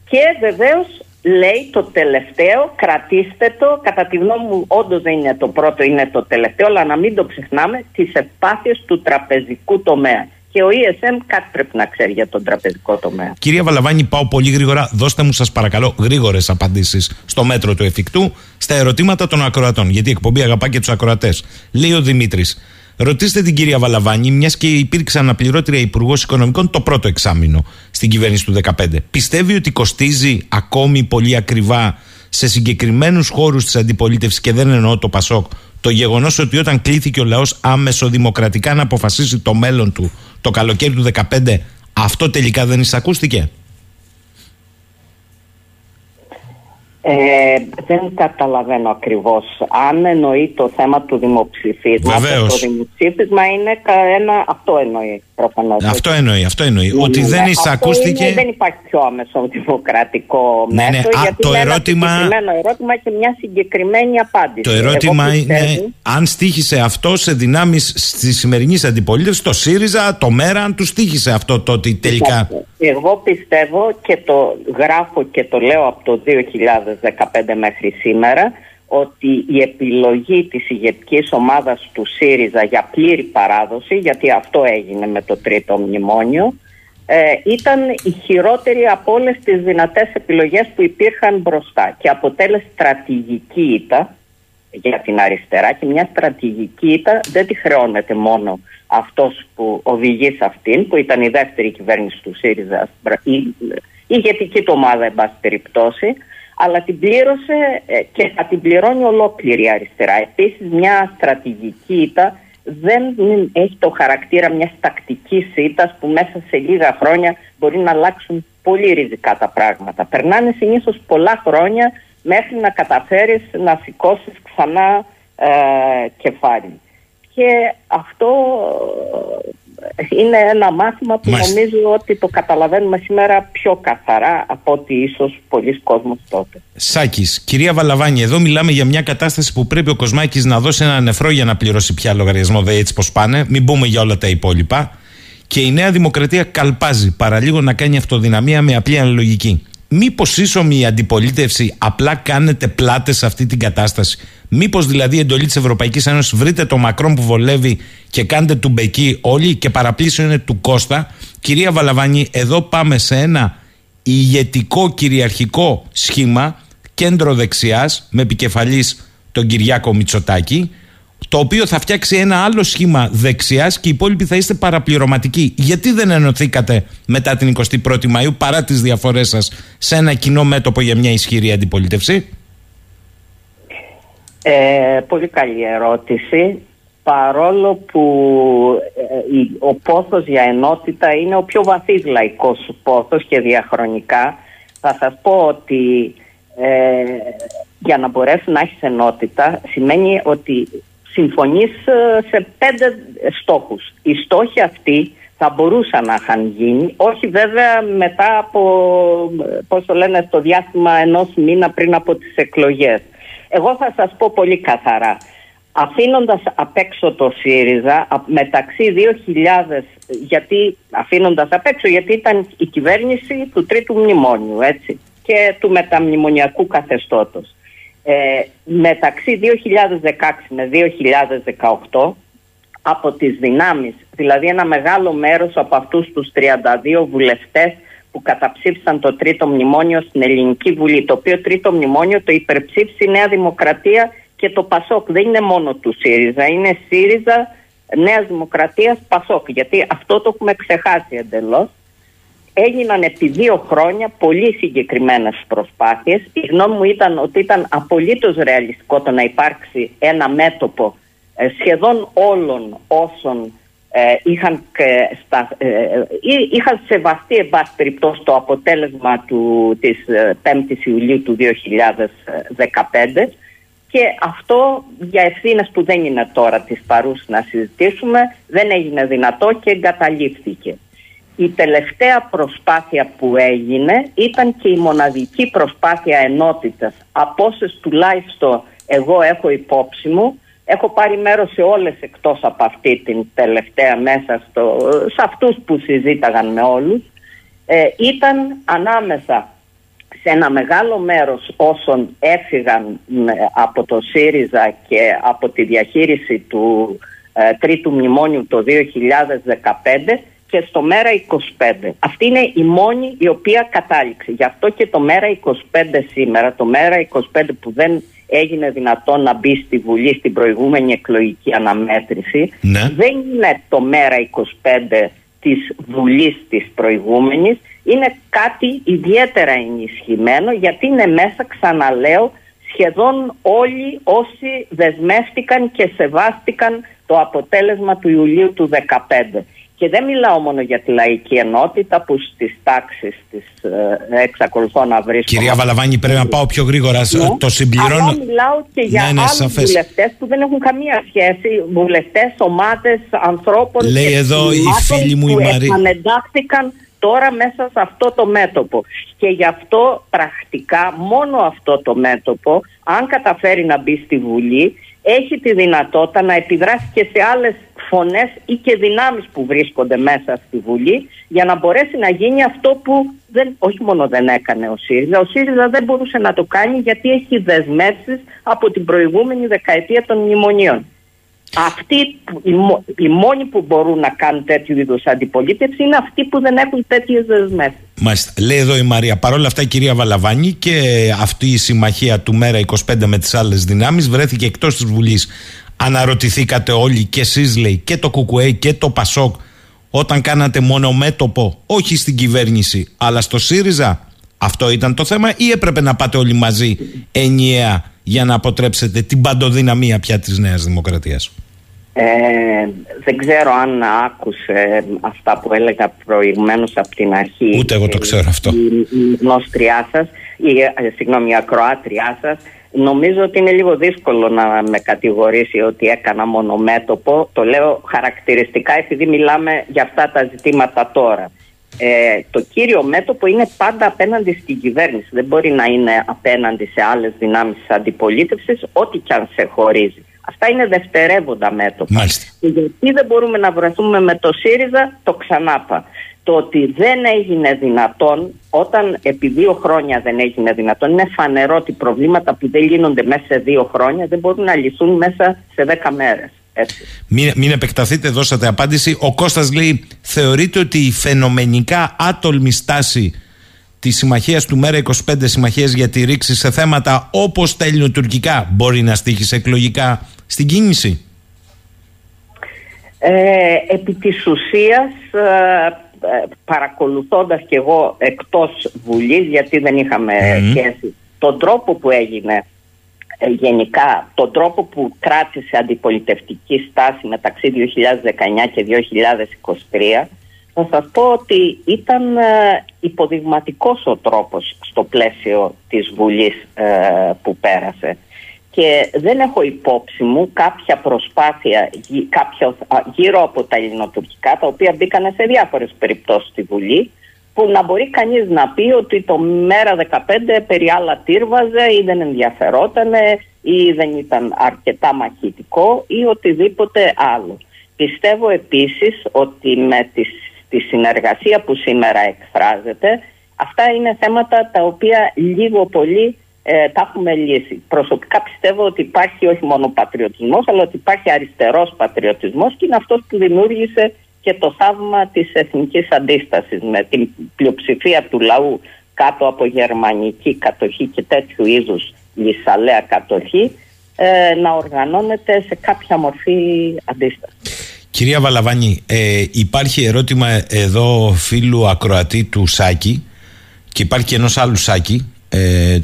Και βεβαίως λέει το τελευταίο, κρατήστε το, κατά τη γνώμη μου όντως δεν είναι το πρώτο, είναι το τελευταίο, αλλά να μην το ξεχνάμε, τις ευπάθειες του τραπεζικού τομέα και ο ESM κάτι πρέπει να ξέρει για τον τραπεζικό τομέα. Κυρία Βαλαβάνη, πάω πολύ γρήγορα. Δώστε μου, σας παρακαλώ, γρήγορες απαντήσεις στο μέτρο του εφικτού στα ερωτήματα των ακροατών. Γιατί η εκπομπή αγαπά και τους ακροατές. Λέει ο Δημήτρης, ρωτήστε την κυρία Βαλαβάνη, μιας και υπήρξε αναπληρώτρια υπουργός Οικονομικών το πρώτο εξάμεινο στην κυβέρνηση του 2015. Πιστεύει ότι κοστίζει ακόμη πολύ ακριβά σε συγκεκριμένους χώρους της αντιπολίτευσης και δεν εννοώ το Πασόκ το γεγονός ότι όταν κλήθηκε ο λαός άμεσο δημοκρατικά να αποφασίσει το μέλλον του το καλοκαίρι του 2015, αυτό τελικά δεν εισακούστηκε; Ε, δεν καταλαβαίνω ακριβώς αν εννοεί το θέμα του δημοψηφίσματος. Το δημοψήφισμα είναι ένα αυτό εννοεί προφανώς αυτό εννοεί, αυτό εννοεί ναι, ότι ναι, δεν εισακούστηκε δεν υπάρχει πιο άμεσο δημοκρατικό ναι, ναι. μέσο γιατί το είναι ερώτημα... ένα συγκεκριμένο ερώτημα και μια συγκεκριμένη απάντηση το ερώτημα είναι αν στήχησε αυτό σε δυνάμεις στη σημερινής αντιπολίτευσης το ΣΥΡΙΖΑ, το ΜΕΡΑ αν τους στήχησε αυτό το ότι τελικά εγώ πιστεύω και το γράφω και το λέω από το 2015 μέχρι σήμερα ότι η επιλογή της ηγετικής ομάδας του ΣΥΡΙΖΑ για πλήρη παράδοση, γιατί αυτό έγινε με το τρίτο μνημόνιο, ε, ήταν η χειρότερη από όλες τις δυνατές επιλογές που υπήρχαν μπροστά και αποτέλεσε στρατηγική ήττα για την αριστερά και μια στρατηγική ήττα δεν τη χρεώνεται μόνο αυτός που οδηγεί σε αυτήν που ήταν η δεύτερη κυβέρνηση του ΣΥΡΙΖΑ η ηγετική του ομάδα εν πάση περιπτώσει αλλά την πλήρωσε ε, και θα την πληρώνει ολόκληρη η αριστερά. Επίσης μια στρατηγική ήττα δεν έχει το χαρακτήρα μιας τακτικής ήττας που μέσα σε λίγα χρόνια μπορεί να αλλάξουν πολύ ριζικά τα πράγματα. Περνάνε συνήθως πολλά χρόνια μέχρι να καταφέρεις να σηκώσεις ξανά ε, κεφάλι. Και αυτό είναι ένα μάθημα που νομίζω ότι το καταλαβαίνουμε σήμερα πιο καθαρά από ότι ίσως πολλοί κόσμος τότε. Σάκης, κυρία Βαλαβάνη, εδώ μιλάμε για μια κατάσταση που πρέπει ο Κοσμάκης να δώσει ένα νεφρό για να πληρώσει πια λογαριασμό, δεν έτσι πως πάνε, μην πούμε για όλα τα υπόλοιπα. Και η Νέα Δημοκρατία καλπάζει παραλίγο να κάνει αυτοδυναμία με απλή αναλογική. Μήπως ίσομη η αντιπολίτευση απλά κάνετε πλάτες σε αυτή την κατάσταση; Μήπως δηλαδή η εντολή της Ευρωπαϊκής Ένωσης βρείτε το μακρόν που βολεύει και κάντε του μπεκί όλοι και παραπλήσιο είναι του Κώστα; Κυρία Βαλαβάνη, εδώ πάμε σε ένα ηγετικό κυριαρχικό σχήμα κέντρο δεξιάς με επικεφαλής τον Κυριάκο Μητσοτάκη το οποίο θα φτιάξει ένα άλλο σχήμα δεξιάς και οι υπόλοιποι θα είστε παραπληρωματικοί. Γιατί δεν ενωθήκατε μετά την 21η Μαου παρά τις διαφορές σας σε ένα κοινό μέτωπο για μια ισχυρή αντιπολίτευση; Ε, πολύ καλή ερώτηση. Παρόλο που ε, ο πόθος για ενότητα είναι ο πιο βαθύς λαϊκός πόθος και διαχρονικά, θα σας πω ότι ε, για να μπορέσει να έχεις ενότητα σημαίνει ότι συμφωνείς ε, σε πέντε στόχους. Οι στόχοι αυτοί θα μπορούσαν να είχαν γίνει, όχι βέβαια μετά από, πώς το λένε, στο διάστημα ενός μήνα πριν από τις εκλογές. Εγώ θα σας πω πολύ καθαρά. Αφήνοντας απ' έξω το ΣΥΡΙΖΑ, μεταξύ 2000, γιατί, αφήνοντας απ' έξω γιατί ήταν η κυβέρνηση του τρίτου μνημόνιου, έτσι, και του μεταμνημονιακού καθεστώτος. Ε, μεταξύ 2016 με 2018 από τις δυνάμεις, δηλαδή ένα μεγάλο μέρος από αυτούς τους 32 βουλευτές που καταψήφισαν το τρίτο μνημόνιο στην Ελληνική Βουλή, το οποίο τρίτο μνημόνιο το υπερψήφισε η Νέα Δημοκρατία και το ΠΑΣΟΚ. Δεν είναι μόνο του ΣΥΡΙΖΑ, είναι ΣΥΡΙΖΑ, Νέας Δημοκρατίας, ΠΑΣΟΚ, γιατί αυτό το έχουμε ξεχάσει εντελώς έγιναν επί δύο χρόνια πολύ συγκεκριμένες προσπάθειες. Η γνώμη μου ήταν ότι ήταν απολύτως ρεαλιστικό το να υπάρξει ένα μέτωπο ε, σχεδόν όλων όσων ε, είχαν, στα, ε, είχαν σεβαστεί εν πάση περιπτώσει το αποτέλεσμα του, της 5ης Ιουλίου του 2015 και αυτό για ευθύνες που δεν είναι τώρα τις παρούς να συζητήσουμε δεν έγινε δυνατό και εγκαταλείφθηκε η τελευταία προσπάθεια που έγινε ήταν και η μοναδική προσπάθεια ενότητας από όσες τουλάχιστον εγώ έχω υπόψη μου Έχω πάρει μέρος σε όλες εκτός από αυτή την τελευταία μέσα στο, σε αυτούς που συζήταγαν με όλους. Ε, ήταν ανάμεσα σε ένα μεγάλο μέρος όσων έφυγαν από το ΣΥΡΙΖΑ και από τη διαχείριση του ε, τρίτου μνημόνιου το 2015 και στο ΜΕΡΑ 25. Αυτή είναι η μόνη η οποία κατάληξε. Γι' αυτό και το ΜΕΡΑ 25 σήμερα, το ΜΕΡΑ 25 που δεν έγινε δυνατό να μπει στη Βουλή στην προηγούμενη εκλογική αναμέτρηση, Ναι. δεν είναι το ΜΕΡΑ 25 της Βουλής της προηγούμενης, είναι κάτι ιδιαίτερα ενισχυμένο γιατί είναι μέσα, ξαναλέω, σχεδόν όλοι όσοι δεσμεύτηκαν και σεβάστηκαν το αποτέλεσμα του Ιουλίου του 2015. Και δεν μιλάω μόνο για τη λαϊκή ενότητα που στις τάξεις της ε, εξακολουθώ να βρίσκω. Κυρία Βαλαβάνη, πρέπει να πάω πιο γρήγορα. Ναι. Το συμπληρώνω. Αλλά μιλάω και για Ναι, ναι, άλλους σαφές. βουλευτές που δεν έχουν καμία σχέση. Βουλευτές, ομάδες, ανθρώπων Λέει και εδώ η κινημάτων φίλη μου η που Μαρή- επανεντάχθηκαν τώρα μέσα σε αυτό το μέτωπο. Και γι' αυτό πρακτικά μόνο αυτό το μέτωπο, αν καταφέρει να μπει στη Βουλή, έχει τη δυνατότητα να επιδράσει και σε άλλες φωνές ή και δυνάμεις που βρίσκονται μέσα στη Βουλή για να μπορέσει να γίνει αυτό που δεν, όχι μόνο δεν έκανε ο ΣΥΡΙΖΑ, ο ΣΥΡΙΖΑ δεν μπορούσε να το κάνει γιατί έχει δεσμεύσεις από την προηγούμενη δεκαετία των μνημονίων. Αυτοί, που- οι, μο- οι μόνοι που μπορούν να κάνουν τέτοιου είδους αντιπολίτευση είναι αυτοί που δεν έχουν τέτοιες δεσμεύσεις. Μάλιστα. Λέει εδώ η Μαρία. Παρ' όλα αυτά, η κυρία Βαλαβάνη και αυτή η συμμαχία του ΜΕΡΑ 25 με τις άλλες δυνάμεις βρέθηκε εκτός της Βουλής. Αναρωτηθήκατε όλοι και εσείς, λέει, και το ΚΚΕ και το ΠΑΣΟΚ, όταν κάνατε μόνο μέτωπο, όχι στην κυβέρνηση, αλλά στο ΣΥΡΙΖΑ. Αυτό ήταν το θέμα, ή έπρεπε να πάτε όλοι μαζί ενιαία για να αποτρέψετε την παντοδυναμία πια της Νέας Δημοκρατίας; Ε, δεν ξέρω αν άκουσε αυτά που έλεγα προηγουμένως από την αρχή. Ούτε εγώ το ε, ξέρω αυτό. Η, η γνώστριά σας, η, ε, συγγνώμη, η ακροάτριά σας. Νομίζω ότι είναι λίγο δύσκολο να με κατηγορήσει ότι έκανα μονομέτωπο. Το λέω χαρακτηριστικά επειδή μιλάμε για αυτά τα ζητήματα τώρα. Ε, το κύριο μέτωπο είναι πάντα απέναντι στην κυβέρνηση. Δεν μπορεί να είναι απέναντι σε άλλες δυνάμεις της αντιπολίτευσης, ό,τι και αν σε χωρίζει. Αυτά είναι δευτερεύοντα μέτωπα. Μάλιστα. Και γιατί δεν μπορούμε να βρεθούμε με το ΣΥΡΙΖΑ, το ξανάπα. Το ότι δεν έγινε δυνατόν, όταν επί δύο χρόνια δεν έγινε δυνατόν, είναι φανερό ότι προβλήματα που δεν λύνονται μέσα σε δύο χρόνια δεν μπορούν να λυθούν μέσα σε δέκα μέρες. Έτσι. Μην, μην επεκταθείτε, δώσατε απάντηση. Ο Κώστας λέει, θεωρείτε ότι η φαινομενικά άτολμη στάση της συμμαχίας του ΜΕΡΑ 25 συμμαχία για τη ρήξη σε θέματα όπως τα ελληνοτουρκικά μπορεί να στήχει εκλογικά στην κίνηση. Ε, επί της ουσίας ε, ε, παρακολουθώντας και εγώ εκτός Βουλής γιατί δεν είχαμε Μμμ. σχέση τον τρόπο που έγινε ε, γενικά τον τρόπο που κράτησε αντιπολιτευτική στάση μεταξύ 2019 και 2023 θα σας πω ότι ήταν ε, υποδειγματικός ο τρόπος στο πλαίσιο της Βουλής ε, που πέρασε και δεν έχω υπόψη μου κάποια προσπάθεια γυ- κάποιος, α, γύρω από τα ελληνοτουρκικά τα οποία μπήκαν σε διάφορες περιπτώσεις στη Βουλή που να μπορεί κανείς να πει ότι το μέρα 15 περί άλλα τύρβαζε ή δεν ενδιαφερόταν ή δεν ήταν αρκετά μαχητικό ή οτιδήποτε άλλο. Πιστεύω επίσης ότι με τη, τη συνεργασία που σήμερα εκφράζεται αυτά είναι θέματα τα οποία λίγο πολύ ε, τα έχουμε λύσει. Προσωπικά πιστεύω ότι υπάρχει όχι μόνο πατριωτισμός αλλά ότι υπάρχει αριστερός πατριωτισμός και είναι αυτός που δημιούργησε και το θαύμα της εθνικής αντίστασης με την πλειοψηφία του λαού κάτω από γερμανική κατοχή και τέτοιου είδους λυσαλέα κατοχή ε, να οργανώνεται σε κάποια μορφή αντίστασης. Κυρία Βαλαβάνη, ε, υπάρχει ερώτημα εδώ φίλου ακροατή του Σάκη και υπάρχει και ενός άλλου Σάκη. Ε, ε,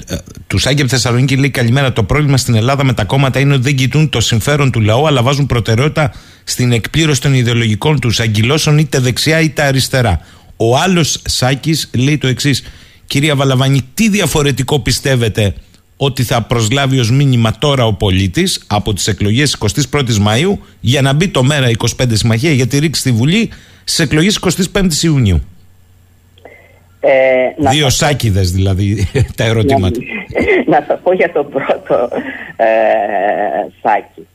του Σάκη από Θεσσαλονίκη λέει καλημέρα. Το πρόβλημα στην Ελλάδα με τα κόμματα είναι ότι δεν κοιτούν το συμφέρον του λαού, αλλά βάζουν προτεραιότητα στην εκπλήρωση των ιδεολογικών τους αγκυλώσεων είτε δεξιά είτε αριστερά. Ο άλλος Σάκης λέει το εξής. Κυρία Βαλαβάνη, τι διαφορετικό πιστεύετε ότι θα προσλάβει ως μήνυμα τώρα ο πολίτης από τις εκλογές 21ης Μαΐου για να μπει το μέρα 25 συμμαχία για τη ρήξη στη Βουλή στις εκλογές 25 Ιουνίου. Ε, Δύο σας... σάκιδες δηλαδή τα ερωτήματα. να, να σας πω για το πρώτο ε, σάκι.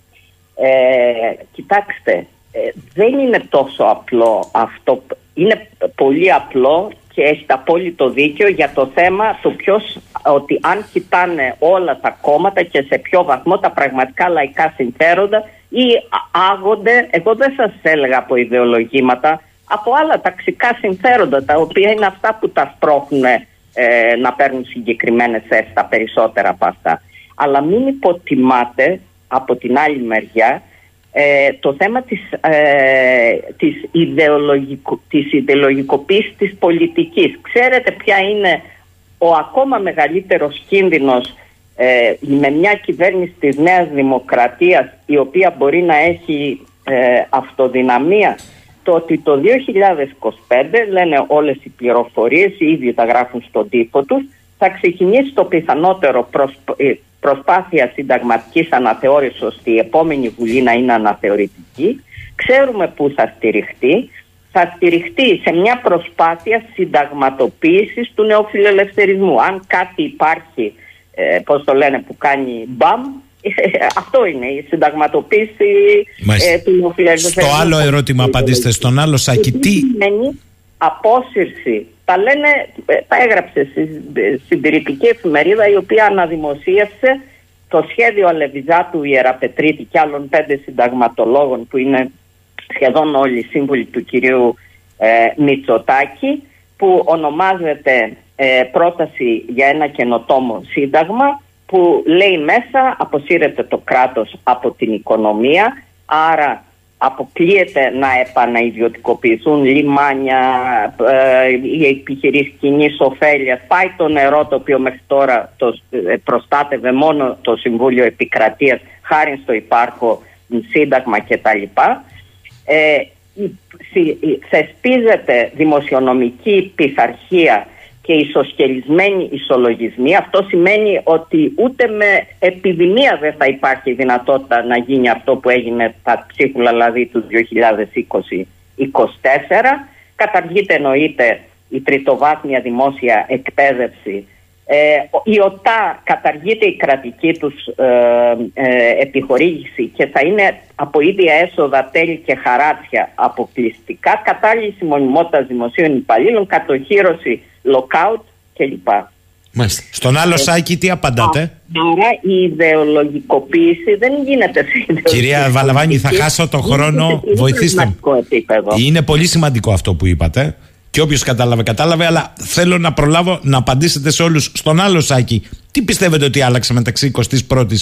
Ε, κοιτάξτε, ε, δεν είναι τόσο απλό αυτό. Είναι πολύ απλό και έχει απόλυτο δίκιο για το θέμα το ποιος, ότι αν κοιτάνε όλα τα κόμματα και σε ποιο βαθμό τα πραγματικά λαϊκά συμφέροντα ή άγονται, εγώ δεν σας έλεγα από ιδεολογήματα, από άλλα ταξικά συμφέροντα, τα οποία είναι αυτά που τα σπρώχνουν ε, να παίρνουν συγκεκριμένες θέσεις, τα περισσότερα από αυτά. Αλλά μην υποτιμάτε από την άλλη μεριά ε, το θέμα της, ε, της, ιδεολογικο, της ιδεολογικοποίησης της πολιτικής. Ξέρετε ποια είναι ο ακόμα μεγαλύτερος κίνδυνος ε, με μια κυβέρνηση της Νέας Δημοκρατίας η οποία μπορεί να έχει ε, αυτοδυναμία; Το ότι το 2025 λένε όλες οι πληροφορίες ήδη τα γράφουν στον τύπο τους θα ξεκινήσει το πιθανότερο ε, προσπάθεια συνταγματικής αναθεώρησης ώστε η επόμενη Βουλή να είναι αναθεωρητική. Ξέρουμε πού θα στηριχτεί. Θα στηριχτεί σε μια προσπάθεια συνταγματοποίησης του νεοφιλελευθερισμού. Αν κάτι υπάρχει, ε, πώς το λένε, που κάνει μπαμ, αυτό είναι η συνταγματοποίηση ε, του νεοφιλελευθερισμού. Στο άλλο ερώτημα απαντήστε, στον άλλο Σάκη, τι... Απόσυρση τα λένε, ε, τα έγραψε στη συντηρητική εφημερίδα η οποία αναδημοσίευσε το σχέδιο Αλεβιζάτου Ιεραπετρίτη και άλλων πέντε συνταγματολόγων που είναι σχεδόν όλοι οι σύμβουλοι του κυρίου ε, Μητσοτάκη που ονομάζεται ε, πρόταση για ένα καινοτόμο σύνταγμα που λέει μέσα αποσύρεται το κράτος από την οικονομία άρα αποκλείεται να επανaiδιωτικοποιηθούν λιμάνια, ε, οι επιχειρήσεις κοινής ωφέλειας. Πάει το νερό το οποίο μέχρι τώρα το ε, προστάτευε μόνο το Συμβούλιο Επικρατείας χάρη στο υπάρχο σύνταγμα κτλ. Ε, θεσπίζεται δημοσιονομική πειθαρχία και ισοσκελισμένοι ισολογισμοί. Αυτό σημαίνει ότι ούτε με επιδημία δεν θα υπάρχει δυνατότητα να γίνει αυτό που έγινε τα ψίχουλα δηλαδή του 2020-2024. Καταργείται εννοείται η τριτοβάθμια δημόσια εκπαίδευση. Ε, η ΟΤΑ καταργείται η κρατική τους ε, ε, επιχορήγηση και θα είναι από ίδια έσοδα, τέλη και χαράτσια αποκλειστικά. Κατάργηση μονιμότητας δημοσίων υπαλλήλων, κατοχύρωση lockout κλπ. Μάλιστα. Στον άλλο ε, σάκι τι απαντάτε; Άρα η ιδεολογικοποίηση δεν γίνεται σε Κυρία Βαλαβάνη θα χάσω το χρόνο. Βοηθήστε με. Είναι πολύ σημαντικό αυτό που είπατε. Και όποιος κατάλαβε, κατάλαβε. Αλλά θέλω να προλάβω να απαντήσετε σε όλους. Στον άλλο σάκι, τι πιστεύετε ότι άλλαξε μεταξύ 21η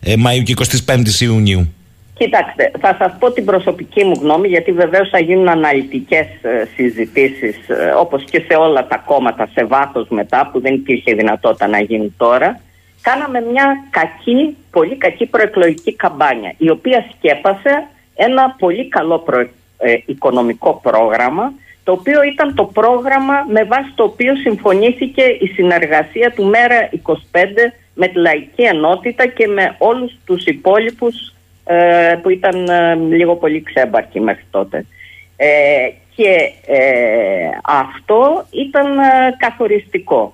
ε, Μαου και 25η Ιουνίου; Κοιτάξτε, θα σας πω την προσωπική μου γνώμη γιατί βεβαίως θα γίνουν αναλυτικές ε, συζητήσεις ε, όπως και σε όλα τα κόμματα σε βάθος μετά που δεν υπήρχε δυνατότητα να γίνει τώρα. Κάναμε μια κακή, πολύ κακή προεκλογική καμπάνια η οποία σκέπασε ένα πολύ καλό ε, οικονομικό πρόγραμμα το οποίο ήταν το πρόγραμμα με βάση το οποίο συμφωνήθηκε η συνεργασία του ΜΕΡΑ 25 με τη Λαϊκή Ενότητα και με όλους τους υπόλοιπους ε, που ήταν ε, λίγο πολύ ξέμπαρκη μέχρι τότε. Ε, και αυτό ήταν καθοριστικό.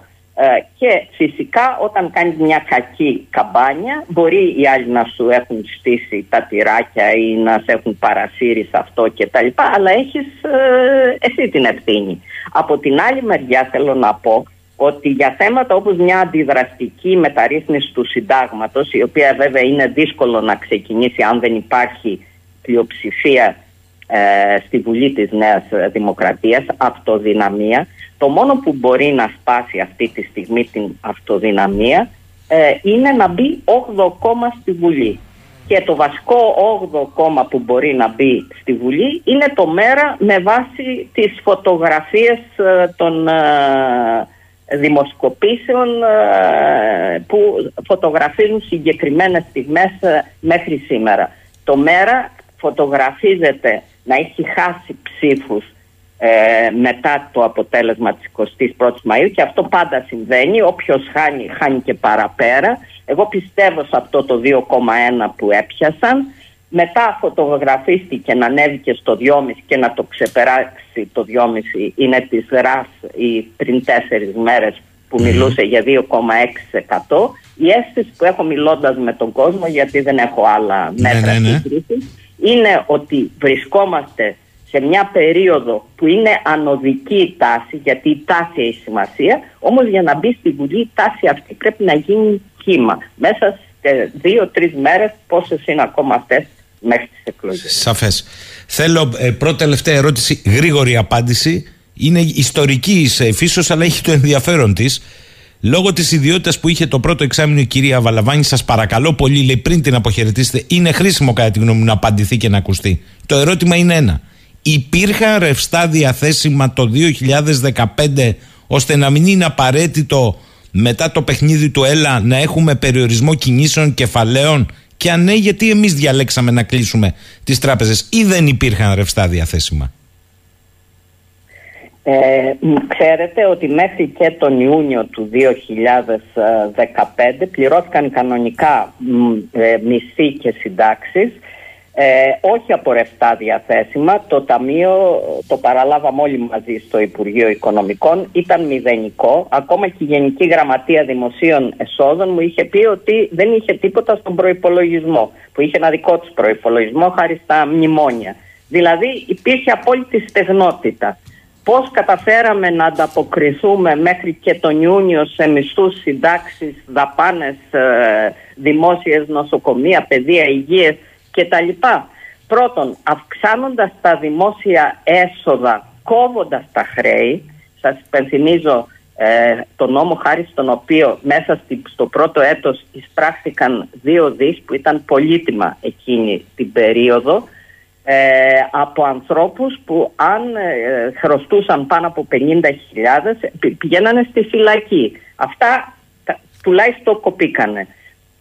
και φυσικά όταν κάνεις μια κακή καμπάνια μπορεί οι άλλοι να σου έχουν στήσει τα τυράκια ή να σε έχουν παρασύρει σε αυτό και τα λοιπά αλλά έχεις εσύ την ευθύνη. Από την άλλη μεριά θέλω να πω ότι για θέματα όπως μια αντιδραστική μεταρρύθμιση του συντάγματος, η οποία βέβαια είναι δύσκολο να ξεκινήσει αν δεν υπάρχει πλειοψηφία ε, στη Βουλή της Νέας Δημοκρατίας, αυτοδυναμία, το μόνο που μπορεί να σπάσει αυτή τη στιγμή την αυτοδυναμία ε, είναι να μπει 8 κόμμα στη Βουλή. Και το βασικό 8ο κόμμα που μπορεί να μπει στη Βουλή είναι το ΜΕΡΑ με βάση τις φωτογραφίες ε, των δημοσκοπήσεων ε, που φωτογραφίζουν συγκεκριμένες στιγμές ε, μέχρι σήμερα. Το ΜΕΡΑ φωτογραφίζεται να έχει χάσει ψήφους ε, μετά το αποτέλεσμα της 21ης Μαΐου και αυτό πάντα συμβαίνει. Όποιος χάνει, χάνει και παραπέρα. Εγώ πιστεύω σε αυτό το 2,1 που έπιασαν μετά φωτογραφίστηκε να ανέβει και στο 2,5 και να το ξεπεράσει το 2,5 είναι της ΡΑΣ η πριν τέσσερις μέρες που μιλούσε για 2,6%. Η αίσθηση που έχω μιλώντας με τον κόσμο, γιατί δεν έχω άλλα Ναι, μέτρα ναι, ναι. σύγκρισης, είναι ότι βρισκόμαστε σε μια περίοδο που είναι ανωδική η τάση, γιατί η τάση έχει σημασία, όμως για να μπει στη Βουλή η τάση αυτή πρέπει να γίνει κύμα. Μέσα σε δύο-τρεις μέρες, πόσες είναι ακόμα αυτές; Μέχρι τις εκλογές. Σαφές. Θέλω ε, πρώτη τελευταία ερώτηση, γρήγορη απάντηση. Είναι ιστορική σε φύσεω, αλλά έχει το ενδιαφέρον της. Λόγω της ιδιότητας που είχε το πρώτο εξάμεινο η κυρία Βαλαβάνη, σας παρακαλώ πολύ, λέει πριν την αποχαιρετήσετε, είναι χρήσιμο κατά τη γνώμη μου να απαντηθεί και να ακουστεί. Το ερώτημα είναι ένα. Υπήρχαν ρευστά διαθέσιμα το 2015 ώστε να μην είναι απαραίτητο μετά το παιχνίδι του ΕΛΑ να έχουμε περιορισμό κινήσεων κεφαλαίων και αν ναι, γιατί εμείς διαλέξαμε να κλείσουμε τις τράπεζες ή δεν υπήρχαν ρευστά διαθέσιμα; Ε, μ, ξέρετε ότι μέχρι και τον Ιούνιο του 2015 πληρώθηκαν κανονικά μ, ε, μισθοί και συντάξεις ε, όχι από ρευστά διαθέσιμα. Το Ταμείο το παραλάβαμε όλοι μαζί στο Υπουργείο Οικονομικών. Ήταν μηδενικό. Ακόμα και η Γενική Γραμματεία Δημοσίων Εσόδων μου είχε πει ότι δεν είχε τίποτα στον προϋπολογισμό. Που είχε ένα δικό τους προϋπολογισμό χάρη στα μνημόνια. Δηλαδή υπήρχε απόλυτη στεγνότητα. Πώς καταφέραμε να ανταποκριθούμε μέχρι και τον Ιούνιο σε μισθούς, συντάξεις, δαπάνες, ε, δημόσιες νοσοκομεία, παιδεία, υγείας κτλ. Πρώτον, αυξάνοντας τα δημόσια έσοδα, κόβοντας τα χρέη, σας υπενθυμίζω ε, το νόμο χάρη στον οποίο μέσα στη- στο πρώτο έτος εισπράχθηκαν δύο δις που ήταν πολύτιμα εκείνη την περίοδο ε, από ανθρώπους που αν ε, χρωστούσαν πάνω από 50.000 πη- πηγαίνανε στη φυλακή. Αυτά τα- τουλάχιστον κοπήκανε.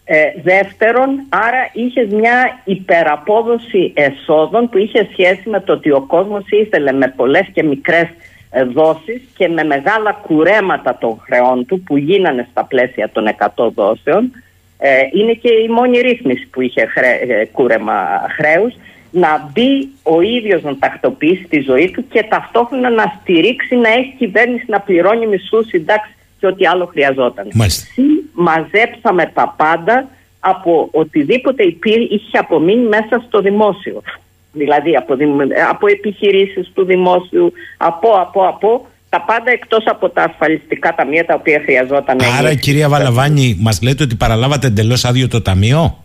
Ε, δεύτερον, άρα είχες μια υπεραπόδοση εσόδων που είχε σχέση με το ότι ο κόσμος ήθελε με πολλές και μικρές ε, δόσεις και με μεγάλα κουρέματα των χρεών του που γίνανε στα πλαίσια των 100 δόσεων. Ε, είναι και η μόνη ρύθμιση που είχε χρέ, ε, κούρεμα χρέους να μπει ο ίδιος να τακτοποιήσει τη ζωή του και ταυτόχρονα να στηρίξει να έχει κυβέρνηση να πληρώνει μισθούς συντάξεις και ό,τι άλλο χρειαζόταν. Μάλιστα. Συ, μαζέψαμε τα πάντα από οτιδήποτε υπήρ, είχε απομείνει μέσα στο δημόσιο. Δηλαδή από, δημ- από επιχειρήσεις του δημόσιου, από, από, από, τα πάντα εκτός από τα ασφαλιστικά ταμεία τα οποία χρειαζόταν. Άρα, εμείς. κυρία Βαλαβάνη, μας λέτε ότι παραλάβατε εντελώς άδειο το ταμείο;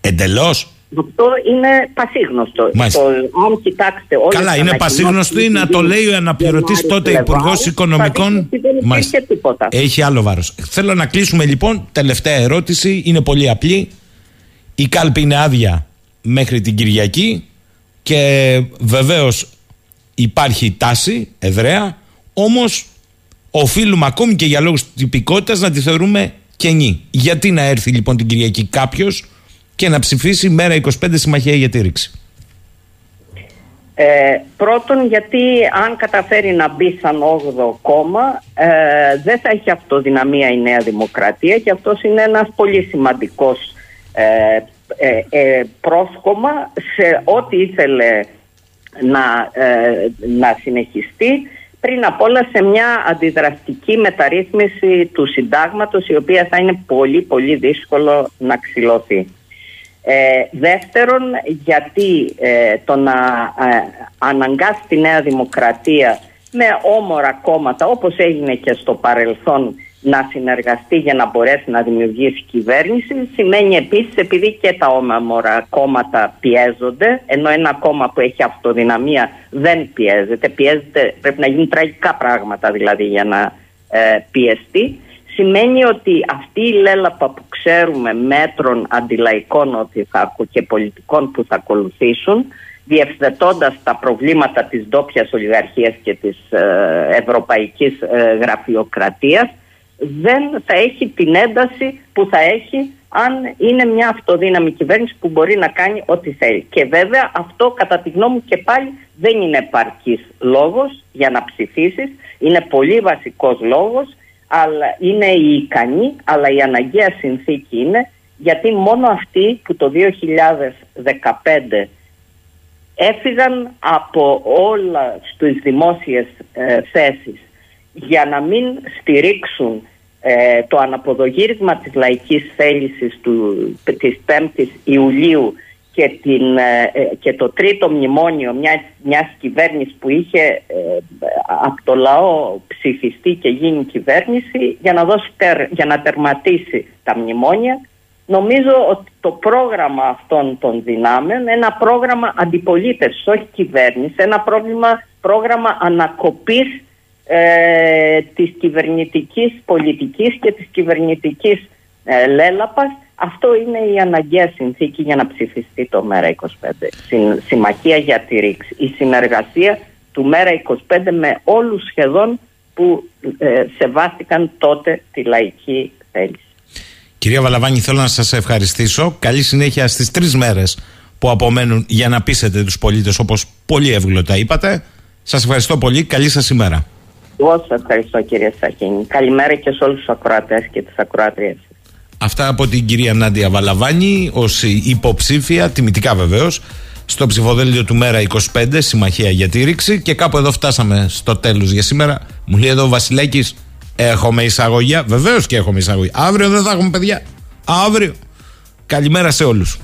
Εντελώς; Αυτό είναι πασίγνωστο. Μάλιστα. Το, αν κοιτάξτε όλες Καλά, τις είναι ανακοινώσεις πασίγνωστο ή του να το λέει ο αναπληρωτής Γενάρη τότε Φλεβάρη, Υπουργός θα Οικονομικών; δείτε ότι Δεν υπήρχε Μάλιστα. τίποτα. Έχει άλλο βάρος. Θέλω να κλείσουμε λοιπόν. Τελευταία ερώτηση. Είναι πολύ απλή. Η κάλπη είναι άδεια μέχρι την Κυριακή και βεβαίως υπάρχει τάση εδραία. Όμως οφείλουμε ακόμη και για λόγους τυπικότητας να τη θεωρούμε κενή. Γιατί να έρθει λοιπόν την Κυριακή κάποιος και να ψηφίσει μέρα 25 συμμαχία για τη ρήξη. Ε, πρώτον γιατί αν καταφέρει να μπει σαν 8ο κόμμα ε, δεν θα έχει αυτοδυναμία η Νέα Δημοκρατία και αυτός είναι ένας πολύ σημαντικός ε, ε, ε, πρόσκομα σε ό,τι ήθελε να, ε, να συνεχιστεί πριν απ' όλα σε μια αντιδραστική μεταρρύθμιση του συντάγματος η οποία θα είναι πολύ πολύ δύσκολο να ξυλωθεί. Ε, δεύτερον, γιατί ε, το να ε, αναγκάσει τη Νέα Δημοκρατία με όμορα κόμματα, όπως έγινε και στο παρελθόν, να συνεργαστεί για να μπορέσει να δημιουργήσει κυβέρνηση, σημαίνει επίσης επειδή και τα όμορα κόμματα πιέζονται, ενώ ένα κόμμα που έχει αυτοδυναμία δεν πιέζεται, πιέζεται πρέπει να γίνουν τραγικά πράγματα δηλαδή για να ε, πιεστεί, σημαίνει ότι αυτή η λέλαπα που ξέρουμε μέτρων αντιλαϊκών ότι θα, ακου- και πολιτικών που θα ακολουθήσουν διευθετώντας τα προβλήματα της ντόπιας ολιγαρχίας και της ε, ευρωπαϊκής ε, γραφειοκρατίας δεν θα έχει την ένταση που θα έχει αν είναι μια αυτοδύναμη κυβέρνηση που μπορεί να κάνει ό,τι θέλει. Και βέβαια αυτό κατά τη γνώμη μου και πάλι δεν είναι επαρκής λόγος για να ψηφίσεις. Είναι πολύ βασικός λόγος αλλά είναι η ικανή, αλλά η αναγκαία συνθήκη είναι γιατί μόνο αυτοί που το 2015 έφυγαν από όλα στις δημόσιες ε, θέσεις για να μην στηρίξουν ε, το αναποδογύρισμα της λαϊκής θέλησης του, της 5ης Ιουλίου και, την, ε, ε, και το τρίτο μνημόνιο μιας, μιας κυβέρνησης που είχε από το λαό ψηφιστεί και γίνει κυβέρνηση για να, δώσει για να τερματίσει τα μνημόνια νομίζω ότι το πρόγραμμα αυτών των δυνάμεων είναι ένα πρόγραμμα αντιπολίτευσης, όχι κυβέρνησης, ένα πρόβλημα, πρόγραμμα ανακοπής ε, της κυβερνητικής πολιτικής και της κυβερνητικής ε, λέλαπας. Αυτό είναι η αναγκαία συνθήκη για να ψηφιστεί το ΜΕΡΑ25. συμμαχία για τη ρήξη. Η συνεργασία του ΜΕΡΑ25 με όλους σχεδόν που ε, σεβάστηκαν τότε τη λαϊκή θέληση. Κυρία Βαλαβάνη, θέλω να σας ευχαριστήσω. Καλή συνέχεια στις τρεις μέρες που απομένουν για να πείσετε τους πολίτες όπως πολύ εύγλωτα είπατε. Σας ευχαριστώ πολύ. Καλή σας ημέρα. Εγώ σας ευχαριστώ κύριε Σαχίνη. Καλημέρα και σε όλους τους ακροατές και τις ακροάτριε. Αυτά από την κυρία Νάντια Βαλαβάνη ως υποψήφια, τιμητικά βεβαίως, στο ψηφοδέλτιο του Μέρα 25, Συμμαχία για τη Ρήξη. Και κάπου εδώ φτάσαμε στο τέλος για σήμερα. Μου λέει εδώ ο Βασιλέκης, έχουμε εισαγωγή. Βεβαίως και έχουμε εισαγωγή. Αύριο δεν θα έχουμε παιδιά. Αύριο. Καλημέρα σε όλους.